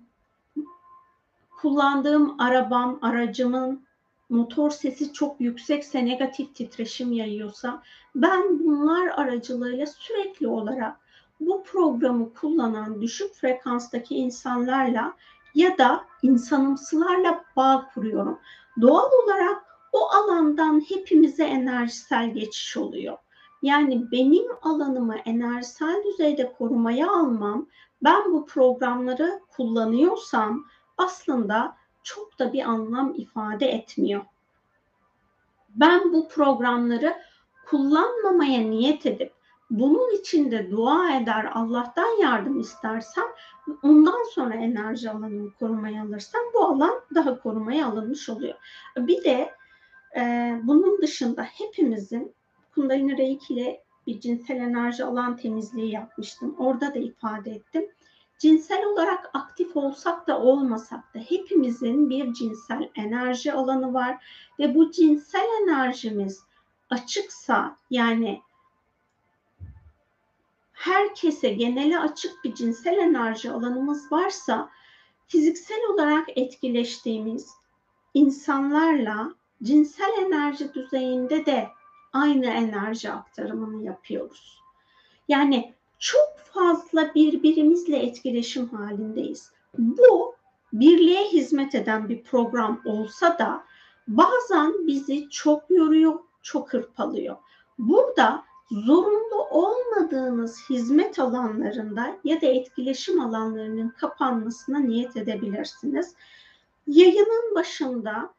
kullandığım arabam, aracımın motor sesi çok yüksekse, negatif titreşim yayıyorsa, ben bunlar aracılığıyla sürekli olarak bu programı kullanan düşük frekanstaki insanlarla ya da insanımsılarla bağ kuruyorum. Doğal olarak o alandan hepimize enerjisel geçiş oluyor. Yani benim alanımı enerjisel düzeyde korumaya almam, ben bu programları kullanıyorsam aslında çok da bir anlam ifade etmiyor. Ben bu programları kullanmamaya niyet edip bunun için de dua eder, Allah'tan yardım istersem ondan sonra enerji alanını korumaya alırsam bu alan daha korumaya alınmış oluyor. Bir de e, bunun dışında hepimizin Kundalini Reiki ile bir cinsel enerji alan temizliği yapmıştım. Orada da ifade ettim. Cinsel olarak aktif olsak da olmasak da hepimizin bir cinsel enerji alanı var ve bu cinsel enerjimiz açıksa yani herkese genele açık bir cinsel enerji alanımız varsa fiziksel olarak etkileştiğimiz insanlarla cinsel enerji düzeyinde de aynı enerji aktarımını yapıyoruz. Yani çok fazla birbirimizle etkileşim halindeyiz. Bu birliğe hizmet eden bir program olsa da bazen bizi çok yoruyor, çok hırpalıyor. Burada zorunlu olmadığınız hizmet alanlarında ya da etkileşim alanlarının kapanmasına niyet edebilirsiniz. Yayının başında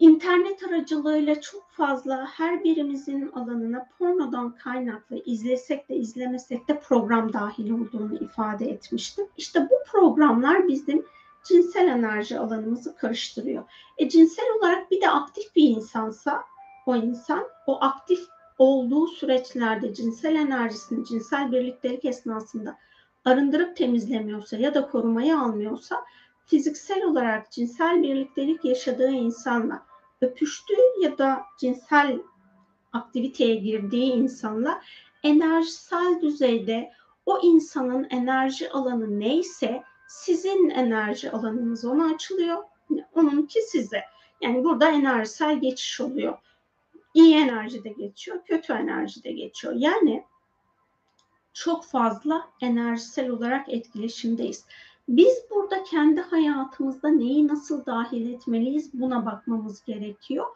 İnternet aracılığıyla çok fazla her birimizin alanına pornodan kaynaklı izlesek de izlemesek de program dahil olduğunu ifade etmiştim. İşte bu programlar bizim cinsel enerji alanımızı karıştırıyor. E cinsel olarak bir de aktif bir insansa o insan o aktif olduğu süreçlerde cinsel enerjisini cinsel birliktelik esnasında arındırıp temizlemiyorsa ya da korumaya almıyorsa fiziksel olarak cinsel birliktelik yaşadığı insanla öpüştüğü ya da cinsel aktiviteye girdiği insanla enerjisel düzeyde o insanın enerji alanı neyse sizin enerji alanınız ona açılıyor. Onunki size. Yani burada enerjisel geçiş oluyor. İyi enerji de geçiyor, kötü enerji de geçiyor. Yani çok fazla enerjisel olarak etkileşimdeyiz. Biz burada kendi hayatımızda neyi nasıl dahil etmeliyiz buna bakmamız gerekiyor.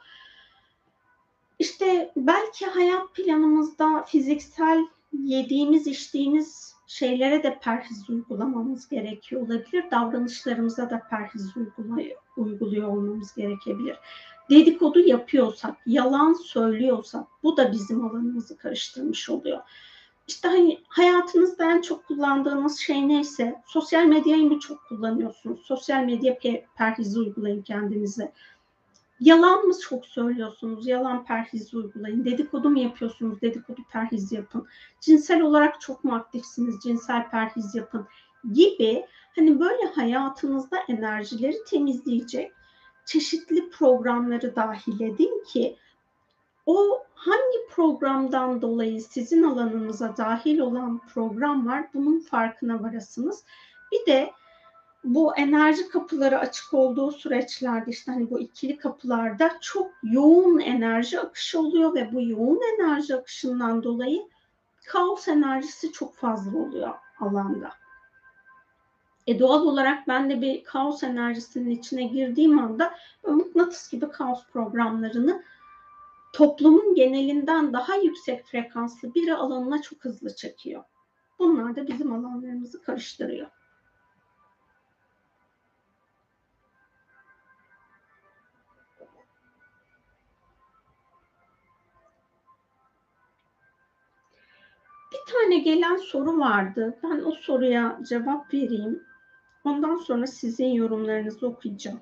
İşte belki hayat planımızda fiziksel yediğimiz içtiğimiz şeylere de perhiz uygulamamız gerekiyor olabilir. Davranışlarımıza da perhiz uyguluyor olmamız gerekebilir. Dedikodu yapıyorsak, yalan söylüyorsak bu da bizim alanımızı karıştırmış oluyor. İşte hani hayatınızda en çok kullandığınız şey neyse, sosyal medyayı mı çok kullanıyorsunuz? Sosyal medya perhizi uygulayın kendinize. Yalan mı çok söylüyorsunuz? Yalan perhizi uygulayın. Dedikodu mu yapıyorsunuz? Dedikodu perhiz yapın. Cinsel olarak çok mu aktifsiniz? Cinsel perhiz yapın gibi hani böyle hayatınızda enerjileri temizleyecek çeşitli programları dahil edin ki o hangi programdan dolayı sizin alanınıza dahil olan program var bunun farkına varasınız. Bir de bu enerji kapıları açık olduğu süreçlerde işte hani bu ikili kapılarda çok yoğun enerji akışı oluyor ve bu yoğun enerji akışından dolayı kaos enerjisi çok fazla oluyor alanda. E doğal olarak ben de bir kaos enerjisinin içine girdiğim anda mıknatıs gibi kaos programlarını toplumun genelinden daha yüksek frekanslı biri alanına çok hızlı çekiyor. Bunlar da bizim alanlarımızı karıştırıyor. Bir tane gelen soru vardı. Ben o soruya cevap vereyim. Ondan sonra sizin yorumlarınızı okuyacağım.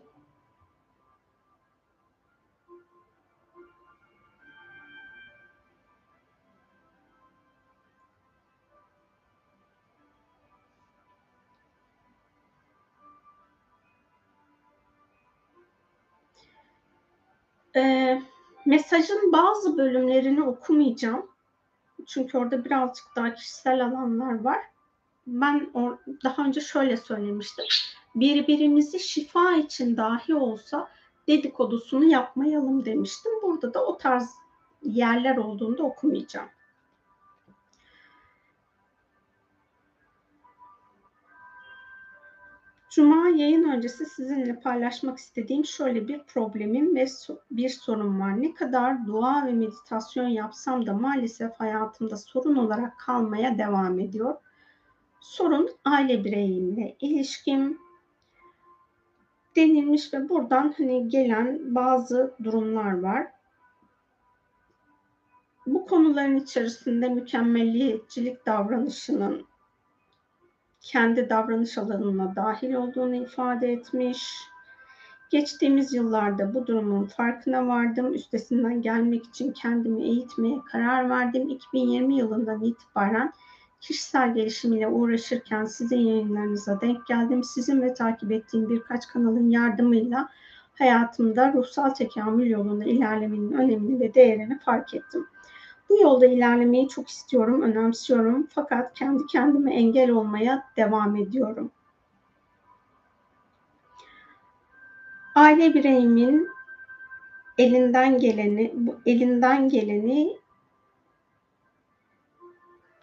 Mesajın bazı bölümlerini okumayacağım. Çünkü orada birazcık daha kişisel alanlar var. Ben or- daha önce şöyle söylemiştim. Birbirimizi şifa için dahi olsa dedikodusunu yapmayalım demiştim. Burada da o tarz yerler olduğunda okumayacağım. Cuma yayın öncesi sizinle paylaşmak istediğim şöyle bir problemim ve bir sorun var. Ne kadar dua ve meditasyon yapsam da maalesef hayatımda sorun olarak kalmaya devam ediyor. Sorun aile bireyimle ilişkim denilmiş ve buradan hani gelen bazı durumlar var. Bu konuların içerisinde mükemmelliyetçilik davranışının kendi davranış alanına dahil olduğunu ifade etmiş. Geçtiğimiz yıllarda bu durumun farkına vardım. Üstesinden gelmek için kendimi eğitmeye karar verdim. 2020 yılından itibaren kişisel gelişim ile uğraşırken sizin yayınlarınıza denk geldim. Sizin ve takip ettiğim birkaç kanalın yardımıyla hayatımda ruhsal tekamül yolunda ilerlemenin önemini ve değerini fark ettim. Bu yolda ilerlemeyi çok istiyorum, önemsiyorum fakat kendi kendime engel olmaya devam ediyorum. Aile bireyimin elinden geleni, elinden geleni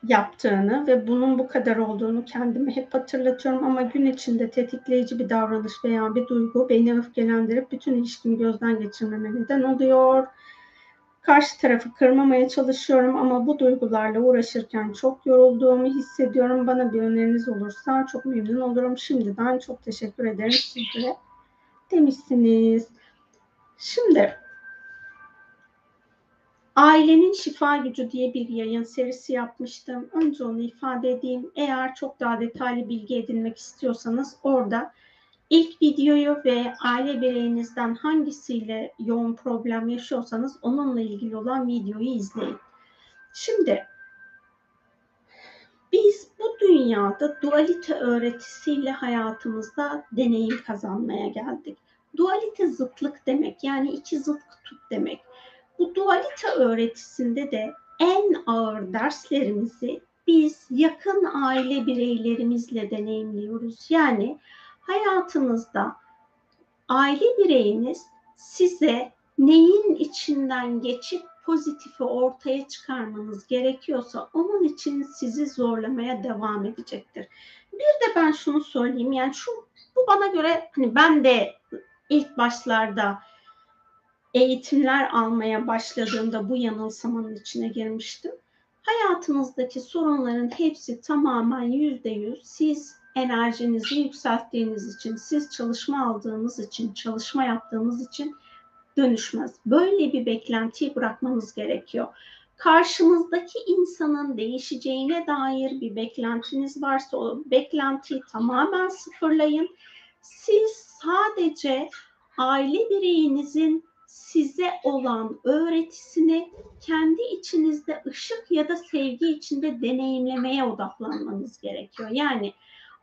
yaptığını ve bunun bu kadar olduğunu kendime hep hatırlatıyorum ama gün içinde tetikleyici bir davranış veya bir duygu beni öfkelendirip bütün ilişkimi gözden geçirmeme neden oluyor. Karşı tarafı kırmamaya çalışıyorum ama bu duygularla uğraşırken çok yorulduğumu hissediyorum. Bana bir öneriniz olursa çok memnun olurum. Şimdiden çok teşekkür ederim sizlere demişsiniz. Şimdi Ailenin Şifa Gücü diye bir yayın serisi yapmıştım. Önce onu ifade edeyim. Eğer çok daha detaylı bilgi edinmek istiyorsanız orada ilk videoyu ve aile bireyinizden hangisiyle yoğun problem yaşıyorsanız onunla ilgili olan videoyu izleyin. Şimdi biz bu dünyada dualite öğretisiyle hayatımızda deneyim kazanmaya geldik. Dualite zıtlık demek yani iki zıt kutup demek. Bu dualite öğretisinde de en ağır derslerimizi biz yakın aile bireylerimizle deneyimliyoruz. Yani hayatınızda aile bireyiniz size neyin içinden geçip pozitifi ortaya çıkarmanız gerekiyorsa onun için sizi zorlamaya devam edecektir. Bir de ben şunu söyleyeyim yani şu bu bana göre hani ben de ilk başlarda eğitimler almaya başladığımda bu yanılsamanın içine girmiştim. Hayatınızdaki sorunların hepsi tamamen yüzde yüz siz enerjinizi yükselttiğiniz için, siz çalışma aldığınız için, çalışma yaptığınız için dönüşmez. Böyle bir beklentiyi bırakmanız gerekiyor. Karşınızdaki insanın değişeceğine dair bir beklentiniz varsa o beklentiyi tamamen sıfırlayın. Siz sadece aile bireyinizin size olan öğretisini kendi içinizde ışık ya da sevgi içinde deneyimlemeye odaklanmanız gerekiyor. Yani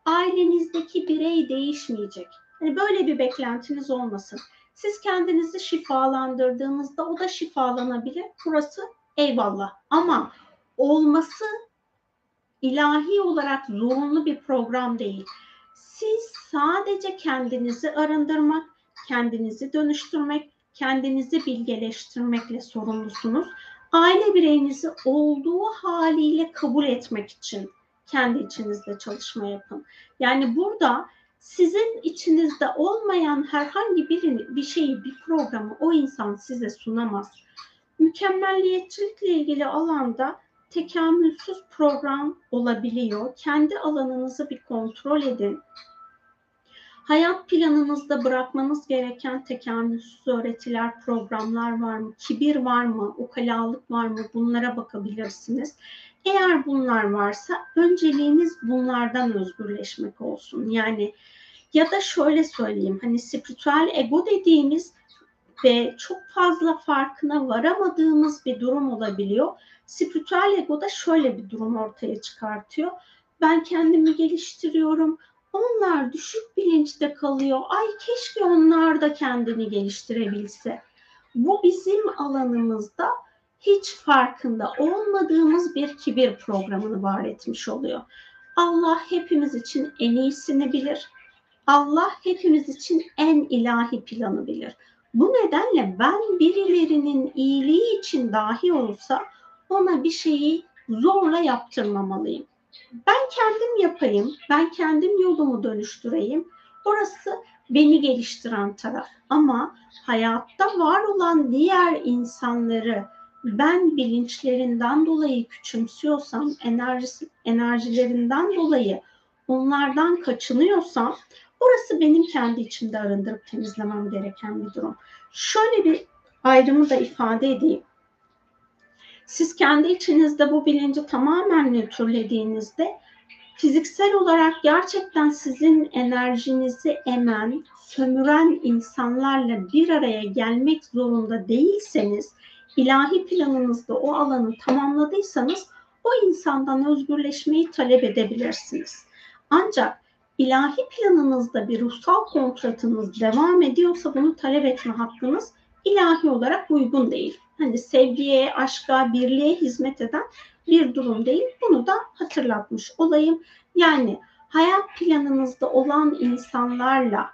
ailenizdeki birey değişmeyecek. Yani böyle bir beklentiniz olmasın. Siz kendinizi şifalandırdığınızda o da şifalanabilir. Burası eyvallah. Ama olması ilahi olarak zorunlu bir program değil. Siz sadece kendinizi arındırmak, kendinizi dönüştürmek, kendinizi bilgeleştirmekle sorumlusunuz. Aile bireyinizi olduğu haliyle kabul etmek için kendi içinizde çalışma yapın. Yani burada sizin içinizde olmayan herhangi bir, bir şeyi, bir programı o insan size sunamaz. Mükemmelliyetçilikle ilgili alanda tekamülsüz program olabiliyor. Kendi alanınızı bir kontrol edin. Hayat planınızda bırakmanız gereken tekamülsüz öğretiler, programlar var mı? Kibir var mı? Ukalalık var mı? Bunlara bakabilirsiniz. Eğer bunlar varsa önceliğiniz bunlardan özgürleşmek olsun. Yani ya da şöyle söyleyeyim hani spiritüel ego dediğimiz ve çok fazla farkına varamadığımız bir durum olabiliyor. Spiritüel ego da şöyle bir durum ortaya çıkartıyor. Ben kendimi geliştiriyorum. Onlar düşük bilinçte kalıyor. Ay keşke onlar da kendini geliştirebilse. Bu bizim alanımızda hiç farkında olmadığımız bir kibir programını var etmiş oluyor. Allah hepimiz için en iyisini bilir. Allah hepimiz için en ilahi planı bilir. Bu nedenle ben birilerinin iyiliği için dahi olsa ona bir şeyi zorla yaptırmamalıyım. Ben kendim yapayım, ben kendim yolumu dönüştüreyim. Orası beni geliştiren taraf. Ama hayatta var olan diğer insanları ben bilinçlerinden dolayı küçümsüyorsam, enerjisi, enerjilerinden dolayı onlardan kaçınıyorsam orası benim kendi içimde arındırıp temizlemem gereken bir durum. Şöyle bir ayrımı da ifade edeyim. Siz kendi içinizde bu bilinci tamamen nötrlediğinizde fiziksel olarak gerçekten sizin enerjinizi emen, sömüren insanlarla bir araya gelmek zorunda değilseniz, ilahi planınızda o alanı tamamladıysanız o insandan özgürleşmeyi talep edebilirsiniz. Ancak ilahi planınızda bir ruhsal kontratınız devam ediyorsa bunu talep etme hakkınız ilahi olarak uygun değil. Hani sevgiye, aşka, birliğe hizmet eden bir durum değil. Bunu da hatırlatmış olayım. Yani hayat planınızda olan insanlarla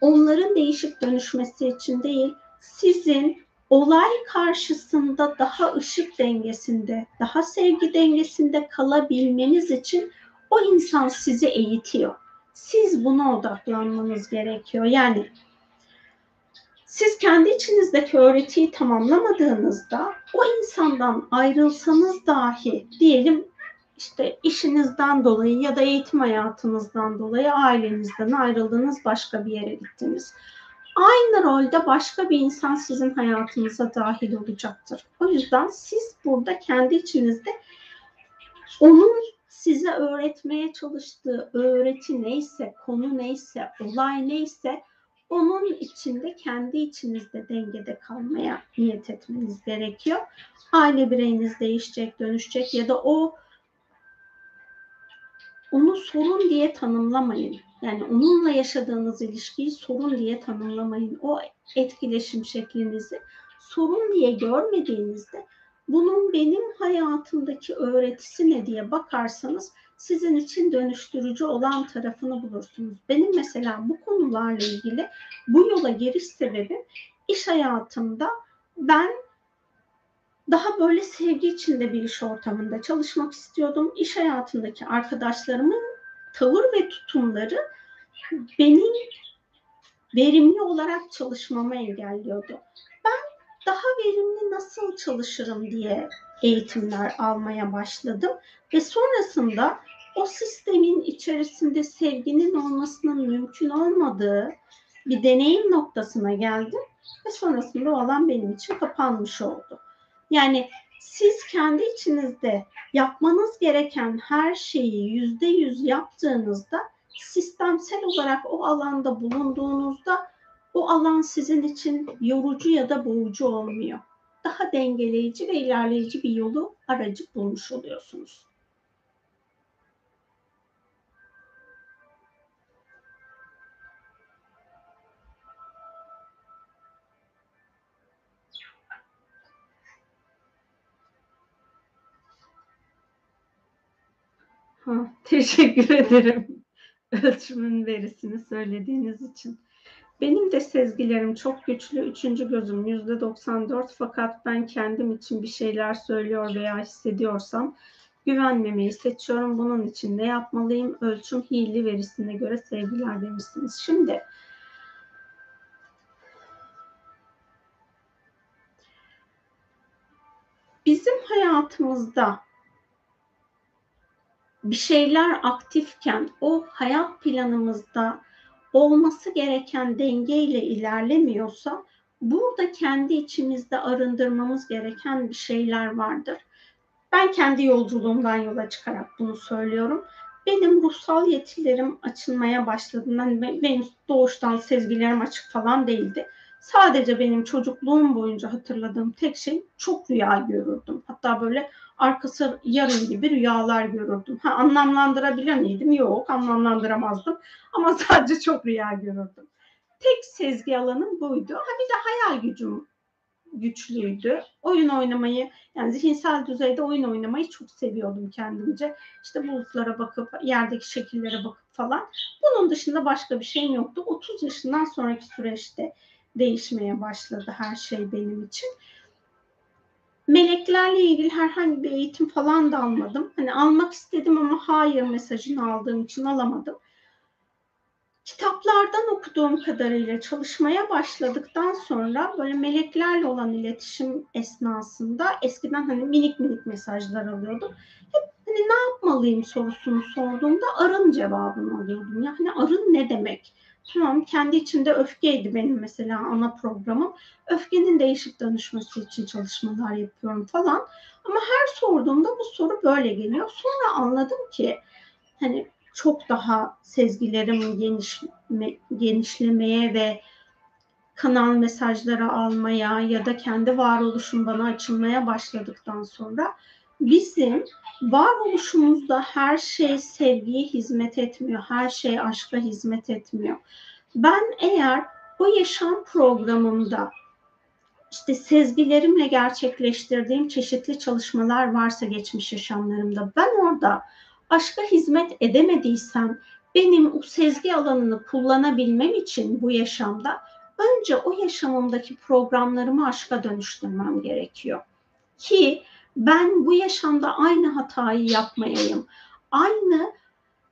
onların değişip dönüşmesi için değil, sizin olay karşısında daha ışık dengesinde, daha sevgi dengesinde kalabilmeniz için o insan sizi eğitiyor. Siz buna odaklanmanız gerekiyor. Yani siz kendi içinizdeki öğretiyi tamamlamadığınızda o insandan ayrılsanız dahi diyelim işte işinizden dolayı ya da eğitim hayatınızdan dolayı ailenizden ayrıldınız başka bir yere gittiniz. Aynı rolde başka bir insan sizin hayatınıza dahil olacaktır. O yüzden siz burada kendi içinizde onun size öğretmeye çalıştığı öğreti neyse, konu neyse, olay neyse onun içinde kendi içinizde dengede kalmaya niyet etmeniz gerekiyor. Aile bireyiniz değişecek, dönüşecek ya da o onu sorun diye tanımlamayın. Yani onunla yaşadığınız ilişkiyi sorun diye tanımlamayın. O etkileşim şeklinizi sorun diye görmediğinizde bunun benim hayatımdaki öğretisi ne diye bakarsanız sizin için dönüştürücü olan tarafını bulursunuz. Benim mesela bu konularla ilgili bu yola giriş sebebim iş hayatımda ben daha böyle sevgi içinde bir iş ortamında çalışmak istiyordum. İş hayatındaki arkadaşlarımın tavır ve tutumları benim verimli olarak çalışmamı engelliyordu. Ben daha verimli nasıl çalışırım diye eğitimler almaya başladım ve sonrasında o sistemin içerisinde sevginin olmasının mümkün olmadığı bir deneyim noktasına geldim ve sonrasında o alan benim için kapanmış oldu. Yani siz kendi içinizde yapmanız gereken her şeyi yüzde yüz yaptığınızda sistemsel olarak o alanda bulunduğunuzda o alan sizin için yorucu ya da boğucu olmuyor. Daha dengeleyici ve ilerleyici bir yolu aracı bulmuş oluyorsunuz. Teşekkür ederim. Ölçümün verisini söylediğiniz için. Benim de sezgilerim çok güçlü. Üçüncü gözüm yüzde 94 fakat ben kendim için bir şeyler söylüyor veya hissediyorsam güvenmemeyi seçiyorum. Bunun için ne yapmalıyım? Ölçüm hili verisine göre sevgiler demişsiniz. Şimdi bizim hayatımızda bir şeyler aktifken o hayat planımızda olması gereken dengeyle ilerlemiyorsa burada kendi içimizde arındırmamız gereken bir şeyler vardır. Ben kendi yolculuğumdan yola çıkarak bunu söylüyorum. Benim ruhsal yetilerim açılmaya başladığında hani benim doğuştan sezgilerim açık falan değildi. Sadece benim çocukluğum boyunca hatırladığım tek şey çok rüya görürdüm. Hatta böyle arkası yarın gibi rüyalar görürdüm. Ha, anlamlandırabilir miydim? Yok anlamlandıramazdım. Ama sadece çok rüya görürdüm. Tek sezgi alanım buydu. Ha bir de hayal gücüm güçlüydü. Oyun oynamayı yani zihinsel düzeyde oyun oynamayı çok seviyordum kendimce. İşte bulutlara bakıp yerdeki şekillere bakıp falan. Bunun dışında başka bir şeyim yoktu. 30 yaşından sonraki süreçte değişmeye başladı her şey benim için. Meleklerle ilgili herhangi bir eğitim falan da almadım. Hani almak istedim ama hayır mesajını aldığım için alamadım. Kitaplardan okuduğum kadarıyla çalışmaya başladıktan sonra böyle meleklerle olan iletişim esnasında eskiden hani minik minik mesajlar alıyordum. Hep hani ne yapmalıyım sorusunu sorduğumda arın cevabını alıyordum. Yani arın ne demek? Tamam kendi içinde öfkeydi benim mesela ana programım. Öfkenin değişik danışması için çalışmalar yapıyorum falan. Ama her sorduğumda bu soru böyle geliyor. Sonra anladım ki hani çok daha sezgilerim genişme, genişlemeye ve kanal mesajları almaya ya da kendi varoluşum bana açılmaya başladıktan sonra bizim varoluşumuzda her şey sevgiye hizmet etmiyor. Her şey aşka hizmet etmiyor. Ben eğer o yaşam programımda işte sezgilerimle gerçekleştirdiğim çeşitli çalışmalar varsa geçmiş yaşamlarımda ben orada aşka hizmet edemediysem benim o sezgi alanını kullanabilmem için bu yaşamda önce o yaşamımdaki programlarımı aşka dönüştürmem gerekiyor. Ki ben bu yaşamda aynı hatayı yapmayayım. Aynı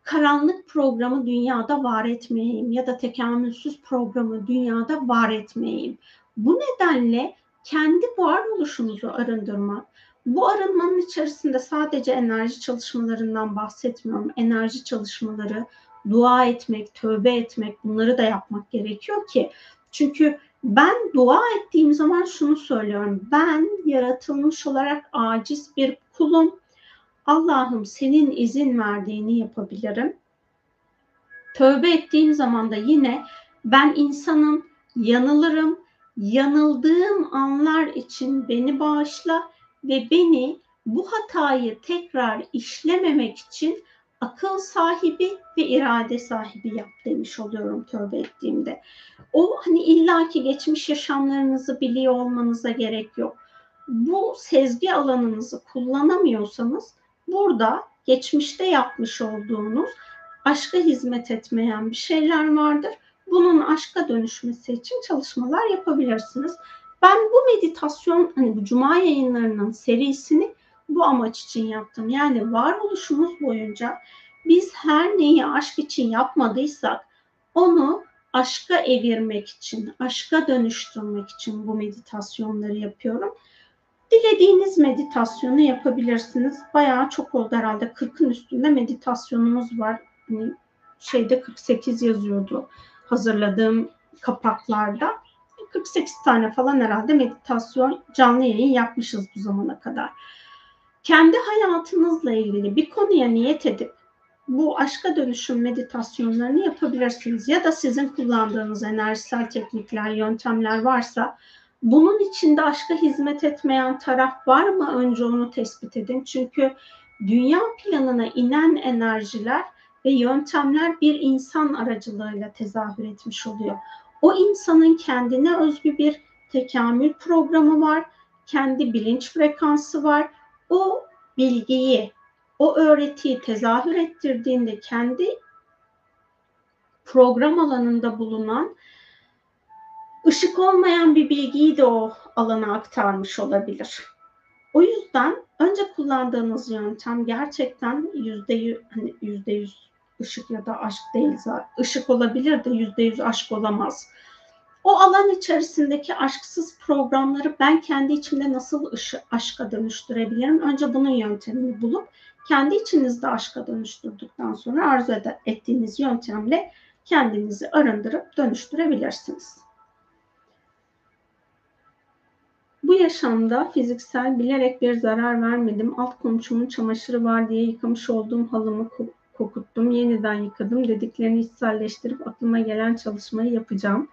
karanlık programı dünyada var etmeyeyim ya da tekamülsüz programı dünyada var etmeyeyim. Bu nedenle kendi varoluşunuzu arındırmak, bu arınmanın içerisinde sadece enerji çalışmalarından bahsetmiyorum. Enerji çalışmaları, dua etmek, tövbe etmek bunları da yapmak gerekiyor ki. Çünkü ben dua ettiğim zaman şunu söylüyorum. Ben yaratılmış olarak aciz bir kulum. Allah'ım senin izin verdiğini yapabilirim. Tövbe ettiğim zaman da yine ben insanım, yanılırım. Yanıldığım anlar için beni bağışla ve beni bu hatayı tekrar işlememek için akıl sahibi ve irade sahibi yap demiş oluyorum tövbe ettiğimde. O hani illaki geçmiş yaşamlarınızı biliyor olmanıza gerek yok. Bu sezgi alanınızı kullanamıyorsanız burada geçmişte yapmış olduğunuz aşka hizmet etmeyen bir şeyler vardır. Bunun aşka dönüşmesi için çalışmalar yapabilirsiniz. Ben bu meditasyon hani bu cuma yayınlarının serisini bu amaç için yaptım. Yani varoluşumuz boyunca biz her neyi aşk için yapmadıysak onu aşka evirmek için, aşka dönüştürmek için bu meditasyonları yapıyorum. Dilediğiniz meditasyonu yapabilirsiniz. Bayağı çok oldu herhalde. 40'ın üstünde meditasyonumuz var. Hani şeyde 48 yazıyordu hazırladığım kapaklarda. 48 tane falan herhalde meditasyon canlı yayın yapmışız bu zamana kadar. Kendi hayatınızla ilgili bir konuya niyet edip bu aşka dönüşüm meditasyonlarını yapabilirsiniz. Ya da sizin kullandığınız enerjisel teknikler, yöntemler varsa bunun içinde aşka hizmet etmeyen taraf var mı? Önce onu tespit edin. Çünkü dünya planına inen enerjiler ve yöntemler bir insan aracılığıyla tezahür etmiş oluyor. O insanın kendine özgü bir tekamül programı var, kendi bilinç frekansı var. O bilgiyi, o öğretiyi tezahür ettirdiğinde kendi program alanında bulunan ışık olmayan bir bilgiyi de o alana aktarmış olabilir. O yüzden önce kullandığınız yöntem gerçekten yüzde yüz, hani yüzde yüz ışık ya da aşk değil zaten. Işık olabilir de yüzde yüz aşk olamaz. O alan içerisindeki aşksız programları ben kendi içimde nasıl aşka dönüştürebilirim? Önce bunun yöntemini bulup kendi içinizde aşka dönüştürdükten sonra arzu ettiğiniz yöntemle kendinizi arındırıp dönüştürebilirsiniz. Bu yaşamda fiziksel bilerek bir zarar vermedim. Alt komşumun çamaşırı var diye yıkamış olduğum halımı kokuttum. Yeniden yıkadım. Dediklerini içselleştirip aklıma gelen çalışmayı yapacağım.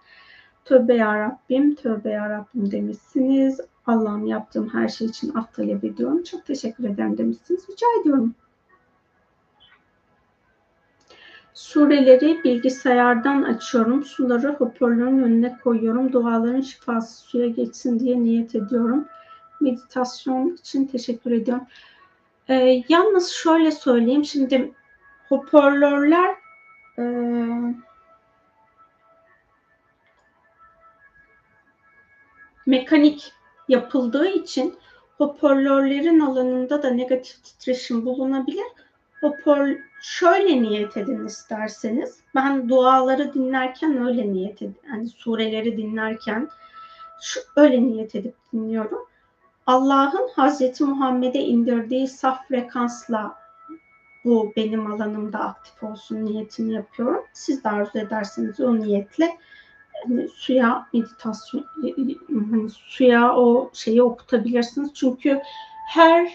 Tövbe ya Rabbim, tövbe ya Rabbim demişsiniz. Allah'ım yaptığım her şey için af talep ediyorum. Çok teşekkür ederim demişsiniz. Rica ediyorum. Sureleri bilgisayardan açıyorum. Suları hoparlörün önüne koyuyorum. Duaların şifası suya geçsin diye niyet ediyorum. Meditasyon için teşekkür ediyorum. Ee, yalnız şöyle söyleyeyim. Şimdi hoparlörler e, mekanik yapıldığı için hoparlörlerin alanında da negatif titreşim bulunabilir. Hoparlör şöyle niyet edin isterseniz. Ben duaları dinlerken öyle niyet edin. Yani sureleri dinlerken şu, öyle niyet edip dinliyorum. Allah'ın Hazreti Muhammed'e indirdiği saf frekansla bu benim alanımda aktif olsun niyetini yapıyorum. Siz de arzu ederseniz o niyetle hani suya meditasyon hani suya o şeyi okutabilirsiniz. Çünkü her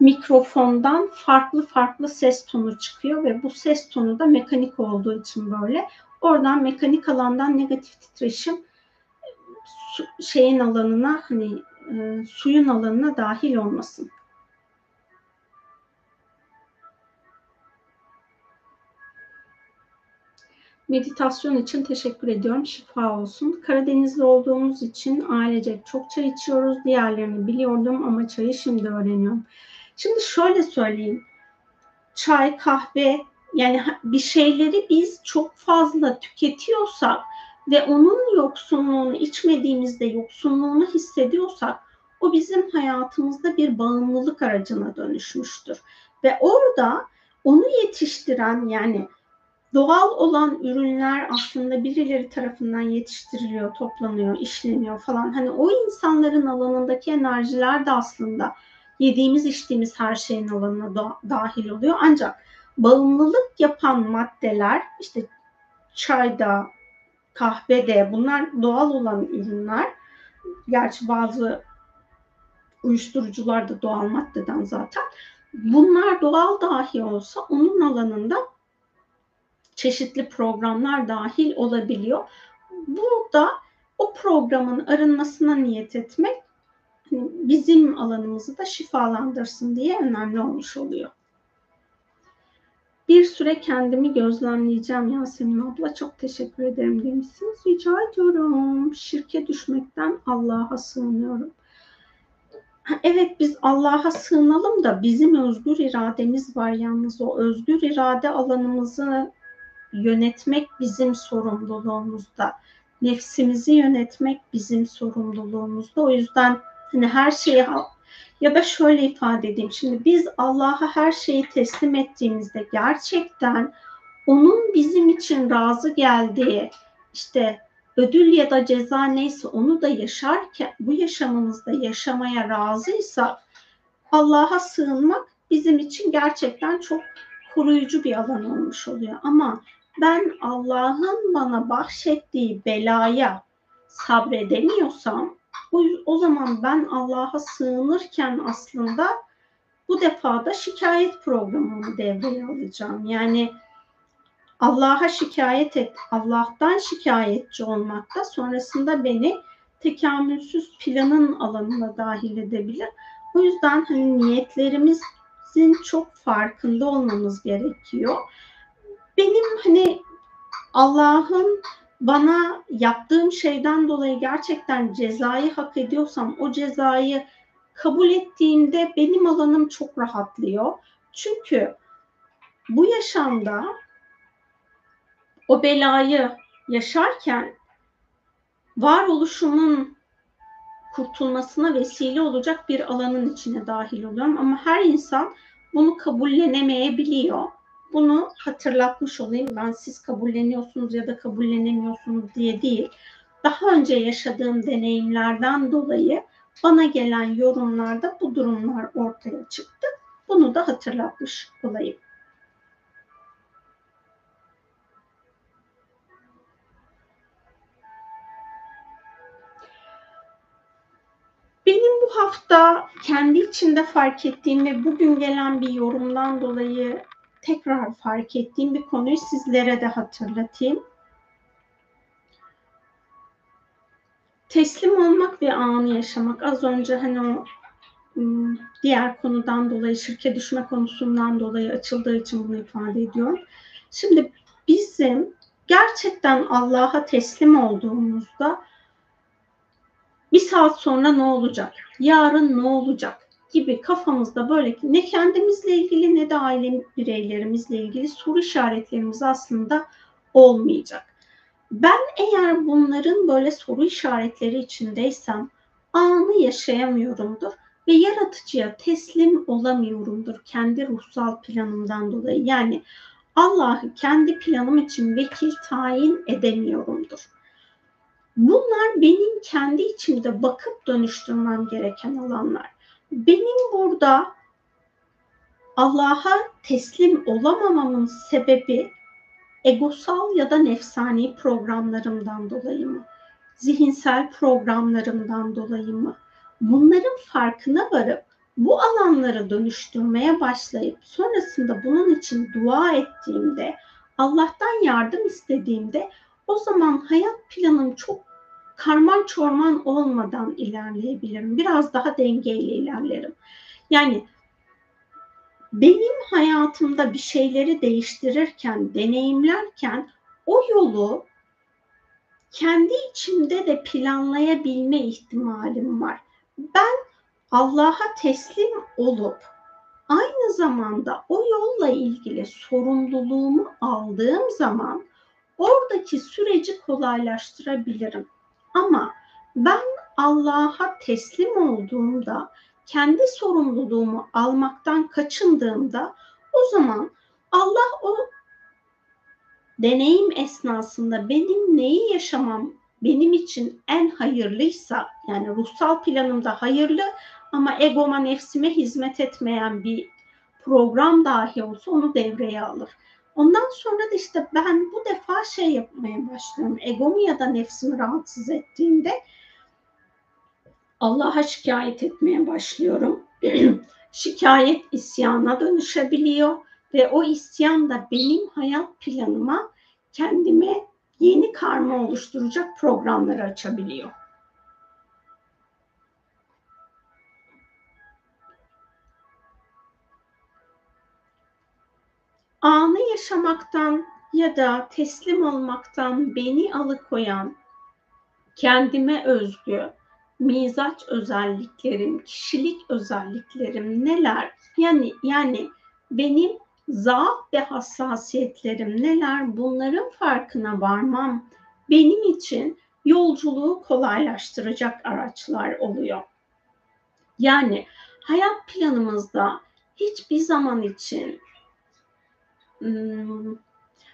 mikrofondan farklı farklı ses tonu çıkıyor ve bu ses tonu da mekanik olduğu için böyle. Oradan mekanik alandan negatif titreşim su, şeyin alanına hani e, suyun alanına dahil olmasın. Meditasyon için teşekkür ediyorum. Şifa olsun. Karadenizli olduğumuz için ailecek çok çay içiyoruz. Diğerlerini biliyordum ama çayı şimdi öğreniyorum. Şimdi şöyle söyleyeyim. Çay, kahve yani bir şeyleri biz çok fazla tüketiyorsak ve onun yoksunluğunu içmediğimizde yoksunluğunu hissediyorsak o bizim hayatımızda bir bağımlılık aracına dönüşmüştür. Ve orada onu yetiştiren yani doğal olan ürünler aslında birileri tarafından yetiştiriliyor, toplanıyor, işleniyor falan. Hani o insanların alanındaki enerjiler de aslında yediğimiz içtiğimiz her şeyin alanına da, dahil oluyor. Ancak bağımlılık yapan maddeler işte çayda, kahvede bunlar doğal olan ürünler. Gerçi bazı uyuşturucular da doğal maddeden zaten. Bunlar doğal dahi olsa onun alanında çeşitli programlar dahil olabiliyor. Burada o programın arınmasına niyet etmek hani bizim alanımızı da şifalandırsın diye önemli olmuş oluyor. Bir süre kendimi gözlemleyeceğim Yasemin abla. Çok teşekkür ederim demişsiniz. Rica ediyorum. Şirke düşmekten Allah'a sığınıyorum. Evet biz Allah'a sığınalım da bizim özgür irademiz var yalnız o özgür irade alanımızı yönetmek bizim sorumluluğumuzda. Nefsimizi yönetmek bizim sorumluluğumuzda. O yüzden hani her şeyi ya da şöyle ifade edeyim. Şimdi biz Allah'a her şeyi teslim ettiğimizde gerçekten onun bizim için razı geldiği işte ödül ya da ceza neyse onu da yaşarken bu yaşamımızda yaşamaya razıysak Allah'a sığınmak bizim için gerçekten çok koruyucu bir alan olmuş oluyor. Ama ben Allah'ın bana bahşettiği belaya sabredemiyorsam o, o zaman ben Allah'a sığınırken aslında bu defa da şikayet programımı devreye alacağım. Yani Allah'a şikayet et, Allah'tan şikayetçi olmak da sonrasında beni tekamülsüz planın alanına dahil edebilir. O yüzden hani niyetlerimizin çok farkında olmamız gerekiyor. Benim hani Allah'ın bana yaptığım şeyden dolayı gerçekten cezayı hak ediyorsam o cezayı kabul ettiğimde benim alanım çok rahatlıyor. Çünkü bu yaşamda o belayı yaşarken varoluşumun kurtulmasına vesile olacak bir alanın içine dahil oluyorum. Ama her insan bunu kabullenemeyebiliyor. Bunu hatırlatmış olayım ben siz kabulleniyorsunuz ya da kabullenemiyorsunuz diye değil. Daha önce yaşadığım deneyimlerden dolayı bana gelen yorumlarda bu durumlar ortaya çıktı. Bunu da hatırlatmış olayım. Benim bu hafta kendi içinde fark ettiğim ve bugün gelen bir yorumdan dolayı tekrar fark ettiğim bir konuyu sizlere de hatırlatayım. Teslim olmak ve anı yaşamak. Az önce hani o ıı, diğer konudan dolayı, şirke düşme konusundan dolayı açıldığı için bunu ifade ediyorum. Şimdi bizim gerçekten Allah'a teslim olduğumuzda bir saat sonra ne olacak? Yarın ne olacak? Gibi kafamızda böyle ne kendimizle ilgili ne de aile bireylerimizle ilgili soru işaretlerimiz aslında olmayacak. Ben eğer bunların böyle soru işaretleri içindeysem anı yaşayamıyorumdur ve yaratıcıya teslim olamıyorumdur kendi ruhsal planımdan dolayı. Yani Allah'ı kendi planım için vekil tayin edemiyorumdur. Bunlar benim kendi içimde bakıp dönüştürmem gereken alanlar. Benim burada Allah'a teslim olamamamın sebebi egosal ya da nefsani programlarımdan dolayı mı? Zihinsel programlarımdan dolayı mı? Bunların farkına varıp bu alanları dönüştürmeye başlayıp sonrasında bunun için dua ettiğimde, Allah'tan yardım istediğimde o zaman hayat planım çok karman çorman olmadan ilerleyebilirim. Biraz daha dengeyle ilerlerim. Yani benim hayatımda bir şeyleri değiştirirken, deneyimlerken o yolu kendi içimde de planlayabilme ihtimalim var. Ben Allah'a teslim olup aynı zamanda o yolla ilgili sorumluluğumu aldığım zaman oradaki süreci kolaylaştırabilirim. Ama ben Allah'a teslim olduğumda, kendi sorumluluğumu almaktan kaçındığımda o zaman Allah o deneyim esnasında benim neyi yaşamam benim için en hayırlıysa yani ruhsal planımda hayırlı ama egoma nefsime hizmet etmeyen bir program dahi olsa onu devreye alır. Ondan sonra da işte ben bu defa şey yapmaya başlıyorum. Egomu ya da nefsimi rahatsız ettiğinde Allah'a şikayet etmeye başlıyorum. şikayet isyana dönüşebiliyor ve o isyan da benim hayat planıma kendime yeni karma oluşturacak programları açabiliyor. Anı yaşamaktan ya da teslim olmaktan beni alıkoyan kendime özgü mizaç özelliklerim, kişilik özelliklerim neler? Yani yani benim zaaf ve hassasiyetlerim neler? Bunların farkına varmam benim için yolculuğu kolaylaştıracak araçlar oluyor. Yani hayat planımızda hiçbir zaman için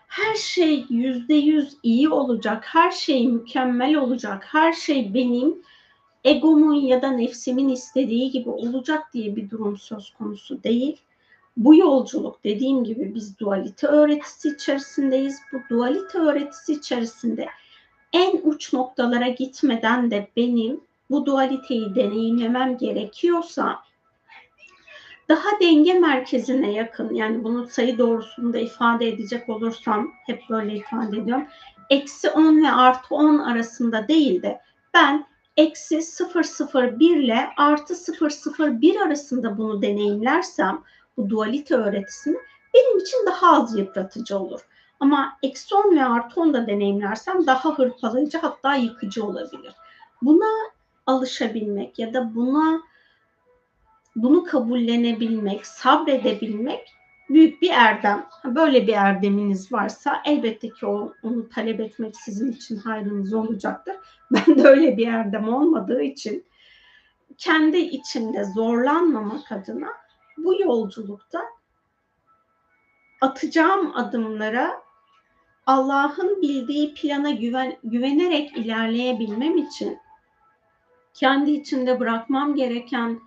her şey yüzde yüz iyi olacak, her şey mükemmel olacak, her şey benim egomun ya da nefsimin istediği gibi olacak diye bir durum söz konusu değil. Bu yolculuk dediğim gibi biz dualite öğretisi içerisindeyiz. Bu dualite öğretisi içerisinde en uç noktalara gitmeden de benim bu dualiteyi deneyimlemem gerekiyorsa daha denge merkezine yakın yani bunu sayı doğrusunda ifade edecek olursam hep böyle ifade ediyorum. Eksi 10 ve artı 10 arasında değil de ben eksi 001 ile artı 001 arasında bunu deneyimlersem bu dualite öğretisini benim için daha az yıpratıcı olur. Ama eksi 10 ve artı 10 da deneyimlersem daha hırpalayıcı hatta yıkıcı olabilir. Buna alışabilmek ya da buna bunu kabullenebilmek, sabredebilmek büyük bir erdem. Böyle bir erdeminiz varsa elbette ki onu talep etmek sizin için hayrınız olacaktır. Ben de öyle bir erdem olmadığı için kendi içimde zorlanmamak adına bu yolculukta atacağım adımlara Allah'ın bildiği plana güven, güvenerek ilerleyebilmem için kendi içimde bırakmam gereken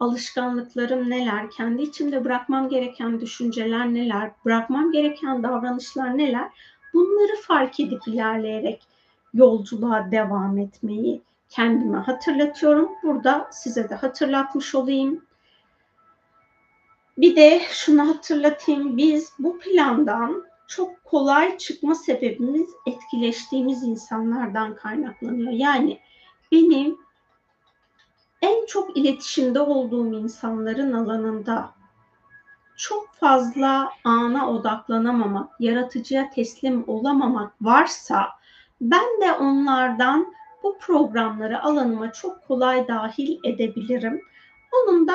alışkanlıklarım neler, kendi içimde bırakmam gereken düşünceler neler, bırakmam gereken davranışlar neler, bunları fark edip ilerleyerek yolculuğa devam etmeyi kendime hatırlatıyorum. Burada size de hatırlatmış olayım. Bir de şunu hatırlatayım. Biz bu plandan çok kolay çıkma sebebimiz etkileştiğimiz insanlardan kaynaklanıyor. Yani benim en çok iletişimde olduğum insanların alanında çok fazla ana odaklanamamak, yaratıcıya teslim olamamak varsa ben de onlardan bu programları alanıma çok kolay dahil edebilirim. Onun da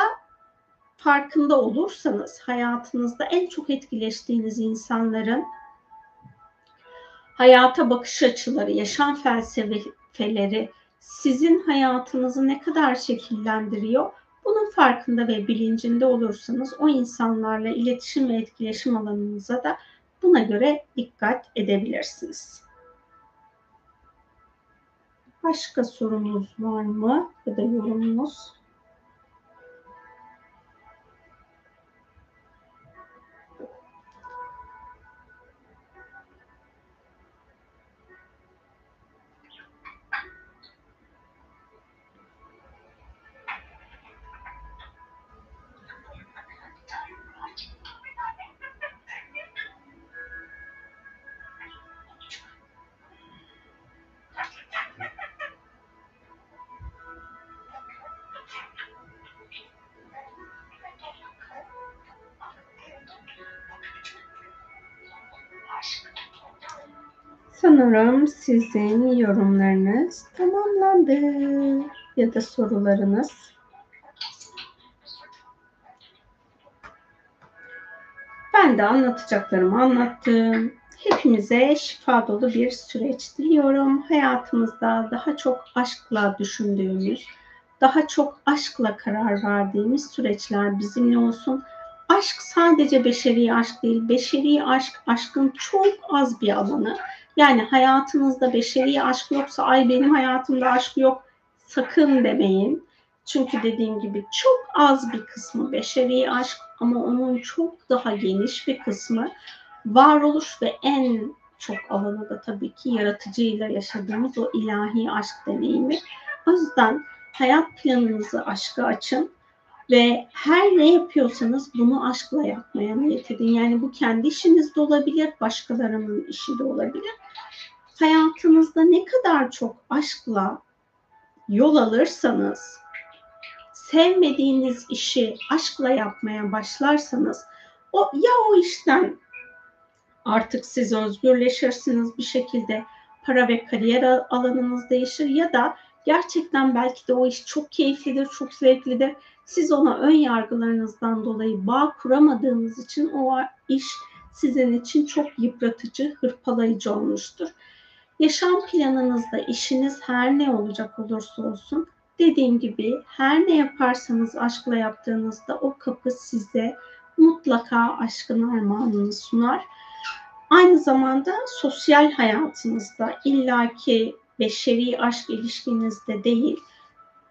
farkında olursanız hayatınızda en çok etkileştiğiniz insanların hayata bakış açıları, yaşam felsefeleri, sizin hayatınızı ne kadar şekillendiriyor? Bunun farkında ve bilincinde olursanız o insanlarla iletişim ve etkileşim alanınıza da buna göre dikkat edebilirsiniz. Başka sorunuz var mı ya da yorumunuz? Sanırım sizin yorumlarınız tamamlandı ya da sorularınız. Ben de anlatacaklarımı anlattım. Hepimize şifa dolu bir süreç diliyorum. Hayatımızda daha çok aşkla düşündüğümüz, daha çok aşkla karar verdiğimiz süreçler bizimle olsun. Aşk sadece beşeri aşk değil, beşeri aşk aşkın çok az bir alanı yani hayatınızda beşeri aşk yoksa ay benim hayatımda aşk yok sakın demeyin. Çünkü dediğim gibi çok az bir kısmı beşeri aşk ama onun çok daha geniş bir kısmı varoluş ve en çok alanı da tabii ki yaratıcıyla yaşadığımız o ilahi aşk deneyimi. O yüzden hayat planınızı aşka açın ve her ne yapıyorsanız bunu aşkla yapmaya niyet edin. Yani bu kendi işiniz de olabilir, başkalarının işi de olabilir. Hayatınızda ne kadar çok aşkla yol alırsanız, sevmediğiniz işi aşkla yapmaya başlarsanız, o ya o işten artık siz özgürleşirsiniz bir şekilde para ve kariyer alanınız değişir ya da gerçekten belki de o iş çok keyiflidir, çok zevklidir siz ona ön yargılarınızdan dolayı bağ kuramadığınız için o iş sizin için çok yıpratıcı, hırpalayıcı olmuştur. Yaşam planınızda işiniz her ne olacak olursa olsun dediğim gibi her ne yaparsanız aşkla yaptığınızda o kapı size mutlaka aşkın armağanını sunar. Aynı zamanda sosyal hayatınızda illaki beşeri aşk ilişkinizde değil,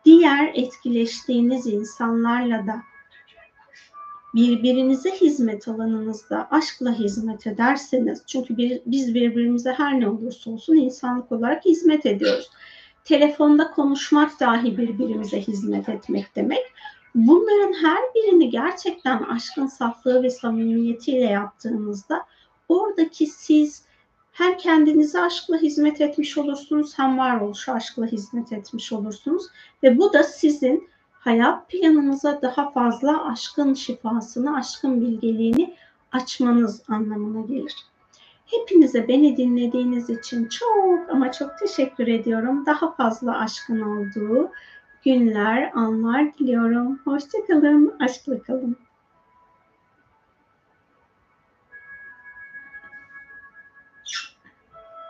diğer etkileştiğiniz insanlarla da birbirinize hizmet alanınızda aşkla hizmet ederseniz çünkü biz birbirimize her ne olursa olsun insanlık olarak hizmet ediyoruz. Telefonda konuşmak dahi birbirimize hizmet etmek demek. Bunların her birini gerçekten aşkın saflığı ve samimiyetiyle yaptığınızda oradaki siz hem kendinize aşkla hizmet etmiş olursunuz hem varoluşa aşkla hizmet etmiş olursunuz ve bu da sizin hayat planınıza daha fazla aşkın şifasını, aşkın bilgeliğini açmanız anlamına gelir. Hepinize beni dinlediğiniz için çok ama çok teşekkür ediyorum. Daha fazla aşkın olduğu günler, anlar diliyorum. Hoşçakalın, aşkla kalın.